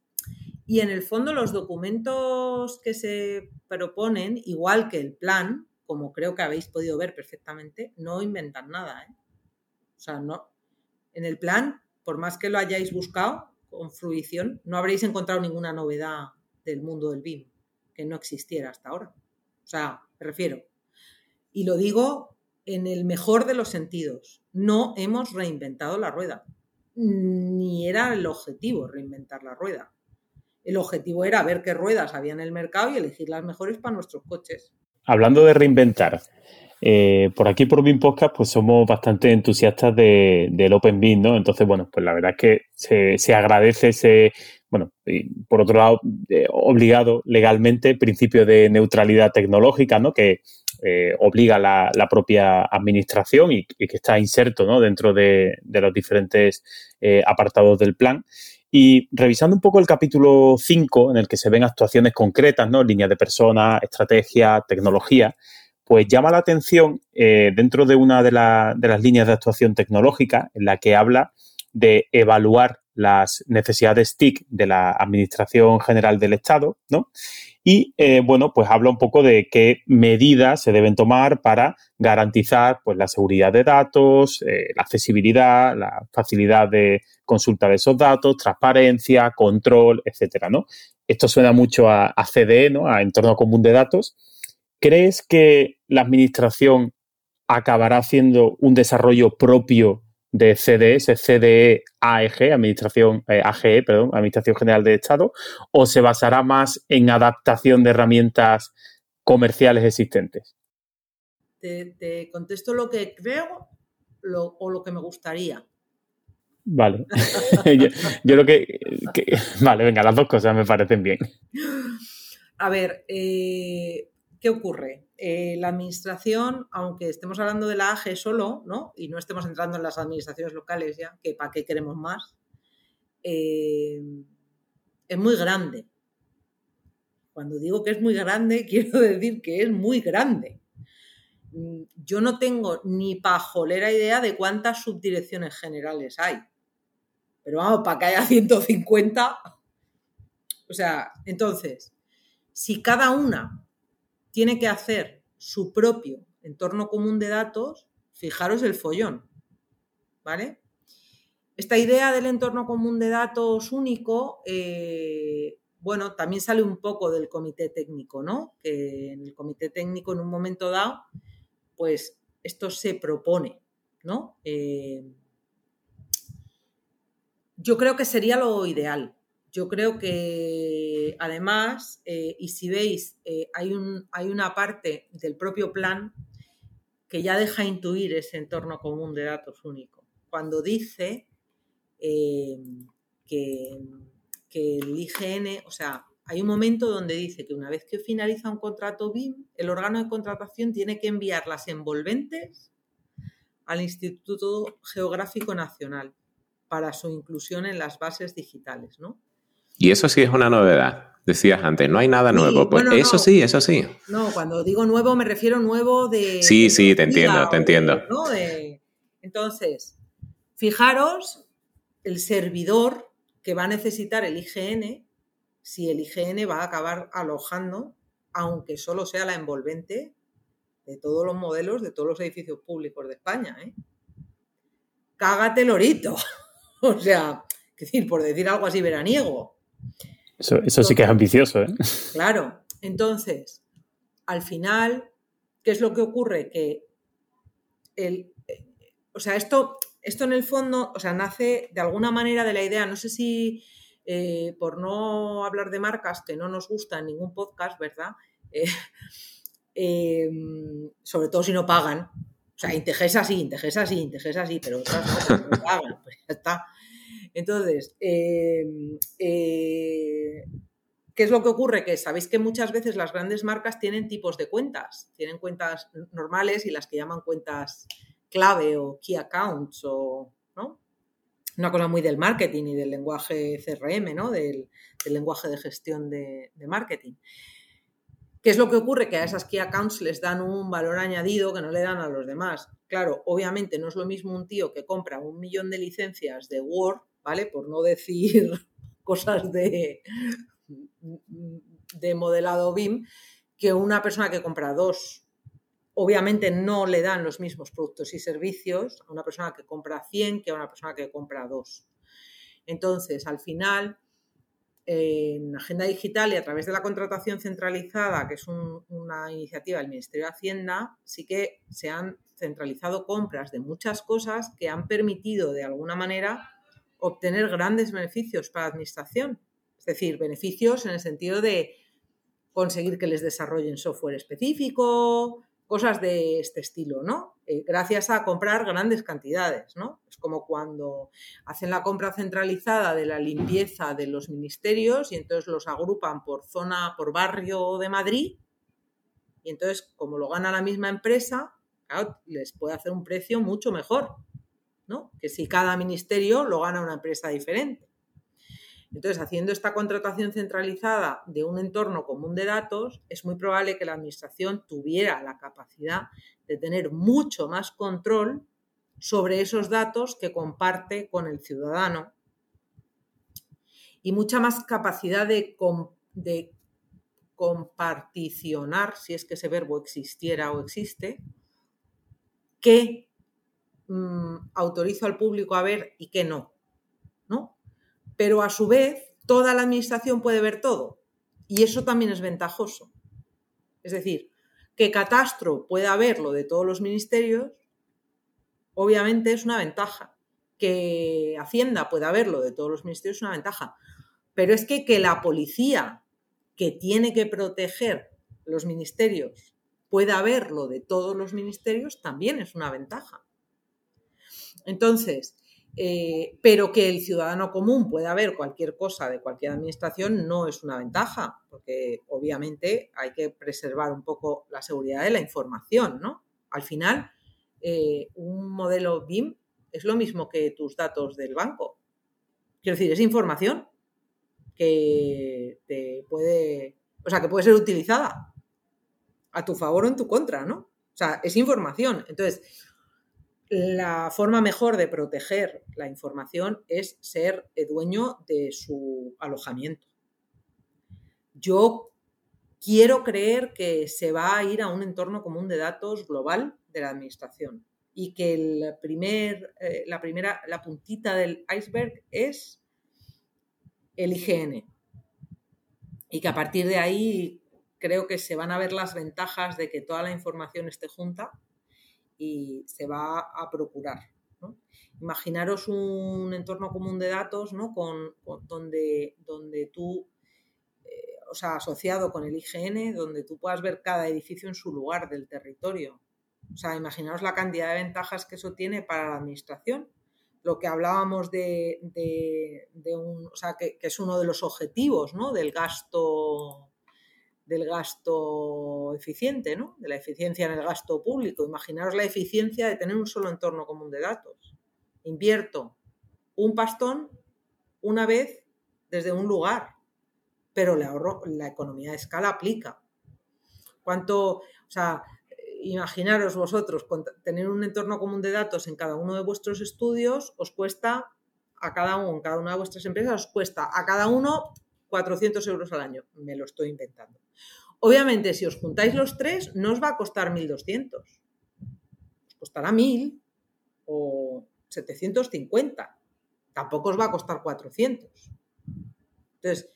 y en el fondo los documentos que se proponen, igual que el plan, como creo que habéis podido ver perfectamente, no inventan nada. ¿eh? O sea, no. En el plan, por más que lo hayáis buscado con fruición, no habréis encontrado ninguna novedad del mundo del BIM que no existiera hasta ahora. O sea, me refiero. Y lo digo en el mejor de los sentidos. No hemos reinventado la rueda ni era el objetivo reinventar la rueda. El objetivo era ver qué ruedas había en el mercado y elegir las mejores para nuestros coches. Hablando de reinventar, eh, por aquí por BIM Podcast pues somos bastante entusiastas del Open BIM, ¿no? Entonces, bueno, pues la verdad es que se, se agradece ese, bueno, y por otro lado, eh, obligado legalmente principio de neutralidad tecnológica, ¿no? Que eh, obliga la, la, propia administración y, que está inserto dentro de, los diferentes eh, apartados del plan. Y revisando un poco el capítulo 5, en el que se ven actuaciones concretas, ¿no? Líneas de personas, estrategia, tecnología, pues llama la atención eh, dentro de una de, de, las líneas de actuación tecnológica en la que habla de evaluar las necesidades TIC de la Administración General del Estado, ¿no? Y, eh, bueno, pues habla un poco de qué medidas se deben tomar para garantizar pues, la seguridad de datos, eh, la accesibilidad, la facilidad de consulta de esos datos, transparencia, control, etcétera, ¿no? Esto suena mucho a, a CDE, ¿no? A entorno común de datos. ¿Crees que la administración acabará haciendo un desarrollo propio de CDS, CDE AEG, Administración eh, AGE, perdón, Administración General de Estado, o se basará más en adaptación de herramientas comerciales existentes? Te, contesto lo que creo o lo que me gustaría. Vale. yo, lo que, Vale, venga, las dos cosas me parecen bien. A ver, eh, ¿qué ocurre? Eh, la administración, aunque estemos hablando de la AGE solo, ¿no? Y no estemos entrando en las administraciones locales ya, que para qué queremos más, eh, es muy grande. Cuando digo que es muy grande, quiero decir que es muy grande. Mm, yo no tengo ni pajolera idea de cuántas subdirecciones generales hay. Pero vamos, para que haya 150. O sea, entonces, si cada una tiene que hacer su propio entorno común de datos, fijaros el follón, ¿vale? Esta idea del entorno común de datos único, eh, bueno, también sale un poco del comité técnico, ¿no? Que en el comité técnico en un momento dado, pues esto se propone, ¿no? Eh, yo creo que sería lo ideal, yo creo que además, eh, y si veis, eh, hay, un, hay una parte del propio plan que ya deja intuir ese entorno común de datos único. Cuando dice eh, que, que el IGN, o sea, hay un momento donde dice que una vez que finaliza un contrato BIM, el órgano de contratación tiene que enviar las envolventes al Instituto Geográfico Nacional para su inclusión en las bases digitales, ¿no? Y eso sí es una novedad. Decías antes, no hay nada nuevo. Pues eso sí, eso sí. No, cuando digo nuevo me refiero nuevo de... Sí, sí, te entiendo, te entiendo. entonces, fijaros el servidor que va a necesitar el IGN si el IGN va a acabar alojando, aunque solo sea la envolvente de todos los modelos de todos los edificios públicos de España. ¿eh? Cágate lorito. o sea, decir, por decir algo así veraniego. Eso, sí que es ambicioso, ¿eh? Claro. Entonces, al final, ¿qué es lo que ocurre? Que el. O sea, esto, esto en el fondo, o sea, nace de alguna manera de la idea, no sé si eh, por no hablar de marcas que no nos gusta en ningún podcast, ¿verdad? Eh, em, sobre todo si no pagan. O sea, Integesa sí, Integesa sí, Integesa sí, pero otras no, no pagan, pues ya está. Entonces, em, eh, ¿qué es lo que ocurre? Que sabéis que muchas veces las grandes marcas tienen tipos de cuentas. Tienen cuentas normales y las que llaman cuentas clave o key accounts o, ¿no? Una cosa muy del marketing y del lenguaje CRM, ¿no? Del, lenguaje de gestión de, de marketing. ¿Qué es lo que ocurre? Que a esas key accounts les dan un valor añadido que no le dan a los demás. Claro, obviamente no es lo mismo un tío que compra un millón de licencias de Word ¿vale? Por no decir cosas de, de modelado BIM, que una persona que compra dos. Obviamente no le dan los mismos productos y servicios a una persona que compra 100 que a una persona que compra dos. Entonces, al final, en Agenda Digital y a través de la contratación centralizada, que es una iniciativa del Ministerio de Hacienda, sí que se han centralizado compras de muchas cosas que han permitido de alguna manera obtener grandes beneficios para la administración. Es decir, beneficios en el sentido de conseguir que les desarrollen software específico, cosas de este estilo, ¿no? Eh, gracias a comprar grandes cantidades, ¿no? Es como cuando hacen la compra centralizada de la limpieza de los ministerios y entonces los agrupan por zona, por barrio de Madrid y entonces como lo gana la misma empresa, les puede hacer un precio mucho mejor que si cada ministerio lo gana una empresa diferente. Entonces, haciendo esta contratación centralizada de un entorno común de datos, es muy probable que la Administración tuviera la capacidad de tener mucho más control sobre esos datos que comparte con el ciudadano y mucha más capacidad de, de comparticionar, si es que ese verbo existiera o existe, que Mm, autorizo al público a ver y qué no, ¿no? Pero a su vez, toda la administración puede ver todo y eso también es ventajoso. Es decir, que Catastro pueda ver lo de todos los ministerios, obviamente es una ventaja. Que Hacienda pueda verlo de todos los ministerios es una ventaja. Pero es que que la policía, que tiene que proteger los ministerios, pueda verlo de todos los ministerios, también es una ventaja. Entonces, eh, pero que el ciudadano común pueda ver cualquier cosa de cualquier administración no es una ventaja, porque obviamente hay que preservar un poco la seguridad de la información, ¿no? Al final, eh, un modelo BIM es lo mismo que tus datos del banco. Quiero decir, es información que te puede, o sea, que puede ser utilizada a tu favor o en tu contra, ¿no? O sea, es información. Entonces, la forma mejor de proteger la información es ser dueño de su alojamiento. Yo quiero creer que se va a ir a un entorno común de datos global de la administración y que eh, la primera, la puntita del iceberg es el IGN. Y que a partir de ahí creo que se van a ver las ventajas de que toda la información esté junta y se va a procurar. Imaginaros un entorno común de datos ¿no? con, donde, donde tú, eh, o sea, asociado con el IGN, donde tú puedas ver cada edificio en su lugar del territorio. O sea, imaginaros la cantidad de ventajas que eso tiene para la administración. Lo que hablábamos de, de, un, o sea, que, que, es uno de los objetivos ¿no? del gasto del gasto eficiente, ¿no? De la eficiencia en el gasto público. Imaginaros la eficiencia de tener un solo entorno común de datos. Invierto un pastón una vez desde un lugar, pero le ahorro, la economía de escala aplica. ¿Cuánto, o sea, imaginaros vosotros, tener un entorno común de datos en cada uno de vuestros estudios os cuesta a cada uno, cada una de vuestras empresas os cuesta a cada uno 400 euros al año. Me lo estoy inventando. Obviamente, si os juntáis los tres, no os va a costar 1.200. Os costará 1.000 o 750. Tampoco os va a costar 400. Entonces,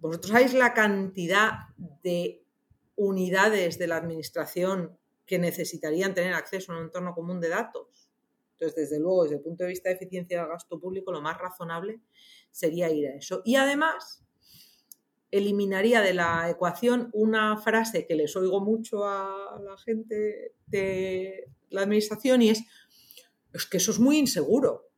vosotros sabéis la cantidad de unidades de la administración que necesitarían tener acceso a un entorno común de datos. Entonces, desde luego, desde el punto de vista de eficiencia del gasto público, lo más razonable sería ir a eso. Y además, eliminaría de la ecuación una frase que les oigo mucho a la gente de la administración y es, que eso es muy inseguro.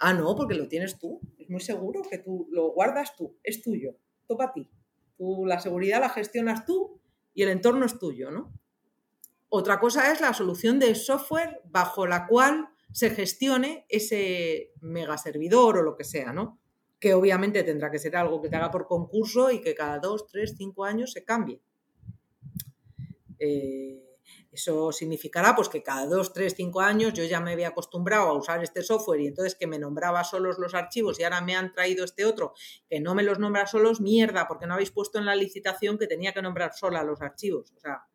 Ah, no, porque lo tienes tú. Es muy seguro que tú lo guardas tú, es tuyo, toca a ti. Tú la seguridad la gestionas tú y el entorno es tuyo, ¿no? Otra cosa es la solución de software bajo la cual se gestione ese megaservidor o lo que sea, ¿no? Que obviamente tendrá que ser algo que te haga por concurso y que cada dos, tres, cinco años se cambie. Eh, eso significará pues que cada dos, tres, cinco años yo ya me había acostumbrado a usar este software y entonces que me nombraba solos los archivos y ahora me han traído este otro que no me los nombra solos, mierda, porque no habéis puesto en la licitación que tenía que nombrar sola los archivos. O sea,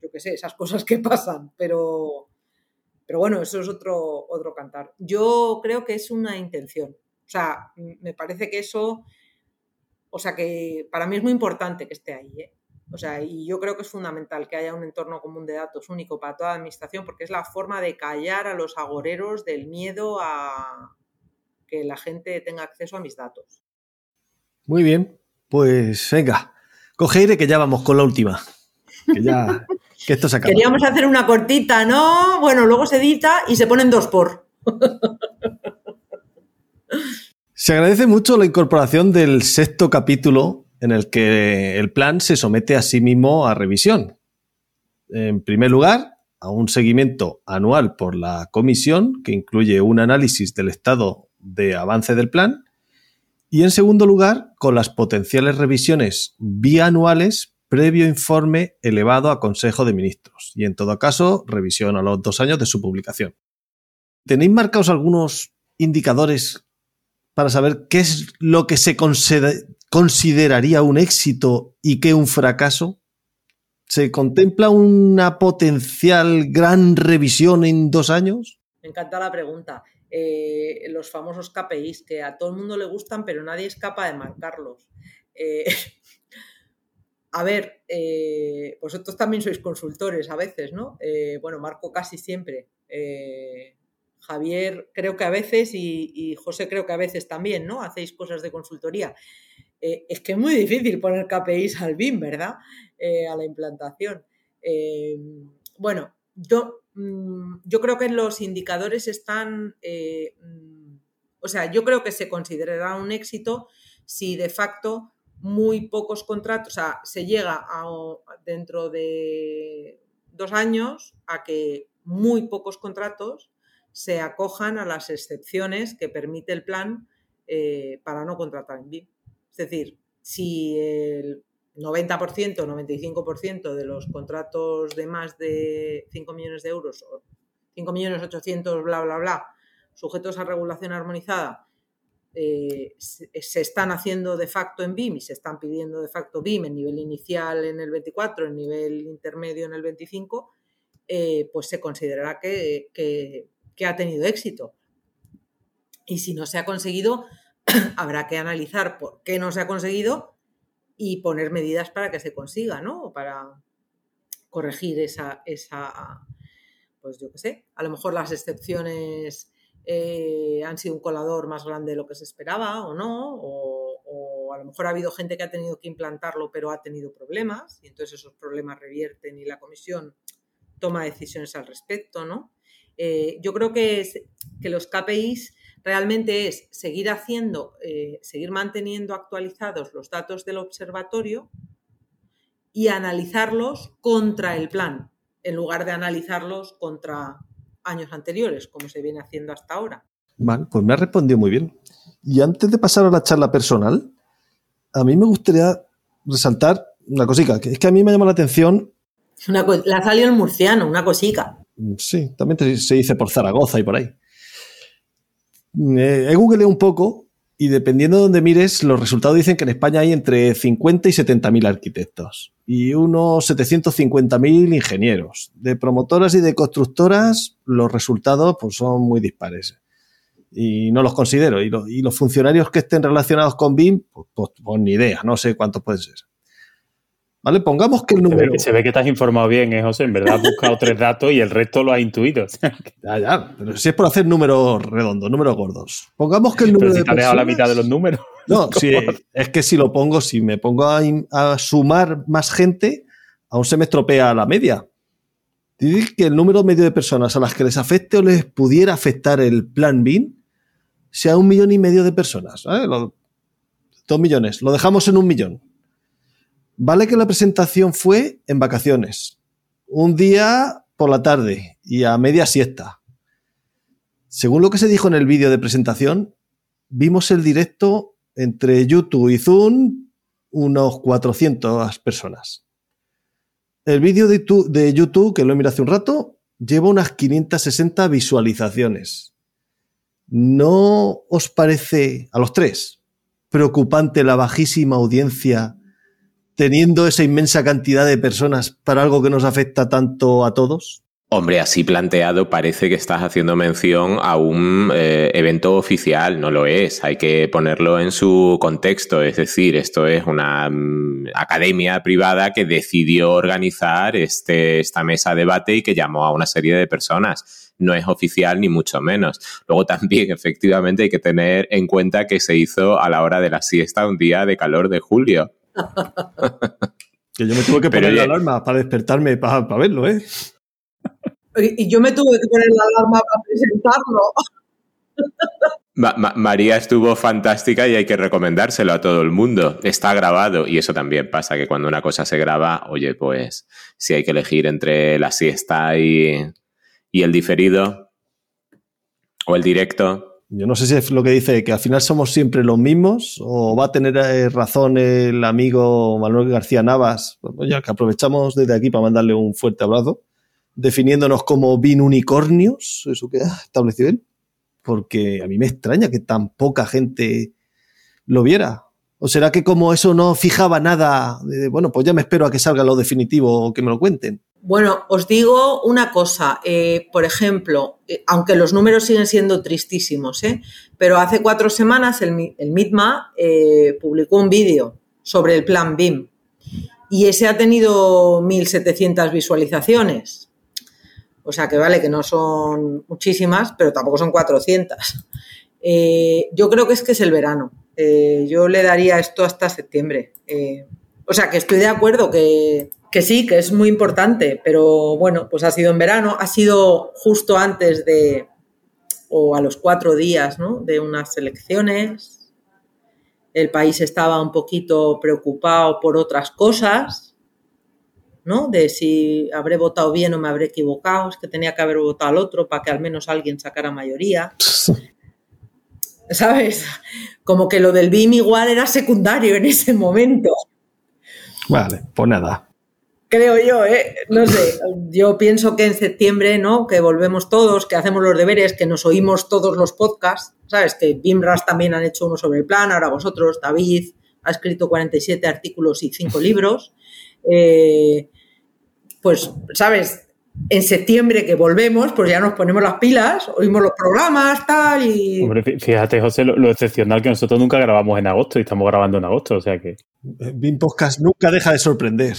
yo qué sé, esas cosas que pasan, pero, pero bueno, eso es otro, otro cantar. Yo creo que es una intención. O sea, me parece que eso, o sea, que para mí es muy importante que esté ahí. ¿eh? O sea, y yo creo que es fundamental que haya un entorno común de datos único para toda la administración porque es la forma de callar a los agoreros del miedo a que la gente tenga acceso a mis datos. Muy bien, pues venga, coge aire que ya vamos con la última. Que ya Queríamos hacer una cortita, ¿no? Bueno, luego se edita y se ponen dos por. se agradece mucho la incorporación del sexto capítulo en el que el plan se somete a sí mismo a revisión. En primer lugar, a un seguimiento anual por la comisión que incluye un análisis del estado de avance del plan y en segundo lugar, con las potenciales revisiones bianuales previo informe elevado a Consejo de Ministros y en todo caso revisión a los dos años de su publicación. ¿Tenéis marcados algunos indicadores para saber qué es lo que se consideraría un éxito y qué un fracaso? ¿Se contempla una potencial gran revisión en dos años? Me encanta la pregunta. Eh, los famosos KPIs, que a todo el mundo le gustan, pero nadie es capaz de marcarlos. Eh, a ver, eh, vosotros también sois consultores a veces, ¿no? Eh, bueno, Marco casi siempre. Eh, Javier creo que a veces y, José creo que a veces también, ¿no? Hacéis cosas de consultoría. es que es muy difícil poner KPIs al BIM, ¿verdad? a la implantación. bueno, yo, mm, yo creo que los indicadores están, mm, o sea, yo creo que se considerará un éxito si de facto muy pocos contratos, o sea, se llega a, dentro de dos años a que muy pocos contratos se acojan a las excepciones que permite el plan eh, para no contratar en BIM. Es decir, si el 90%, 95% de los contratos de más de 5 millones de euros, 5 millones 800, bla, bla, bla, sujetos a regulación armonizada, eh, se, están haciendo de facto en BIM y se están pidiendo de facto BIM en nivel inicial en el 24, en nivel intermedio en el 25, eh, pues se considerará que, ha tenido éxito. Y si no se ha conseguido, habrá que analizar por qué no se ha conseguido y poner medidas para que se consiga, ¿no? O para corregir esa, esa pues yo qué sé, a lo mejor las excepciones eh, han sido un colador más grande de lo que se esperaba o no, o, a lo mejor ha habido gente que ha tenido que implantarlo pero ha tenido problemas y entonces esos problemas revierten y la comisión toma decisiones al respecto, ¿no? Eh, yo creo que, que los KPIs realmente es seguir haciendo, eh, seguir manteniendo actualizados los datos del observatorio y analizarlos contra el plan, en lugar de analizarlos contra años anteriores, como se viene haciendo hasta ahora. Vale, pues me ha respondido muy bien. Y antes de pasar a la charla personal, a mí me gustaría resaltar una cosica, que es que a mí me llama la atención. Una la salió el murciano, una cosica. Sí, también se dice por Zaragoza y por ahí. Eh, he googleado un poco y dependiendo de donde mires, los resultados dicen que en España hay entre 50 y 70 mil arquitectos y unos 750 mil ingenieros. De promotoras y de constructoras, los resultados pues, son muy dispares. Y no los considero. Y, los funcionarios que estén relacionados con BIM, pues, pues, pues, ni idea, no sé cuántos pueden ser. ¿Vale? Pongamos que el número. Se ve que, te has informado bien, ¿eh, José? En verdad has buscado tres datos y el resto lo has intuido. ya, ya. Pero si es por hacer números redondos, números gordos. Pongamos que el número. Pero si te dejado la mitad de los números. No, sí, es que si lo pongo, si me pongo a, sumar más gente, aún se me estropea la media. Dice que el número medio de personas a las que les afecte o les pudiera afectar el plan BIN sea un millón y medio de personas. dos millones. Lo dejamos en un millón. Vale que la presentación fue en vacaciones, un día por la tarde y a media siesta. Según lo que se dijo en el vídeo de presentación, vimos el directo entre YouTube y Zoom unos 400 personas. El vídeo de, YouTube, que lo he mirado hace un rato, lleva unas 560 visualizaciones. ¿No os parece, a los tres, preocupante la bajísima audiencia teniendo esa inmensa cantidad de personas para algo que nos afecta tanto a todos? Hombre, así planteado parece que estás haciendo mención a un eh, evento oficial, no lo es, hay que ponerlo en su contexto, es decir, esto es una mm, academia privada que decidió organizar este, esta mesa de debate y que llamó a una serie de personas. No es oficial ni mucho menos. Luego también, efectivamente, hay que tener en cuenta que se hizo a la hora de la siesta un día de calor de julio. que yo me tuve que poner la alarma para despertarme para, verlo, ¿eh? Y yo me tuve que poner la alarma para presentarlo. María estuvo fantástica y hay que recomendárselo a todo el mundo. Está grabado y eso también pasa, que cuando una cosa se graba, oye, pues si hay que elegir entre la siesta y, y el diferido o el directo, yo no sé si es lo que dice, que al final somos siempre los mismos, o va a tener eh, razón el amigo Manuel García Navas, pues, ya que aprovechamos desde aquí para mandarle un fuerte abrazo, definiéndonos como bin unicornios, eso que ha establecido él, porque a mí me extraña que tan poca gente lo viera. ¿O será que como eso no fijaba nada, bueno, pues ya me espero a que salga lo definitivo o que me lo cuenten? Bueno, os digo una cosa, eh, por ejemplo, eh, aunque los números siguen siendo tristísimos, ¿eh? pero hace cuatro semanas el, el MITMA publicó un vídeo sobre el plan BIM y ese ha tenido 1.700 visualizaciones. O sea que vale que no son muchísimas, pero tampoco son 400. yo creo que es que es el verano. yo le daría esto hasta septiembre. o sea que estoy de acuerdo que, que sí, que es muy importante, pero bueno, pues ha sido en verano, ha sido justo antes de, o a los cuatro días, ¿no? De unas elecciones. El país estaba un poquito preocupado por otras cosas, ¿no? De si habré votado bien o me habré equivocado, es que tenía que haber votado al otro para que al menos alguien sacara mayoría. ¿Sabes? Como que lo del BIM igual era secundario en ese momento. Vale, pues nada creo yo, ¿eh? No sé, yo pienso que en septiembre, ¿no? Que volvemos todos, que hacemos los deberes, que nos oímos todos los podcasts, ¿sabes? Que BIMRAS también han hecho uno sobre el plan, ahora vosotros, David ha escrito 47 artículos y 5 libros. Eh, pues, ¿sabes? En septiembre que volvemos, pues ya nos ponemos las pilas, oímos los programas, tal, y... Hombre, fíjate, José, lo, excepcional que nosotros nunca grabamos en agosto y estamos grabando en agosto, o sea que... BIM Podcast nunca deja de sorprender.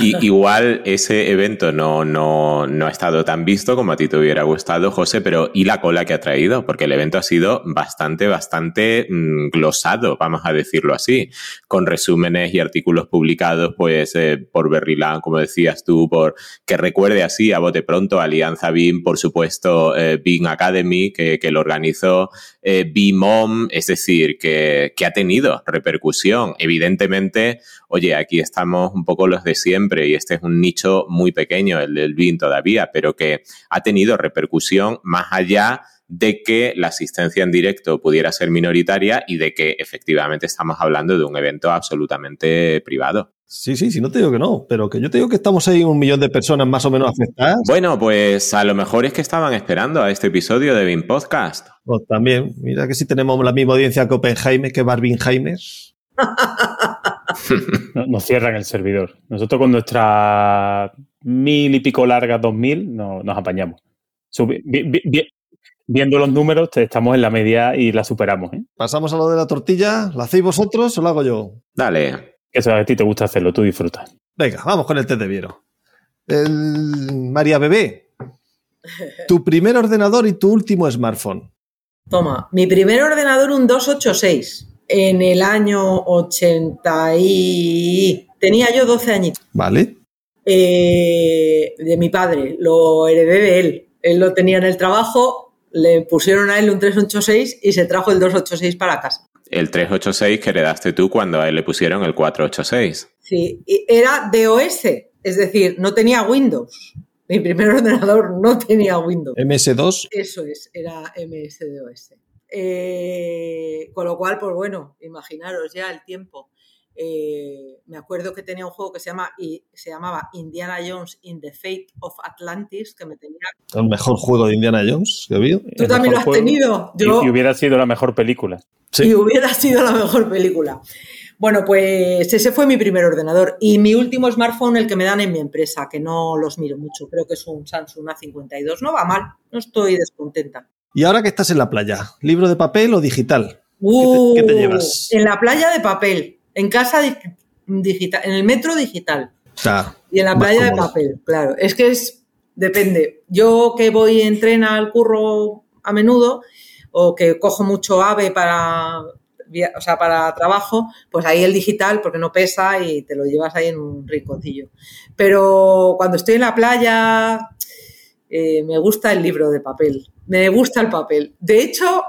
Y, igual ese evento no, no, no, ha estado tan visto como a ti te hubiera gustado, José, pero ¿y la cola que ha traído? Porque el evento ha sido bastante, bastante mm, glosado, vamos a decirlo así, con resúmenes y artículos publicados pues eh, por Berrilán, como decías tú, por que recuerde así a bote pronto Alianza BIM, por supuesto eh, BIM Academy, que, que lo organizó eh, BIMOM, es decir, que, que ha tenido repercusión. Evidentemente, oye, aquí estamos un poco los de siempre y este es un nicho muy pequeño, el del BIM todavía, pero que ha tenido repercusión más allá de que la asistencia en directo pudiera ser minoritaria y de que efectivamente estamos hablando de un evento absolutamente privado. Sí, sí, sí, no te digo que no, pero que yo te digo que estamos ahí un millón de personas más o menos afectadas. Bueno, pues a lo mejor es que estaban esperando a este episodio de BIM Podcast. Pues también, mira que si tenemos la misma audiencia que Oppenheimer, que Barbinheimer. nos cierran el servidor. Nosotros con nuestra mil y pico largas, dos mil, no, nos apañamos. viendo los números, estamos en la media y la superamos. ¿eh? Pasamos a lo de la tortilla. ¿La hacéis vosotros o lo hago yo? Dale. Eso a ti te gusta hacerlo, tú disfrutas. Venga, vamos con el test de Viero. El... María Bebé, tu primer ordenador y tu último smartphone. Toma, mi primer ordenador un 286 en el año 80 y... Tenía yo 12 añitos. Vale. Eh, de mi padre, lo heredé de él. Él lo tenía en el trabajo, le pusieron a él un 386 y se trajo el 286 para casa. El 386 que heredaste tú cuando a él le pusieron el 486. Sí, era DOS, es decir, no tenía Windows. Mi primer ordenador no tenía Windows. MS2. Eso es, era MS-DOS. Eh, con lo cual, pues bueno, imaginaros ya el tiempo. Eh, me acuerdo que tenía un juego que se, llama, y se llamaba Indiana Jones in the Fate of Atlantis, que me tenía... El mejor juego de Indiana Jones que ha habido. Tú también lo has tenido. Yo... Y, hubiera sido la mejor película. Sí. Y hubiera sido la mejor película. Bueno, pues ese fue mi primer ordenador. Y mi último smartphone, el que me dan en mi empresa, que no los miro mucho, creo que es un Samsung A52. No va mal, no estoy descontenta. Y ahora que estás en la playa, ¿libro de papel o digital? ¿Qué, te, uh, llevas? En la playa de papel, en casa digital, en el metro digital. y en la playa de papel, claro. Es que es, depende. Yo que voy en tren al curro a menudo o que cojo mucho ave para, o sea, para trabajo, pues ahí el digital, porque no pesa y te lo llevas ahí en un rinconcillo. Pero cuando estoy en la playa, eh, me gusta el libro de papel. Me gusta el papel. De hecho,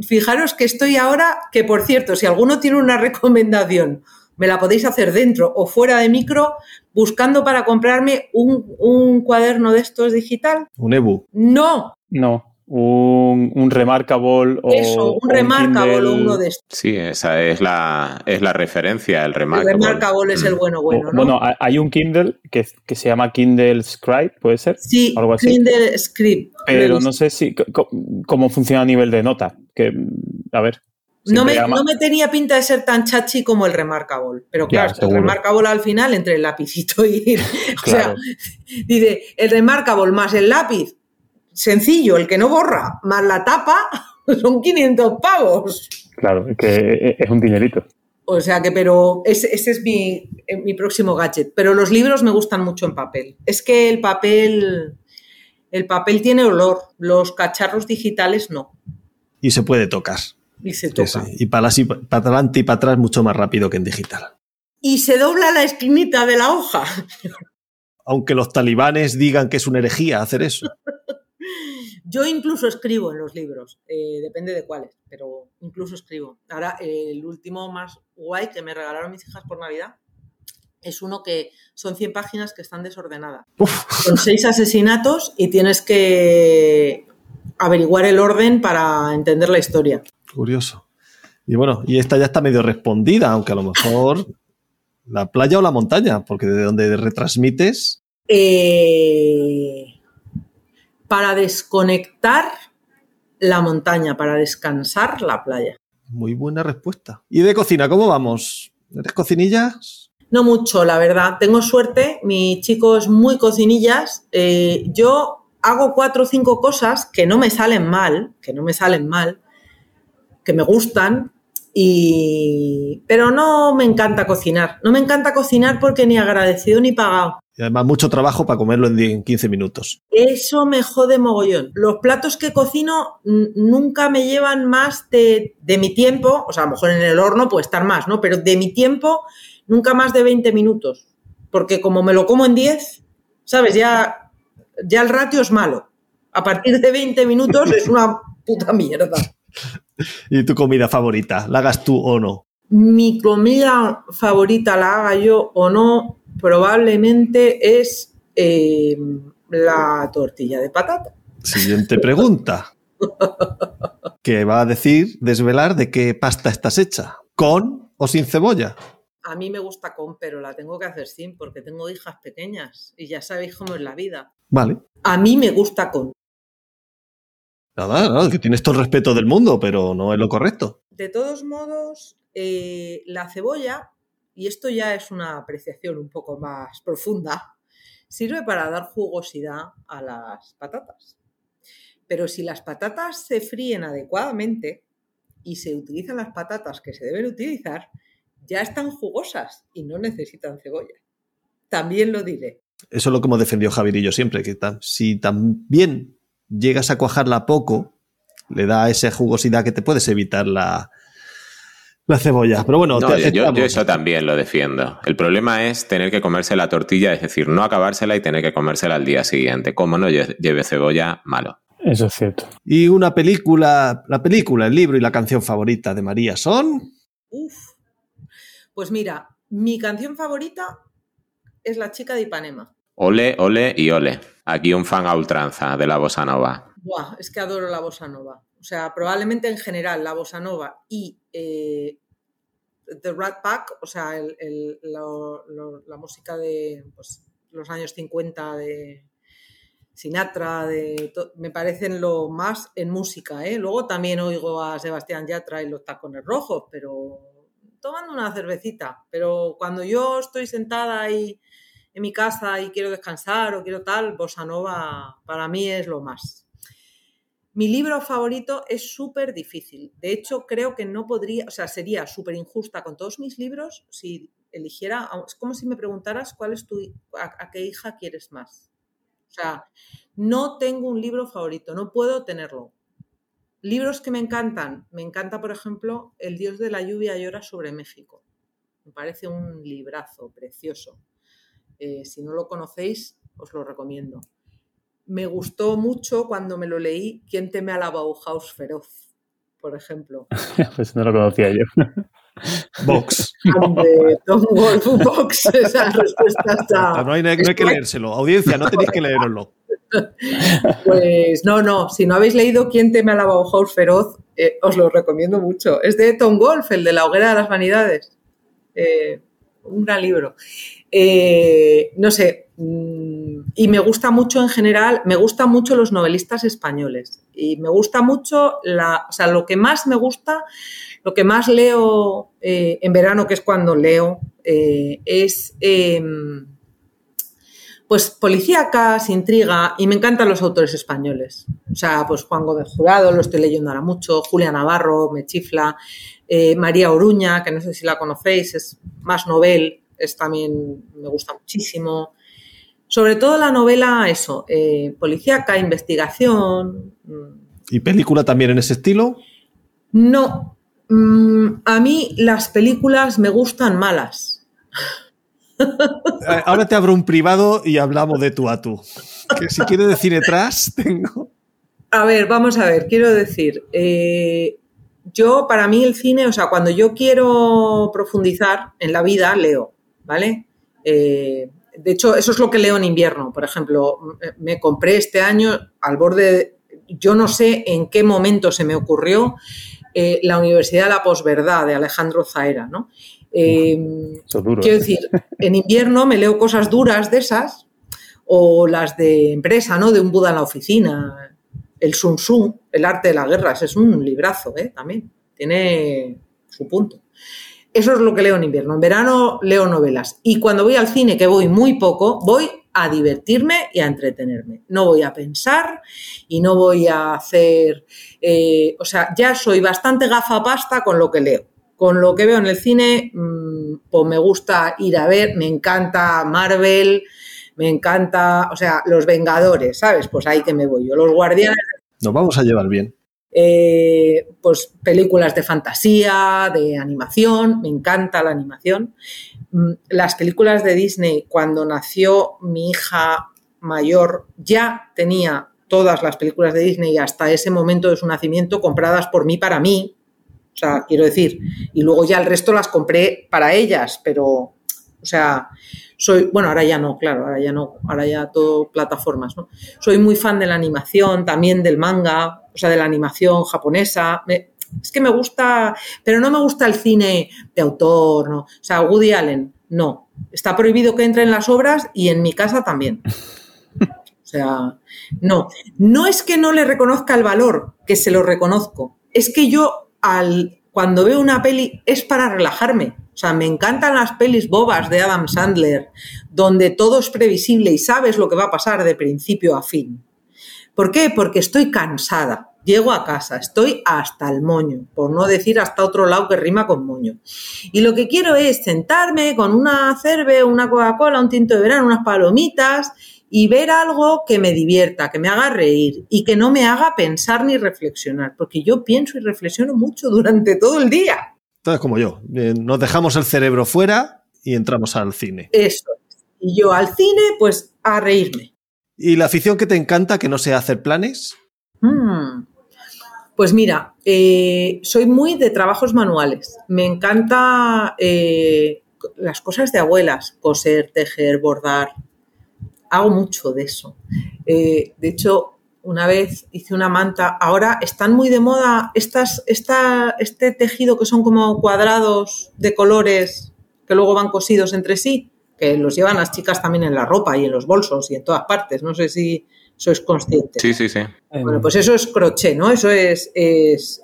fijaros que estoy ahora, que por cierto, si alguno tiene una recomendación, me la podéis hacer dentro o fuera de micro, buscando para comprarme un, un cuaderno de estos digital. ¿Un EBU? No. No un, un Remarkable o. Eso, un Remarkable o uno de estos. Sí, esa es la, es la referencia, el Remarkable. El Remarkable es el bueno, bueno. ¿no? Bueno, hay un Kindle que, que, se llama Kindle Scribe, ¿puede ser? Sí, Algo así. Kindle Scribe. Pero no sé si cómo funciona a nivel de nota. Que, a ver. No me, no me, tenía pinta de ser tan chachi como el Remarkable. Pero claro, el Remarkable al final, entre el lapicito y. o sea, dice, el Remarkable más el lápiz sencillo, el que no borra, más la tapa, son 500 pavos. Claro, es que es un dinerito. O sea que, pero ese, es mi, eh, mi, próximo gadget. Pero los libros me gustan mucho en papel. Es que el papel, el papel tiene olor, los cacharros digitales no. Y se puede tocar. Y se toca. Y para, para adelante y para atrás mucho más rápido que en digital. Y se dobla la esquinita de la hoja. Aunque los talibanes digan que es una herejía hacer eso. Yo incluso escribo en los libros, eh, depende de cuáles, pero incluso escribo. Ahora, el último más guay que me regalaron mis hijas por Navidad es uno que son 100 páginas que están desordenadas. Son seis asesinatos y tienes que averiguar el orden para entender la historia. Curioso. Y bueno, y esta ya está medio respondida, aunque a lo mejor la playa o la montaña, porque de donde retransmites. Eh, para desconectar la montaña, para descansar la playa. Muy buena respuesta. ¿Y de cocina, cómo vamos? ¿Eres cocinillas? No mucho, la verdad. Tengo suerte, mi chico es muy cocinillas. Eh, yo hago cuatro o cinco cosas que no me salen mal, que no me salen mal, que me gustan, Y, pero no me encanta cocinar. No me encanta cocinar porque ni agradecido ni pagado. Y además mucho trabajo para comerlo en 15 minutos. Eso me jode mogollón. Los platos que cocino nunca me llevan más de, de, mi tiempo, o sea, a lo mejor en el horno puede estar más, ¿no? Pero de mi tiempo, nunca más de 20 minutos. Porque como me lo como en 10, ¿sabes? Ya, ya el ratio es malo. A partir de 20 minutos es una puta mierda. ¿Y tu comida favorita? ¿La hagas tú o no? Mi comida favorita, la haga yo o no, probablemente es eh, la tortilla de patata. Siguiente pregunta. ¿Qué va a decir, desvelar de qué pasta estás hecha? ¿Con o sin cebolla? A mí me gusta con, pero la tengo que hacer sin porque tengo hijas pequeñas y ya sabéis cómo es la vida. Vale. A mí me gusta con. Nada, nada, que tienes todo el respeto del mundo, pero no es lo correcto. De todos modos, eh, la cebolla, y esto ya es una apreciación un poco más profunda, sirve para dar jugosidad a las patatas. Pero si las patatas se fríen adecuadamente y se utilizan las patatas que se deben utilizar, ya están jugosas y no necesitan cebolla. También lo diré. Eso es lo que hemos defendido Javier y yo siempre, que si también llegas a cuajarla poco, le da esa jugosidad que te puedes evitar la, la cebolla. Pero bueno, yo, yo, eso también lo defiendo. El problema es tener que comerse la tortilla, es decir, no acabársela y tener que comérsela al día siguiente. Como no lleve cebolla, malo. Eso es cierto. Y una película, la película, el libro y la canción favorita de María son. Uf. Pues mira, mi canción favorita es La chica de Ipanema. Ole, ole y ole. Aquí un fan a ultranza de la bossa nova. Buah, es que adoro la bossa nova. O sea, probablemente en general la bossa nova y eh, The Rat Pack, o sea, la música de pues, los años 50 de Sinatra, de me parecen lo más en música. ¿eh? Luego también oigo a Sebastián Yatra y los tacones rojos, pero tomando una cervecita. Pero cuando yo estoy sentada ahí en mi casa y quiero descansar o quiero tal, Bossa Nova para mí es lo más. Mi libro favorito es súper difícil. De hecho, creo que no podría, o sea, sería súper injusta con todos mis libros si eligiera, es como si me preguntaras cuál es tu, a, qué hija quieres más. O sea, no tengo un libro favorito, no puedo tenerlo. Libros que me encantan, me encanta, por ejemplo, El Dios de la lluvia llora sobre México. Me parece un librazo precioso. Eh, si no lo conocéis, os lo recomiendo. Me gustó mucho cuando me lo leí ¿Quién teme a la Bauhaus feroz? Por ejemplo. pues no lo conocía yo. Box. Tom Wolf Box. Esa respuesta está. No hay, que leérselo. Audiencia, no tenéis que leerlo. Pues no, no. Si no habéis leído ¿Quién teme a la Bauhaus feroz? Eh, os lo recomiendo mucho. Es de Tom Wolf, el de la hoguera de las vanidades. Eh, un gran libro. Eh, no sé, mm, y me gusta mucho en general, me gustan mucho los novelistas españoles y me gusta mucho, la, o sea, lo que más me gusta, lo que más leo eh, en verano, que es cuando leo, eh, es em, pues policíacas, intriga, y me encantan los autores españoles. O sea, pues Juan Gómez Jurado, lo estoy leyendo ahora mucho, Julia Navarro, me chifla, María Oruña, que no sé si la conocéis, es más novel, es también me gusta muchísimo. Sobre todo la novela, eso, eh, policíaca, investigación. ¿Y película también en ese estilo? No. Mm, a mí las películas me gustan malas. Eh, ahora te abro un privado y hablamos de tú a tú. Que si quieres decir detrás, tengo. A ver, vamos a ver, quiero decir, eh, yo para mí el cine, o sea, cuando yo quiero profundizar en la vida, leo. ¿Vale? Eh, de hecho, eso es lo que leo en invierno. Por ejemplo, me compré este año al borde, yo no sé en qué momento se me ocurrió eh, la Universidad de la Posverdad de Alejandro Zaera, ¿no? Eh, quiero decir, en invierno me leo cosas duras de esas o las de empresa, ¿no? De un Buda en la oficina, el Sun Tzu, el arte de las guerras, es un librazo, ¿eh? También tiene su punto. Eso es lo que leo en invierno. En verano leo novelas. Y cuando voy al cine, que voy muy poco, voy a divertirme y a entretenerme. No voy a pensar y no voy a hacer... Eh, o sea, ya soy bastante gafapasta con lo que leo. con lo que veo en el cine, mm, pues me gusta ir a ver, me encanta Marvel, me encanta, o sea, los Vengadores, ¿sabes? Pues ahí que me voy yo. Los Guardianes. Nos vamos a llevar bien. Eh, pues películas de fantasía, de animación, me encanta la animación. Mm, las películas de Disney, cuando nació mi hija mayor, ya tenía todas las películas de Disney hasta ese momento de su nacimiento compradas por mí para mí. O sea, quiero decir, y luego ya el resto las compré para ellas, pero, o sea, soy, bueno, ahora ya no, claro, ahora ya no, ahora ya todo plataformas, ¿no? Soy muy fan de la animación, también del manga, o sea, de la animación japonesa. es que me gusta, pero no me gusta el cine de autor, ¿no? O sea, Woody Allen, no. Está prohibido que entre en las obras y en mi casa también. O sea, no. No es que no le reconozca el valor, que se lo reconozco. Es que yo, al, cuando veo una peli, es para relajarme. O sea, me encantan las pelis bobas de Adam Sandler, donde todo es previsible y sabes lo que va a pasar de principio a fin. ¿Por qué? Porque estoy cansada. Llego a casa, estoy hasta el moño, por no decir hasta otro lado que rima con moño. Y lo que quiero es sentarme con una cerve, una Coca-Cola, un tinto de verano, unas palomitas y ver algo que me divierta, que me haga reír y que no me haga pensar ni reflexionar, porque yo pienso y reflexiono mucho durante todo el día. Entonces, como yo, eh, nos dejamos el cerebro fuera y entramos al cine. Eso. Y yo al cine, pues a reírme. ¿Y la afición que te encanta que no sea hacer planes? Mm. Pues mira, eh, soy muy de trabajos manuales. Me encanta eh, las cosas de abuelas, coser, tejer, bordar. Hago mucho de eso. Eh, de hecho, una vez hice una manta. Ahora están muy de moda estas, esta, este tejido que son como cuadrados de colores que luego van cosidos entre sí, que los llevan las chicas también en la ropa y en los bolsos y en todas partes. No sé si sois conscientes. Sí, sí, sí. Bueno, pues eso es crochet, ¿no? Eso es... es,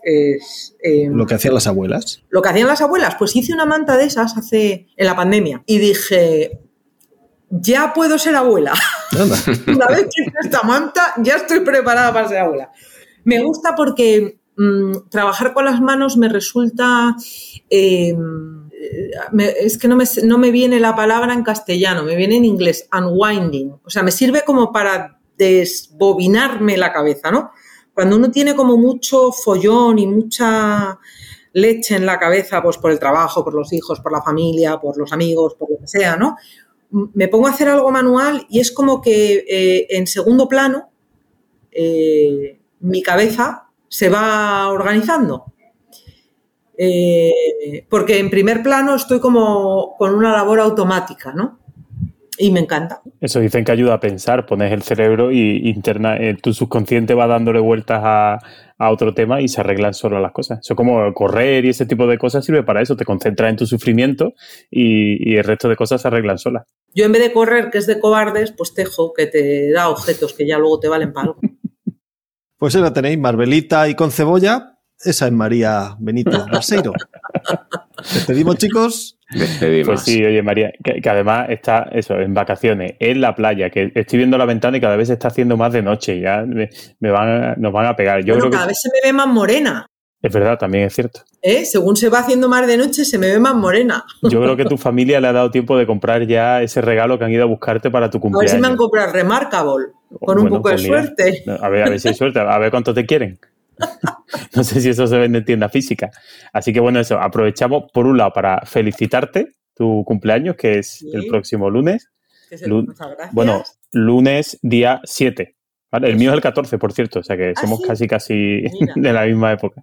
em, lo que hacían las abuelas. Lo que hacían las abuelas. Pues hice una manta de esas hace... en la pandemia. Y dije, ya puedo ser abuela. una vez que hice esta manta, ya estoy preparada para ser abuela. Me gusta porque mm, trabajar con las manos me resulta... Em, es que no me, no me viene la palabra en castellano, me viene en inglés, unwinding. O sea, me sirve como para desbobinarme la cabeza, ¿no? Cuando uno tiene como mucho follón y mucha leche en la cabeza, pues por el trabajo, por los hijos, por la familia, por los amigos, por lo que sea, ¿no? Me pongo a hacer algo manual y es como que eh, en segundo plano eh, mi cabeza se va organizando. Eh, porque en primer plano estoy como con una labor automática, ¿no? y me encanta. Eso dicen que ayuda a pensar, pones el cerebro y interna, tu subconsciente va dándole vueltas a, otro tema y se arreglan solo las cosas. Eso como correr y ese tipo de cosas sirve para eso, te concentras en tu sufrimiento y, el resto de cosas se arreglan solas. Yo en vez de correr, que es de cobardes, pues tejo, que te da objetos que ya luego te valen para algo. Pues ahora tenéis Marvelita y con cebolla, esa es María Benito Marseiro. Despedimos, chicos. Despedimos. Pues sí, oye, María, que, además está eso, en vacaciones, en la playa, que estoy viendo la ventana y cada vez se está haciendo más de noche, ya me, van nos van a pegar. Yo cada vez se me ve más morena. Es verdad, también es cierto. ¿Eh? Según se va haciendo más de noche, se me ve más morena. Yo creo que tu familia le ha dado tiempo de comprar ya ese regalo que han ido a buscarte para tu cumpleaños. A ver si me han comprado Remarkable, con un poco de pues suerte. A ver, a ver si hay suerte, a ver cuánto te quieren. no sé si eso se vende en tienda física. Así que bueno, eso, aprovechamos por un lado para felicitarte tu cumpleaños, que es el próximo lunes. bueno, lunes día 7. El mío es el 14, por cierto, o sea que ah, somos casi casi de la misma época.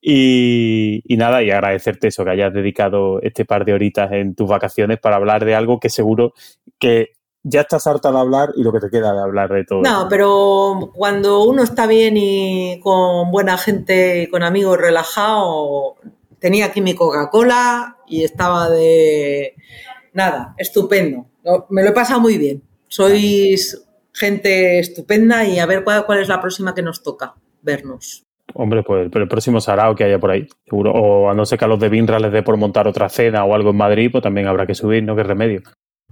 Y, y, nada, y agradecerte eso, que hayas dedicado este par de horitas en tus vacaciones para hablar de algo que seguro que ya estás harta de hablar y lo que te queda de hablar de todo. No, pero cuando uno está bien y con buena gente y con amigos relajado, tenía aquí mi Coca-Cola y estaba de... Nada, estupendo. Me lo he pasado muy bien. Sois gente estupenda y a ver cuál, cuál es la próxima que nos toca vernos. Hombre, pues el próximo sarao que haya por ahí, seguro. O a no ser que a los de Binra les dé por montar otra cena o algo en Madrid, pues también habrá que subir, ¿no? Qué remedio.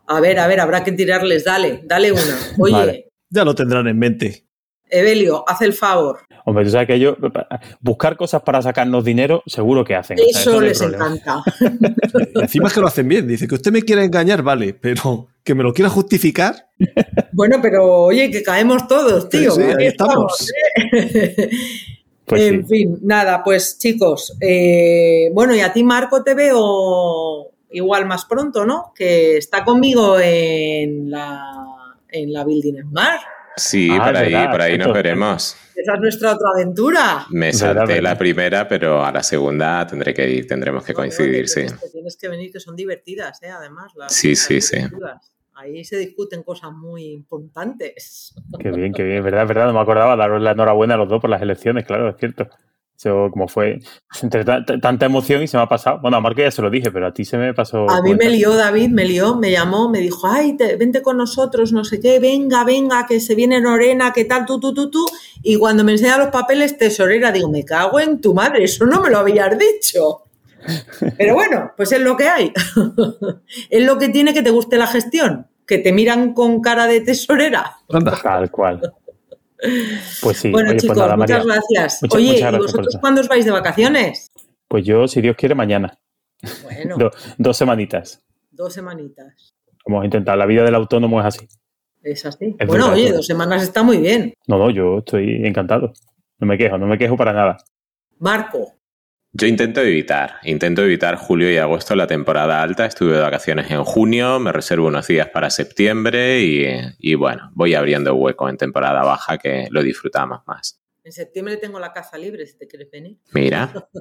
A ver, a ver, habrá que tirarles, dale, dale una. Oye. Ya lo tendrán en mente. Evelio, haz el favor. Hombre, tú sabes que ellos, buscar cosas para sacarnos dinero, seguro que hacen. Eso, les encanta. Encima es que lo hacen bien. Dice que usted me quiere engañar, vale, pero que me lo quiera justificar. Bueno, pero oye, que caemos todos, tío. Sí, ahí estamos. ¿eh? Pues en fin, nada, pues chicos, eh, bueno, y a ti, Marco, te veo igual más pronto, ¿no? Que está conmigo en la, en la Building Smart. Sí, ah, por ahí, por ahí nos veremos. Esa es nuestra otra aventura. Me salté la primera, pero a la segunda tendré que ir, tendremos que coincidir, sí. tienes que venir, que son divertidas, ¿eh? además. sí, sí, sí. Ahí se discuten cosas muy importantes. Qué bien, qué bien, verdad, verdad, no me acordaba daros la enhorabuena a los dos por las elecciones, claro, es cierto. Eso, como fue entre tanta emoción y se me ha pasado. Bueno, a Marco ya se lo dije, pero a ti se me pasó. A mí me lió David, me lió, me llamó, me dijo, ay, vente con nosotros, no sé qué, venga, venga, que se viene Lorena, qué tal, tú, tú, tú, tú. Y cuando me enseña los papeles, tesorera, digo, me cago en tu madre, eso no me lo habías dicho. Pero bueno, pues es lo que hay. es lo que tiene que te guste la gestión, que te miran con cara de tesorera. Tal cual. Pues sí. Bueno, pues chicos, muchas gracias. Oye, ¿y vosotros cuándo os vais de vacaciones? Pues yo, si Dios quiere, mañana. Bueno. dos semanitas. Dos semanitas. Vamos a intentar. La vida del autónomo es así. Es así. bueno, oye, dos semanas está muy bien. No, no, yo estoy encantado. No me quejo, no me quejo para nada. Marco. Yo intento evitar, intento evitar julio y agosto la temporada alta. Estuve de vacaciones en junio, me reservo unos días para septiembre y, bueno, voy abriendo hueco en temporada baja que lo disfrutamos más. En septiembre tengo la casa libre, si te quieres venir. Mira.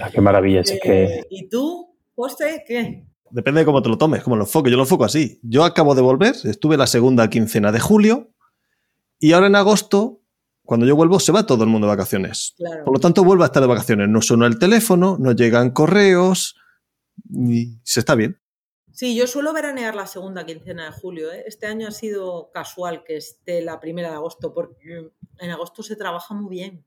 Ah, qué maravilla, es que... Eh, ¿Y tú, José, qué? Depende de cómo te lo tomes, cómo lo enfoques. Yo lo enfoco así. Yo acabo de volver, estuve la segunda quincena de julio y ahora en agosto cuando yo vuelvo se va todo el mundo de vacaciones. Por lo tanto, vuelvo a estar de vacaciones. No suena el teléfono, no llegan correos y se está bien. Sí, yo suelo veranear la segunda quincena de julio. ¿eh? Este año ha sido casual que esté la primera de agosto, porque en agosto se trabaja muy bien.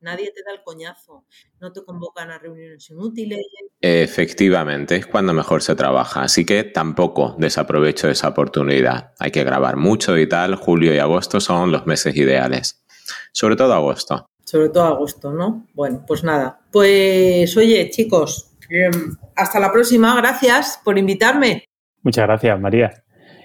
Nadie te da el coñazo, no te convocan a reuniones inútiles. Efectivamente, es cuando mejor se trabaja, así que tampoco desaprovecho esa oportunidad. Hay que grabar mucho y tal, julio y agosto son los meses ideales. Sobre todo agosto. Sobre todo agosto, ¿no? Bueno, pues nada. Pues oye, chicos, em, hasta la próxima. Gracias por invitarme. Muchas gracias, María.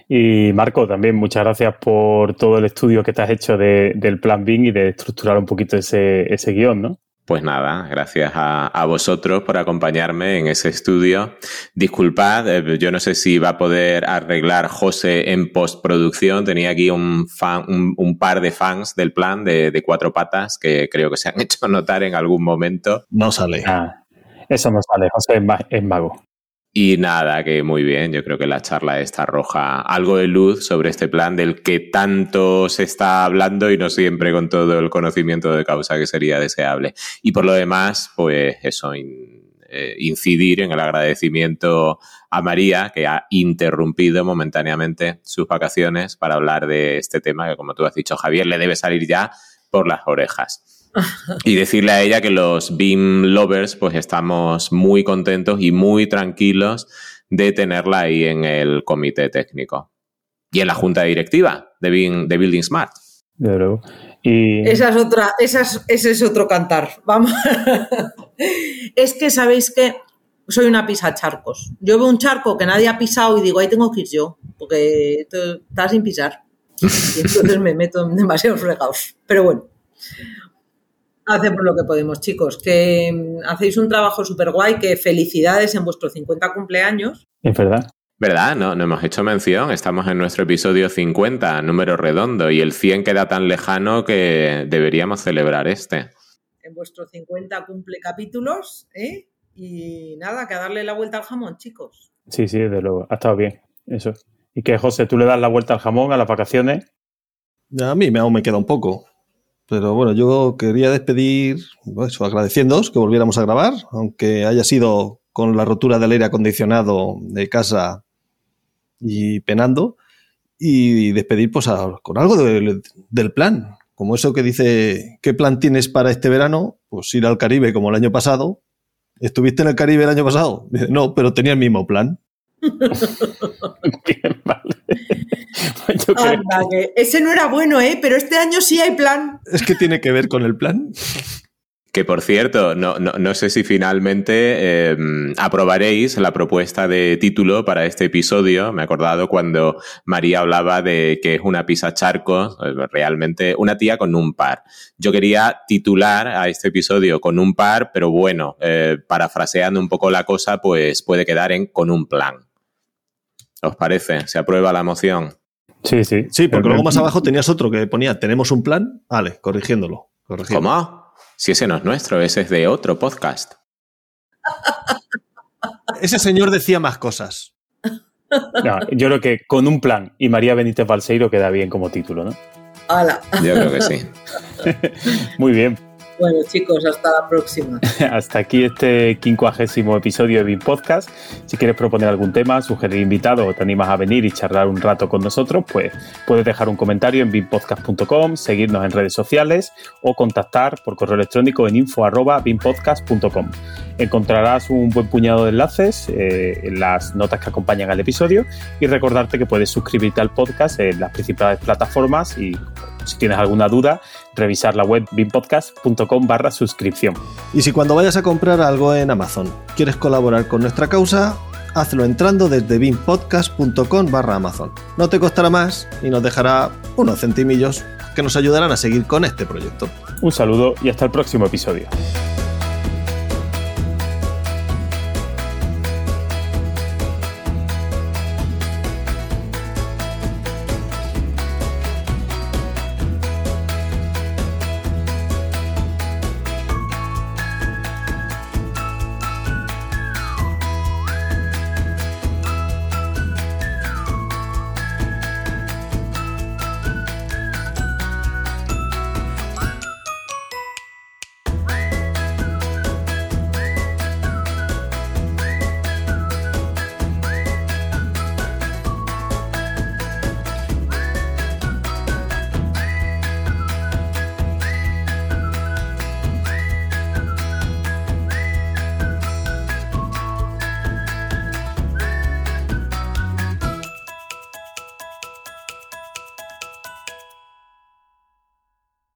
Y Marco, también muchas gracias por todo el estudio que te has hecho del plan Bing y de estructurar un poquito ese, ese guion, ¿no? Pues nada, gracias a, vosotros por acompañarme en ese estudio. Disculpad, eh, yo no sé si va a poder arreglar José en postproducción. Tenía aquí un, fan, un, par de fans del plan de, cuatro patas que creo que se han hecho notar en algún momento. No sale. Ah, eso no sale, José es mago. Y nada, que muy bien, yo creo que la charla esta arroja algo de luz sobre este plan del que tanto se está hablando y no siempre con todo el conocimiento de causa que sería deseable. Y por lo demás, pues eso, eh, incidir en el agradecimiento a María, que ha interrumpido momentáneamente sus vacaciones para hablar de este tema que, como tú has dicho, Javier, le debe salir ya por las orejas y decirle a ella que los Beam Lovers pues estamos muy contentos y muy tranquilos de tenerla ahí en el comité técnico y en la junta directiva de, de Building Smart. Y... Esa es otra, esa ese es otro cantar. Vamos. es que sabéis que soy una pisa charcos. Yo veo un charco que nadie ha pisado y digo, ahí tengo que ir yo, porque está sin pisar. Y entonces me meto en demasiados fregados. Pero bueno. Hacemos lo que podemos, chicos. Que mm, hacéis un trabajo súper guay, que felicidades en vuestro 50 cumpleaños. Es verdad. ¿Verdad? No, no hemos hecho mención. Estamos en nuestro episodio 50, número redondo, y el 100 queda tan lejano que deberíamos celebrar este. En vuestro 50 cumple capítulos, ¿eh? Y nada, que darle la vuelta al jamón, chicos. Sí, sí, desde luego. Ha estado bien. Eso. Y que, José, tú le das la vuelta al jamón a las vacaciones. A mí me, aún me queda un poco. Pero bueno, yo quería despedir, pues, agradeciéndoos que volviéramos a grabar, aunque haya sido con la rotura del aire acondicionado de casa y penando, y despedir pues con algo del plan, como eso que dice, ¿qué plan tienes para este verano? Pues ir al Caribe como el año pasado. ¿Estuviste en el Caribe el año pasado? No, pero tenía el mismo plan. Bien, vale. Anda, que ese no era bueno, ¿eh? Pero este año sí hay plan. Es que tiene que ver con el plan. Que por cierto, no, no, no sé si finalmente em, aprobaréis la propuesta de título para este episodio. Me he acordado cuando María hablaba de que es una pisa charco, realmente una tía con un par. Yo quería titular a este episodio con un par, pero bueno, eh, parafraseando un poco la cosa, pues puede quedar en con un plan. ¿Os parece? ¿Se aprueba la moción? Sí, sí. Sí, porque luego más abajo tenías otro que ponía, tenemos un plan. Vale, corrigiéndolo. ¿Cómo? Si ese no es nuestro, ese es de otro podcast. Ese señor decía más cosas. yo creo que con un plan y María Benítez Balseiro queda bien como título, ¿no? ¡Hala! Yo creo que sí. Muy bien. Bueno, chicos, hasta la próxima. hasta aquí este quincuagésimo episodio de BIM Podcast. Si quieres proponer algún tema, sugerir invitado o te animas a venir y charlar un rato con nosotros, pues puedes dejar un comentario en bimpodcast.com, seguirnos en redes sociales o contactar por correo electrónico en info.bimpodcast.com. Encontrarás un buen puñado de enlaces eh, en las notas que acompañan al episodio y recordarte que puedes suscribirte al podcast en las principales plataformas y si tienes alguna duda, revisar la web bimpodcast.com barra suscripción. Y si cuando vayas a comprar algo en Amazon quieres colaborar con nuestra causa, hazlo entrando desde bimpodcast.com barra Amazon. No te costará más y nos dejará unos centimillos que nos ayudarán a seguir con este proyecto. Un saludo y hasta el próximo episodio.